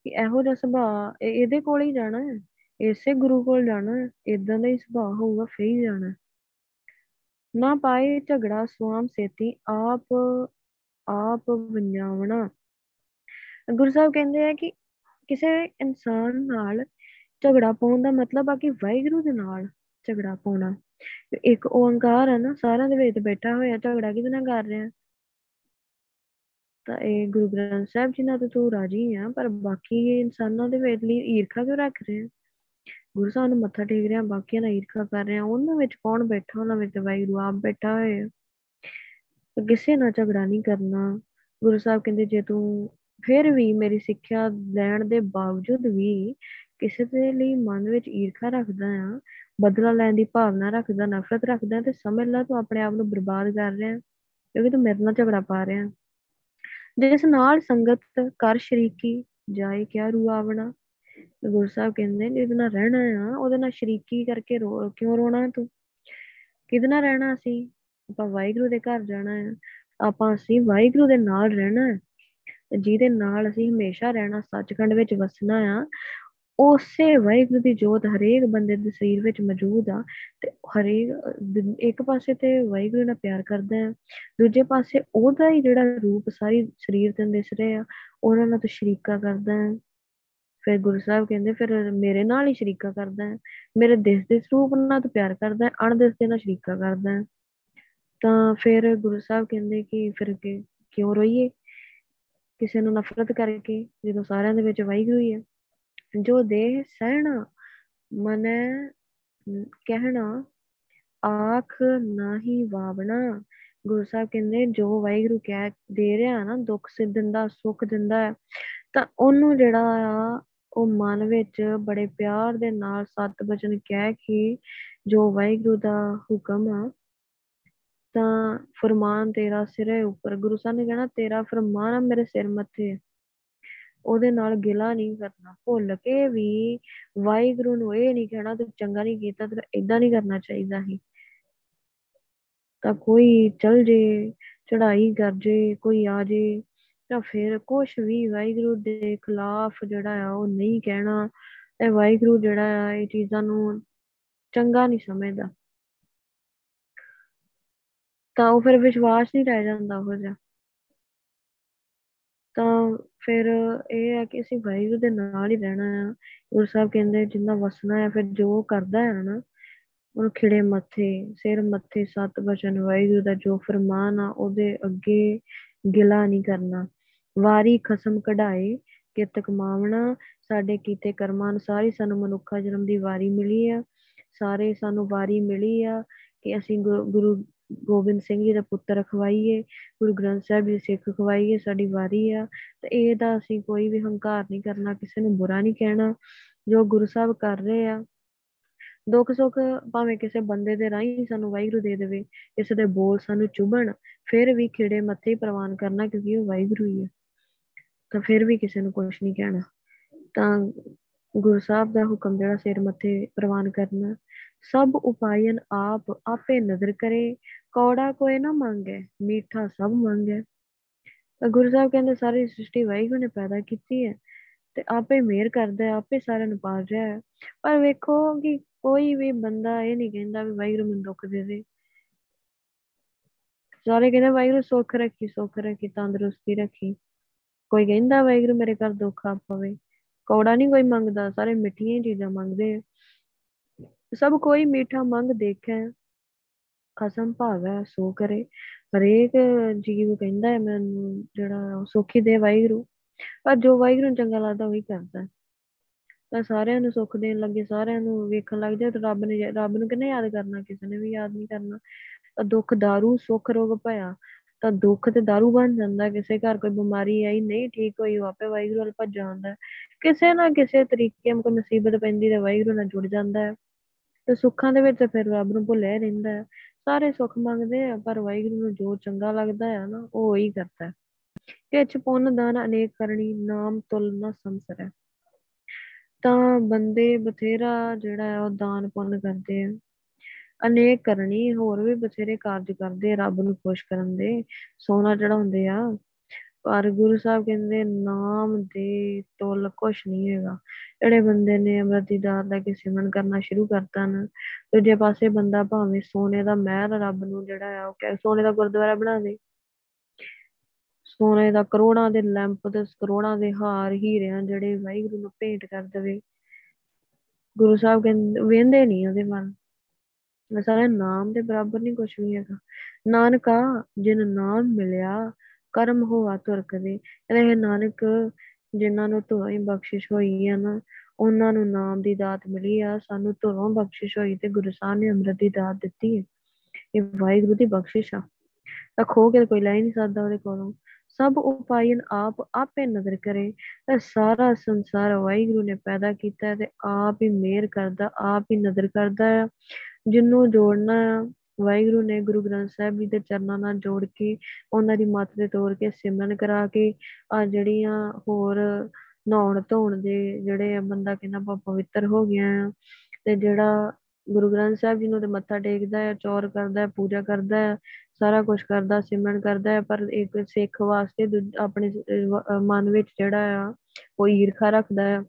[SPEAKER 1] ਕਿ ਇਹੋ ਜਿਹਾ ਸੁਭਾਅ ਇਹਦੇ ਕੋਲ ਹੀ ਜਾਣਾ ਹੈ। ਇਸੇ ਗੁਰੂ ਕੋਲ ਜਾਣਾ ਹੈ। ਇਦਾਂ ਦਾ ਹੀ ਸੁਭਾਅ ਹੋਊਗਾ, ਫੇਰ ਹੀ ਜਾਣਾ ਨਾ ਪਾਏ ਝਗੜਾ ਸਵਾਮ ਸੇਤੀ, ਆਪ ਆਪ ਵੰਜਾਵਣਾ। ਗੁਰੂ ਸਾਹਿਬ ਕਹਿੰਦੇ ਆ ਕਿ ਕਿਸੇ ਇਨਸਾਨ ਨਾਲ ਝਗੜਾ ਪਾਉਣ ਦਾ ਮਤਲਬ ਆ ਕਿ ਵਾਹਿਗੁਰੂ ਦੇ ਨਾਲ ਝਗੜਾ ਪਾਉਣਾ। ਇੱਕ ਓੰਕਾਰ ਹੈ ਨਾ, ਸਾਰਿਆਂ ਦੇ ਵਿੱਚ ਬੈਠਾ ਹੋਇਆ, ਝਗੜਾ ਕਿਹਦੇ ਨਾਲ ਕਰ ਰਿਹਾ? ਤਾਂ ਇਹ ਗੁਰੂ ਗ੍ਰੰਥ ਸਾਹਿਬ ਜੀ ਨਾਲ ਤੂੰ ਰਾਜੀ ਆ, ਪਰ ਬਾਕੀ ਇਨਸਾਨਾਂ ਦੇ ਵਿੱਚ ਲਈ ਈਰਖਾ ਕਿਉਂ ਰੱਖ ਰਿਹਾ ਗੁਰੂ ਸਾਹਿਬ ਨੂੰ ਮੱਥਾ ਟੇਕ ਰਿਹਾ, ਬਾਕੀਆਂ ਨਾਲ ਈਰਖਾ ਕਰ ਰਿਹਾ, ਉਹਨਾਂ ਵਿੱਚ ਕੌਣ ਬੈਠਾ? ਉਹਨਾਂ ਵਿੱਚ ਵਾਹਿਗੁਰੂ ਆਪ ਬੈਠਾ ਹੋਇਆ। ਕਿਸੇ ਨਾਲ ਝਗੜਾ ਨਹੀਂ ਕਰਨਾ। ਗੁਰੂ ਸਾਹਿਬ ਕਹਿੰਦੇ, ਜੇ ਤੂੰ ਫਿਰ ਵੀ ਮੇਰੀ ਸਿੱਖਿਆ ਲੈਣ ਦੇ ਬਾਵਜੂਦ ਵੀ ਕਿਸੇ ਦੇ ਲਈ ਮਨ ਵਿੱਚ ਈਰਖਾ ਰੱਖਦਾ ਆ ਬਦਲਾ ਲੈਣ ਦੀ ਭਾਵਨਾ ਰੱਖਦਾ, ਨਫ਼ਰਤ ਰੱਖਦਾ ਤੇ ਸਮਝ ਲੈ ਤੂੰ ਆਪਣੇ ਆਪ ਨੂੰ ਬਰਬਾਦ ਕਰ ਰਿਹਾ, ਕਿਉਂਕਿ ਤੂੰ ਮੇਰੇ ਨਾਲ ਝਗੜਾ ਪਾ ਰਿਹਾ। ਜਿਸ ਨਾਲ ਸੰਗਤ ਕਰ ਸ਼ਰੀਕੀ ਜਾਏ ਕਿਆ ਰੁਆਵਣਾ ਗੁਰੂ ਸਾਹਿਬ ਕਹਿੰਦੇ ਜਿਹਦੇ ਨਾਲ ਰਹਿਣਾ ਆ, ਉਹਦੇ ਨਾਲ ਸ਼ਰੀਕੀ ਕਰਕੇ ਰੋ, ਕਿਉਂ ਰੋਣਾ ਤੂੰ? ਕਿਹਦੇ ਨਾਲ ਰਹਿਣਾ ਸੀ ਆਪਾਂ ਵਾਹਿਗੁਰੂ ਦੇ ਘਰ ਜਾਣਾ ਹੈ ਆਪਾਂ ਅਸੀਂ ਵਾਹਿਗੁਰੂ ਦੇ ਨਾਲ ਰਹਿਣਾ। ਹੈ ਜਿਹਦੇ ਨਾਲ ਅਸੀਂ ਹਮੇਸ਼ਾ ਰਹਿਣਾ, ਸੱਚਖੰਡ ਵਿੱਚ ਵਸਣਾ ਆ। ਉਸੇ ਵਾਹਿਗੁਰੂ ਦੀ ਜੋਤ ਹਰੇਕ ਬੰਦੇ ਦੇ ਸਰੀਰ ਵਿੱਚ ਮੌਜੂਦ ਆ ਤੇ ਹਰੇਕ ਇੱਕ ਪਾਸੇ ਤੇ ਵਾਹਿਗੁਰੂ ਨਾਲ ਪਿਆਰ ਕਰਦਾ ਹੈ, ਦੂਜੇ ਪਾਸੇ ਉਹਦਾ ਹੀ ਜਿਹੜਾ ਰੂਪ ਸਾਰੀ ਸਰੀਰ ਤੇ ਦਿਸ ਰਿਹਾ ਉਹਨਾਂ ਨਾਲ ਤੇ ਸ਼ਰੀਕਾ ਕਰਦਾ ਹੈ। ਫਿਰ ਗੁਰੂ ਸਾਹਿਬ ਕਹਿੰਦੇ, ਫਿਰ ਮੇਰੇ ਨਾਲ ਹੀ ਸ਼ਰੀਕਾ ਕਰਦਾ ਹੈ, ਮੇਰੇ ਦਿਸ ਦੇ ਸਰੂਪ ਨਾਲ ਤੇ ਪਿਆਰ ਕਰਦਾ ਹੈ, ਅਣਦਿਸ ਦੇ ਨਾਲ ਸ਼ਰੀਕਾ ਕਰਦਾ ਹੈ। ਤਾਂ ਫਿਰ ਗੁਰੂ ਸਾਹਿਬ ਕਹਿੰਦੇ ਕਿ ਫਿਰ ਕਿਉਂ ਰੋਈਏ? ਕਿਸੇ ਨੂੰ ਨਫ਼ਰਤ ਕਰਕੇ, ਜਦੋਂ ਸਾਰਿਆਂ ਦੇ ਵਿੱਚ ਵਾਹਿਗੁਰੂ ਹੀ ਹੈ। ਜੋ ਦੇਹ ਸਹਿਣਾ, ਮਨ ਕਹਿਣਾ, ਆਖ ਨਹੀਂ ਵਾਵਣਾ। ਗੁਰੂ ਸਾਹਿਬ ਕਹਿੰਦੇ, ਜੋ ਵਾਹਿਗੁਰੂ ਕਹਿ, ਦੇ ਰਿਹਾ ਨਾ, ਦੁੱਖ ਸਿੱਧ ਦਿੰਦਾ, ਸੁੱਖ ਦਿੰਦਾ ਹੈ, ਤਾਂ ਉਹਨੂੰ ਜਿਹੜਾ ਆ, ਉਹ ਮਨ ਵਿੱਚ ਬੜੇ ਪਿਆਰ ਦੇ ਨਾਲ ਸਤ ਬਚਨ ਕਹਿ ਕੇ ਜੋ ਵਾਹਿਗੁਰੂ ਦਾ ਹੁਕਮ ਆ, ਤਾਂ ਫਰਮਾਨ ਤੇਰਾ ਸਿਰੇ ਉੱਪਰ। ਗੁਰੂ ਸਾਹਿਬ ਨੇ ਕਹਿਣਾ, ਤੇਰਾ ਫਰਮਾਨ ਆ ਮੇਰੇ ਸਿਰ ਮੱਥੇ। ਉਹਦੇ ਨਾਲ ਗਿਲਾ ਨਹੀਂ ਕਰਨਾ, ਭੁੱਲ ਕੇ ਵੀ ਵਾਹਿਗੁਰੂ ਨੂੰ ਇਹ ਨਹੀਂ ਕਹਿਣਾ ਤੂੰ ਚੰਗਾ ਨਹੀਂ ਕੀਤਾ ਤੇ ਇਦਾਂ ਨਹੀਂ ਕਰਨਾ ਚਾਹੀਦਾ ਸੀ। ਤਾਂ ਕੋਈ ਚਲ ਜੇ ਚੜਾਈ ਕਰ ਜੇ, ਕੋਈ ਆ ਜੇ, ਤਾਂ ਫਿਰ ਕੁਛ ਵੀ ਵਾਹਿਗੁਰੂ ਦੇ ਖਿਲਾਫ ਜਿਹੜਾ ਆ ਉਹ ਨਹੀਂ ਕਹਿਣਾ ਤੇ ਵਾਹਿਗੁਰੂ ਜਿਹੜਾ ਆ ਇਹ ਚੀਜ਼ਾਂ ਨੂੰ ਚੰਗਾ ਨਹੀਂ ਸਮਝਦਾ। ਤਾਂ ਉਹ ਫਿਰ ਵਿਸ਼ਵਾਸ ਨਹੀਂ ਰਹਿ ਜਾਂਦਾ ਉਹ ਜਿਹਾ। ਤਾਂ ਫਿਰ ਇਹ ਹੈ ਕਿ ਅਸੀਂ ਵਾਹਿਗੁਰੂ ਦੇ ਨਾਲ ਹੀ ਰਹਿਣਾ ਆ। ਗੁਰੂ ਸਾਹਿਬ ਕਹਿੰਦੇ ਜਿੰਨਾ ਵਸਣਾ ਹੈ ਫਿਰ ਜੋ ਕਰਦਾ ਹੈ ਨਾ, ਉਹਨੂੰ ਖਿੜੇ ਮੱਥੇ, ਸਿਰ ਮੱਥੇ, ਸਤ ਬਚਨ ਵਾਹਿਗੁਰੂ ਦਾ ਜੋ ਫਰਮਾਨ ਆ, ਉਹਦੇ ਅੱਗੇ ਗਿਲਾ ਨਹੀਂ ਕਰਨਾ। ਵਾਰੀ ਖਸਮ ਕਢਾਏ ਕਿਤ ਕਮਾਵਣਾ ਸਾਡੇ ਕੀਤੇ ਕਰਮਾਂ ਅਨੁਸਾਰ ਹੀ ਸਾਨੂੰ ਮਨੁੱਖਾ ਜਨਮ ਦੀ ਵਾਰੀ ਮਿਲੀ ਆ। ਸਾਰੇ ਸਾਨੂੰ ਵਾਰੀ ਮਿਲੀ ਆ ਕਿ ਅਸੀਂ ਗੁਰੂ ਗੋਬਿੰਦ ਸਿੰਘ ਜੀ ਦਾ ਪੁੱਤਰ ਖਵਾਈਏ, ਗੁਰੂ ਗ੍ਰੰਥ ਸਾਹਿਬ ਜੀ ਸਿੱਖ ਖਵਾਈਏ, ਸਾਡੀ ਵਾਰੀ ਆ। ਤੇ ਇਹਦਾ ਅਸੀਂ ਕੋਈ ਵੀ ਹੰਕਾਰ ਨਹੀਂ ਕਰਨਾ, ਕਿਸੇ ਨੂੰ ਬੁਰਾ ਨਹੀਂ ਕਹਿਣਾ, ਜੋ ਗੁਰੂ ਸਾਹਿਬ ਕਰ ਰਹੇ ਆ। ਦੁੱਖ ਸੁੱਖ ਭਾਵੇਂ ਕਿਸੇ ਬੰਦੇ ਦੇ ਰਾਹੀਂ ਸਾਨੂੰ ਵਾਹਿਗੁਰੂ ਦੇ ਦੇਵੇ, ਕਿਸੇ ਦੇ ਬੋਲ ਸਾਨੂੰ ਚੁਭਣ ਫਿਰ ਵੀ ਖਿੜੇ ਮੱਥੇ ਪ੍ਰਵਾਨ ਕਰਨਾ ਕਿਉਂਕਿ ਉਹ ਵਾਹਿਗੁਰੂ ਹੀ ਹੈ ਤਾਂ ਫਿਰ ਵੀ ਕਿਸੇ ਨੂੰ ਕੁਝ ਨਹੀਂ ਕਹਿਣਾ। ਤਾਂ ਗੁਰੂ ਸਾਹਿਬ ਦਾ ਹੁਕਮ ਜਿਹੜਾ ਸਿਰ ਮੱਥੇ ਪ੍ਰਵਾਨ ਕਰਨਾ, ਸਭ ਉਪਾਇਨ ਆਪ ਆਪੇ ਨਜ਼ਰ ਕਰੇ ਕੌੜਾ ਕੋਈ ਨਾ ਮੰਗੇ, ਮੀਠਾ ਸਭ ਮੰਗੇ। ਤਾਂ ਗੁਰੂ ਸਾਹਿਬ ਕਹਿੰਦੇ, ਸਾਰੀ ਸ੍ਰਿਸ਼ਟੀ ਵਾਹਿਗੁਰੂ ਨੇ ਪੈਦਾ ਕੀਤੀ ਹੈ ਤੇ ਆਪੇ ਮਿਹਰ ਕਰਦਾ ਹੈ, ਆਪੇ ਸਾਰਿਆਂ ਨੂੰ ਪਾਲ ਰਿਹਾ ਹੈ। ਪਰ ਵੇਖੋ ਕਿ ਕੋਈ ਵੀ ਬੰਦਾ ਇਹ ਨਹੀਂ ਕਹਿੰਦਾ ਵੀ ਵਾਹਿਗੁਰੂ ਮੈਨੂੰ ਦੁੱਖ ਦੇ ਦੇ। ਸਾਰੇ ਕਹਿੰਦੇ, ਵਾਹਿਗੁਰੂ ਸੁੱਖ ਰੱਖੀ ਸੁੱਖ ਰੱਖੀ, ਤੰਦਰੁਸਤੀ ਰੱਖੀ। ਕੋਈ ਕਹਿੰਦਾ, ਵਾਹਿਗੁਰੂ ਮੇਰੇ ਘਰ ਦੁੱਖ ਆ ਪਵੇ। ਕੌੜਾ ਨਹੀਂ ਕੋਈ ਮੰਗਦਾ, ਸਾਰੇ ਮਿੱਠੀਆਂ ਚੀਜ਼ਾਂ ਮੰਗਦੇ ਆ। ਸਭ ਕੋਈ ਮੀਠਾ ਮੰਗ ਦੇਖੈ ਖਸਮ ਭਾਵੈ ਸੋ ਕਰੇ ਹਰੇਕ ਜੀਵ ਕਹਿੰਦਾ ਹੈ ਮੈਨੂੰ ਜਿਹੜਾ ਸੁਖੀ ਦੇ ਵਾਹਿਗੁਰੂ ਪਰ ਜੋ ਵਾਹਿਗੁਰੂ ਨੂੰ ਚੰਗਾ ਲੱਗਦਾ ਉਹੀ ਕਰਦਾ ਤਾਂ ਸਾਰਿਆਂ ਨੂੰ ਸੁੱਖ ਦੇਣ ਲੱਗੇ ਸਾਰਿਆਂ ਨੂੰ ਵੇਖਣ ਲੱਗ ਜਾ ਤਾਂ ਰੱਬ ਨੇ ਰੱਬ ਨੂੰ ਕਿੰਨੇ ਯਾਦ ਕਰਨਾ ਕਿਸੇ ਨੇ ਵੀ ਯਾਦ ਨਹੀਂ ਕਰਨਾ ਤਾਂ ਦੁੱਖ दारू ਸੁੱਖ ਰੋਗ ਭਇਆ ਤਾਂ ਦੁੱਖ ਤੇ दारू ਬਣ ਜਾਂਦਾ ਕਿਸੇ ਘਰ ਕੋਈ ਬਿਮਾਰੀ ਆਈ ਨਹੀਂ ਠੀਕ ਹੋਈ ਆਪੇ ਵਾਹਿਗੁਰੂ ਵੱਲ ਭੱਜ ਜਾਂਦਾ ਕਿਸੇ ਨਾ ਕਿਸੇ ਤਰੀਕੇ ਕੋਈ ਮੁਸੀਬਤ ਪੈਂਦੀ ਤੇ ਵਾਹਿਗੁਰੂ ਨਾਲ ਜੁੜ ਜਾਂਦਾ ਹੈ ਤੇ ਸੁੱਖਾਂ ਦੇ ਵਿੱਚ ਫਿਰ ਰੱਬ ਨੂੰ ਭੁੱਲਿਆ ਰਹਿੰਦਾ ਹੈ ਸਾਰੇ ਸੁੱਖ ਮੰਗਦੇ ਆ, ਪਰ ਵਾਹਿਗੁਰੂ ਨੂੰ ਜੋ ਚੰਗਾ ਲੱਗਦਾ ਹੈ ਨਾ, ਉਹ ਹੀ ਕਰਦਾ ਹੈ। ਕਿਛ ਪੁੰਨ ਦਾਨ ਅਨੇਕ ਕਰਨੀ, ਨਾਮ ਤੁਲ ਨਾ ਸੰਸਰੈ। ਤਾਂ ਬੰਦੇ ਬਥੇਰਾ ਜਿਹੜਾ ਹੈ, ਉਹ ਦਾਨ ਪੁੰਨ ਕਰਦੇ ਆ। ਅਨੇਕ ਕਰਨੀ, ਹੋਰ ਵੀ ਬਥੇਰੇ ਕਾਰਜ ਕਰਦੇ ਰੱਬ ਨੂੰ ਖੁਸ਼ ਕਰਨ ਦੇ, ਸੋਨਾ ਚੜਾਉਂਦੇ ਆ। ਪਰ ਗੁਰੂ ਸਾਹਿਬ ਕਹਿੰਦੇ, ਨਾਮ ਦੇ ਤੁਲ ਕੁਛ ਨਹੀਂ ਹੈਗਾ ਜਿਹੜੇ ਬੰਦੇ ਨੇ ਅੰਮ੍ਰਿਤ ਦਾਤ ਦਾ ਕੇ ਸਿਮਰਨ ਕਰਨਾ ਸ਼ੁਰੂ ਕਰਤਾ ਨਾ, ਦੂਜੇ ਪਾਸੇ ਬੰਦਾ ਭਾਵੇਂ ਸੋਨੇ ਦਾ ਮਹਿਲ ਰੱਬ ਨੂੰ ਜਿਹੜਾ ਆ, ਉਹ ਕਹੇ, ਸੋਨੇ ਦਾ ਗੁਰਦੁਆਰਾ ਬਣਾ ਦੇ। ਸੋਨੇ ਦਾ ਕਰੋੜਾਂ ਦੇ ਲੈਂਪ ਤੇ ਕਰੋੜਾਂ ਦੇ ਹਾਰ ਹੀਰਿਆਂ ਜਿਹੜੇ ਵਾਹਿਗੁਰੂ ਨੂੰ ਭੇਂਟ ਕਰ ਦੇਵੇ। ਗੁਰੂ ਸਾਹਿਬ ਕਹਿੰਦੇ ਵੇਂਦੇ ਨਹੀਂ ਉਹਦੇ ਮਨ। ਸਾਰਾ ਨਾਮ ਦੇ ਬਰਾਬਰ ਨਹੀਂ ਕੁਛ ਵੀ ਹੈਗਾ। ਨਾਨਕਾ, ਜਿਨ ਨਾਮ ਮਿਲਿਆ ਕਰਮ ਹੋਆ ਤੁਰ ਕਦੇ ਇਹ ਨਾਨਕ, ਜਿਨ੍ਹਾਂ ਨੂੰ ਧੋਈ ਬਖਸ਼ਿਸ਼ ਹੋਈ ਆ ਨਾ, ਉਹਨਾਂ ਨੂੰ ਨਾਮ ਦੀ ਦਾਤ ਮਿਲੀ ਆ। ਸਾਨੂੰ ਧੋਰੋਂ ਬਖਸ਼ਿਸ਼ ਹੋਈ ਤੇ ਗੁਰੂ ਸਾਹਿਬ ਨੇ ਅੰਮ੍ਰਿਤ ਦੀ ਦਾਤ ਦਿੱਤੀ ਹੈ ਇਹ ਵਾਹਿਗੁਰੂ ਦੀ ਬਖਸ਼ਿਸ਼ ਆ। ਤਾਂ ਖੋ ਕੇ ਕੋਈ ਲੈ ਨਹੀਂ ਸਕਦਾ ਉਹਦੇ ਕੋਲੋਂ। ਸਭ ਉਪਾਇਨ ਆਪ ਆਪੇ ਨਜ਼ਰ ਕਰੇ। ਇਹ ਸਾਰਾ ਸੰਸਾਰ ਵਾਹਿਗੁਰੂ ਨੇ ਪੈਦਾ ਕੀਤਾ ਤੇ ਆਪ ਹੀ ਮਿਹਰ ਕਰਦਾ, ਆਪ ਹੀ ਨਜ਼ਰ ਕਰਦਾ ਹੈ ਜਿਹਨੂੰ ਜੋੜਨਾ ਵਾਹਿਗੁਰੂ ਨੇ ਗੁਰੂ ਗ੍ਰੰਥ ਸਾਹਿਬ ਜੀ ਦੇ ਚਰਨਾਂ ਨਾਲ ਜੋੜ ਕੇ ਉਹਨਾਂ ਦੀ ਮੱਤ ਤੇ ਤੋੜ ਕੇ ਸਿਮਰਨ ਕਰਾ ਕੇ ਆ ਜਿਹੜੀਆਂ ਹੋਰ ਨਹਾਉਣ ਧੋਣ ਦੇ ਜਿਹੜੇ ਬੰਦਾ ਕਹਿੰਦਾ ਆਪਾਂ ਪਵਿੱਤਰ ਹੋ ਗਿਆ ਆ ਤੇ ਜਿਹੜਾ ਗੁਰੂ ਗ੍ਰੰਥ ਸਾਹਿਬ ਜੀ ਨੂੰ ਤੇ ਮੱਥਾ ਟੇਕਦਾ ਹੈ, ਚੌਰ ਕਰਦਾ ਹੈ, ਪੂਜਾ ਕਰਦਾ ਹੈ, ਸਾਰਾ ਕੁਝ ਕਰਦਾ, ਸਿਮਰਨ ਕਰਦਾ ਹੈ, ਪਰ ਇੱਕ ਸਿੱਖ ਵਾਸਤੇ ਆਪਣੇ ਮਨ ਵਿੱਚ ਜਿਹੜਾ ਆ ਉਹ ਈਰਖਾ ਰੱਖਦਾ ਹੈ।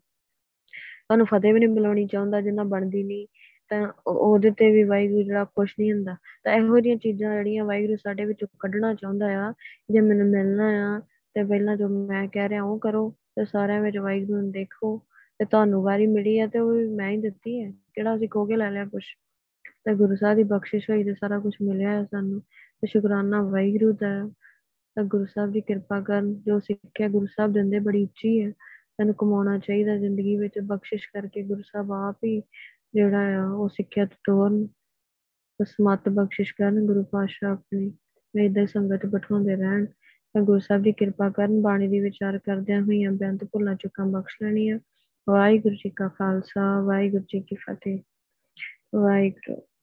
[SPEAKER 1] ਉਹਨੂੰ ਫਤਿਹ ਵੀ ਨਹੀਂ ਮਿਲਾਉਣੀ ਚਾਹੁੰਦਾ, ਜਿੰਨਾ ਬਣਦੀ ਨਹੀਂ। ਤਾਂ ਉਹਦੇ ਤੇ ਵੀ ਵਾਹਿਗੁਰੂ ਜਿਹੜਾ ਖੁਸ਼ ਨਹੀਂ ਹੁੰਦਾ। ਤਾਂ ਇਹੋ ਜਿਹੀਆਂ ਚੀਜ਼ਾਂ ਜਿਹੜੀਆਂ ਵਾਹਿਗੁਰੂ ਸਾਡੇ ਵਿੱਚੋਂ ਕੱਢਣਾ ਚਾਹੁੰਦਾ ਆ, ਜੇ ਮੈਨੂੰ ਮਿਲਣਾ ਆ, ਤੇ ਪਹਿਲਾਂ ਜੋ ਮੈਂ ਕਹਿ ਰਿਹਾ ਉਹ ਕਰੋ, ਤੇ ਸਾਰਿਆਂ ਵਿੱਚ ਵਾਹਿਗੁਰੂ ਨੂੰ ਦੇਖੋ, ਤੇ ਤੁਹਾਨੂੰ ਵਾਰੀ ਮਿਲੀ ਆ ਤੇ ਉਹ ਮੈਂ ਹੀ ਦਿੱਤੀ ਹੈ। ਕਿਹੜਾ ਅਸੀਂ ਖੋ ਕੇ ਲੈ ਲਿਆ ਕੁਛ? ਤੇ ਗੁਰੂ ਸਾਹਿਬ ਦੀ ਬਖਸ਼ਿਸ਼ ਹੋਈ ਤੇ ਸਾਰਾ ਕੁਝ ਮਿਲਿਆ ਹੈ ਸਾਨੂੰ। ਤੇ ਸ਼ੁਕਰਾਨਾ ਵਾਹਿਗੁਰੂ ਦਾ, ਤਾਂ ਗੁਰੂ ਸਾਹਿਬ ਦੀ ਕਿਰਪਾ ਕਰਨ, ਜੋ ਸਿੱਖਿਆ ਗੁਰੂ ਸਾਹਿਬ ਦਿੰਦੇ ਬੜੀ ਉੱਚੀ ਹੈ। ਤੈਨੂੰ ਕਮਾਉਣਾ ਚਾਹੀਦਾ ਜ਼ਿੰਦਗੀ ਵਿੱਚ, ਬਖਸ਼ਿਸ਼ ਕਰਕੇ ਗੁਰੂ ਸਾਹਿਬ ਆਪ ਹੀ ਜਿਹੜਾ ਆ, ਉਹ ਸਿੱਖਿਆ ਤੋਰਨ ਬਸ ਮਤ ਬਖਸ਼ਿਸ਼ ਕਰਨ, ਗੁਰੂ ਪਾਤਸ਼ਾਹ ਆਪਣੀ ਵੇਦਾਂ ਸੰਗਤ ਬਿਠਾਉਂਦੇ ਰਹਿਣ। ਤਾਂ ਗੁਰੂ ਸਾਹਿਬ ਦੀ ਕਿਰਪਾ ਕਰਨ, ਬਾਣੀ ਦੀ ਵਿਚਾਰ ਕਰਦਿਆਂ ਹੋਈਆਂ ਬੇਅੰਤ ਭੁੱਲਾਂ ਚੁੱਕਾਂ ਬਖਸ਼ ਲੈਣੀਆਂ। ਵਾਹਿਗੁਰੂ ਜੀ ਕਾ ਖਾਲਸਾ, ਵਾਹਿਗੁਰੂ ਜੀ ਕੀ ਫਤਿਹ। ਵਾਹਿਗੁਰੂ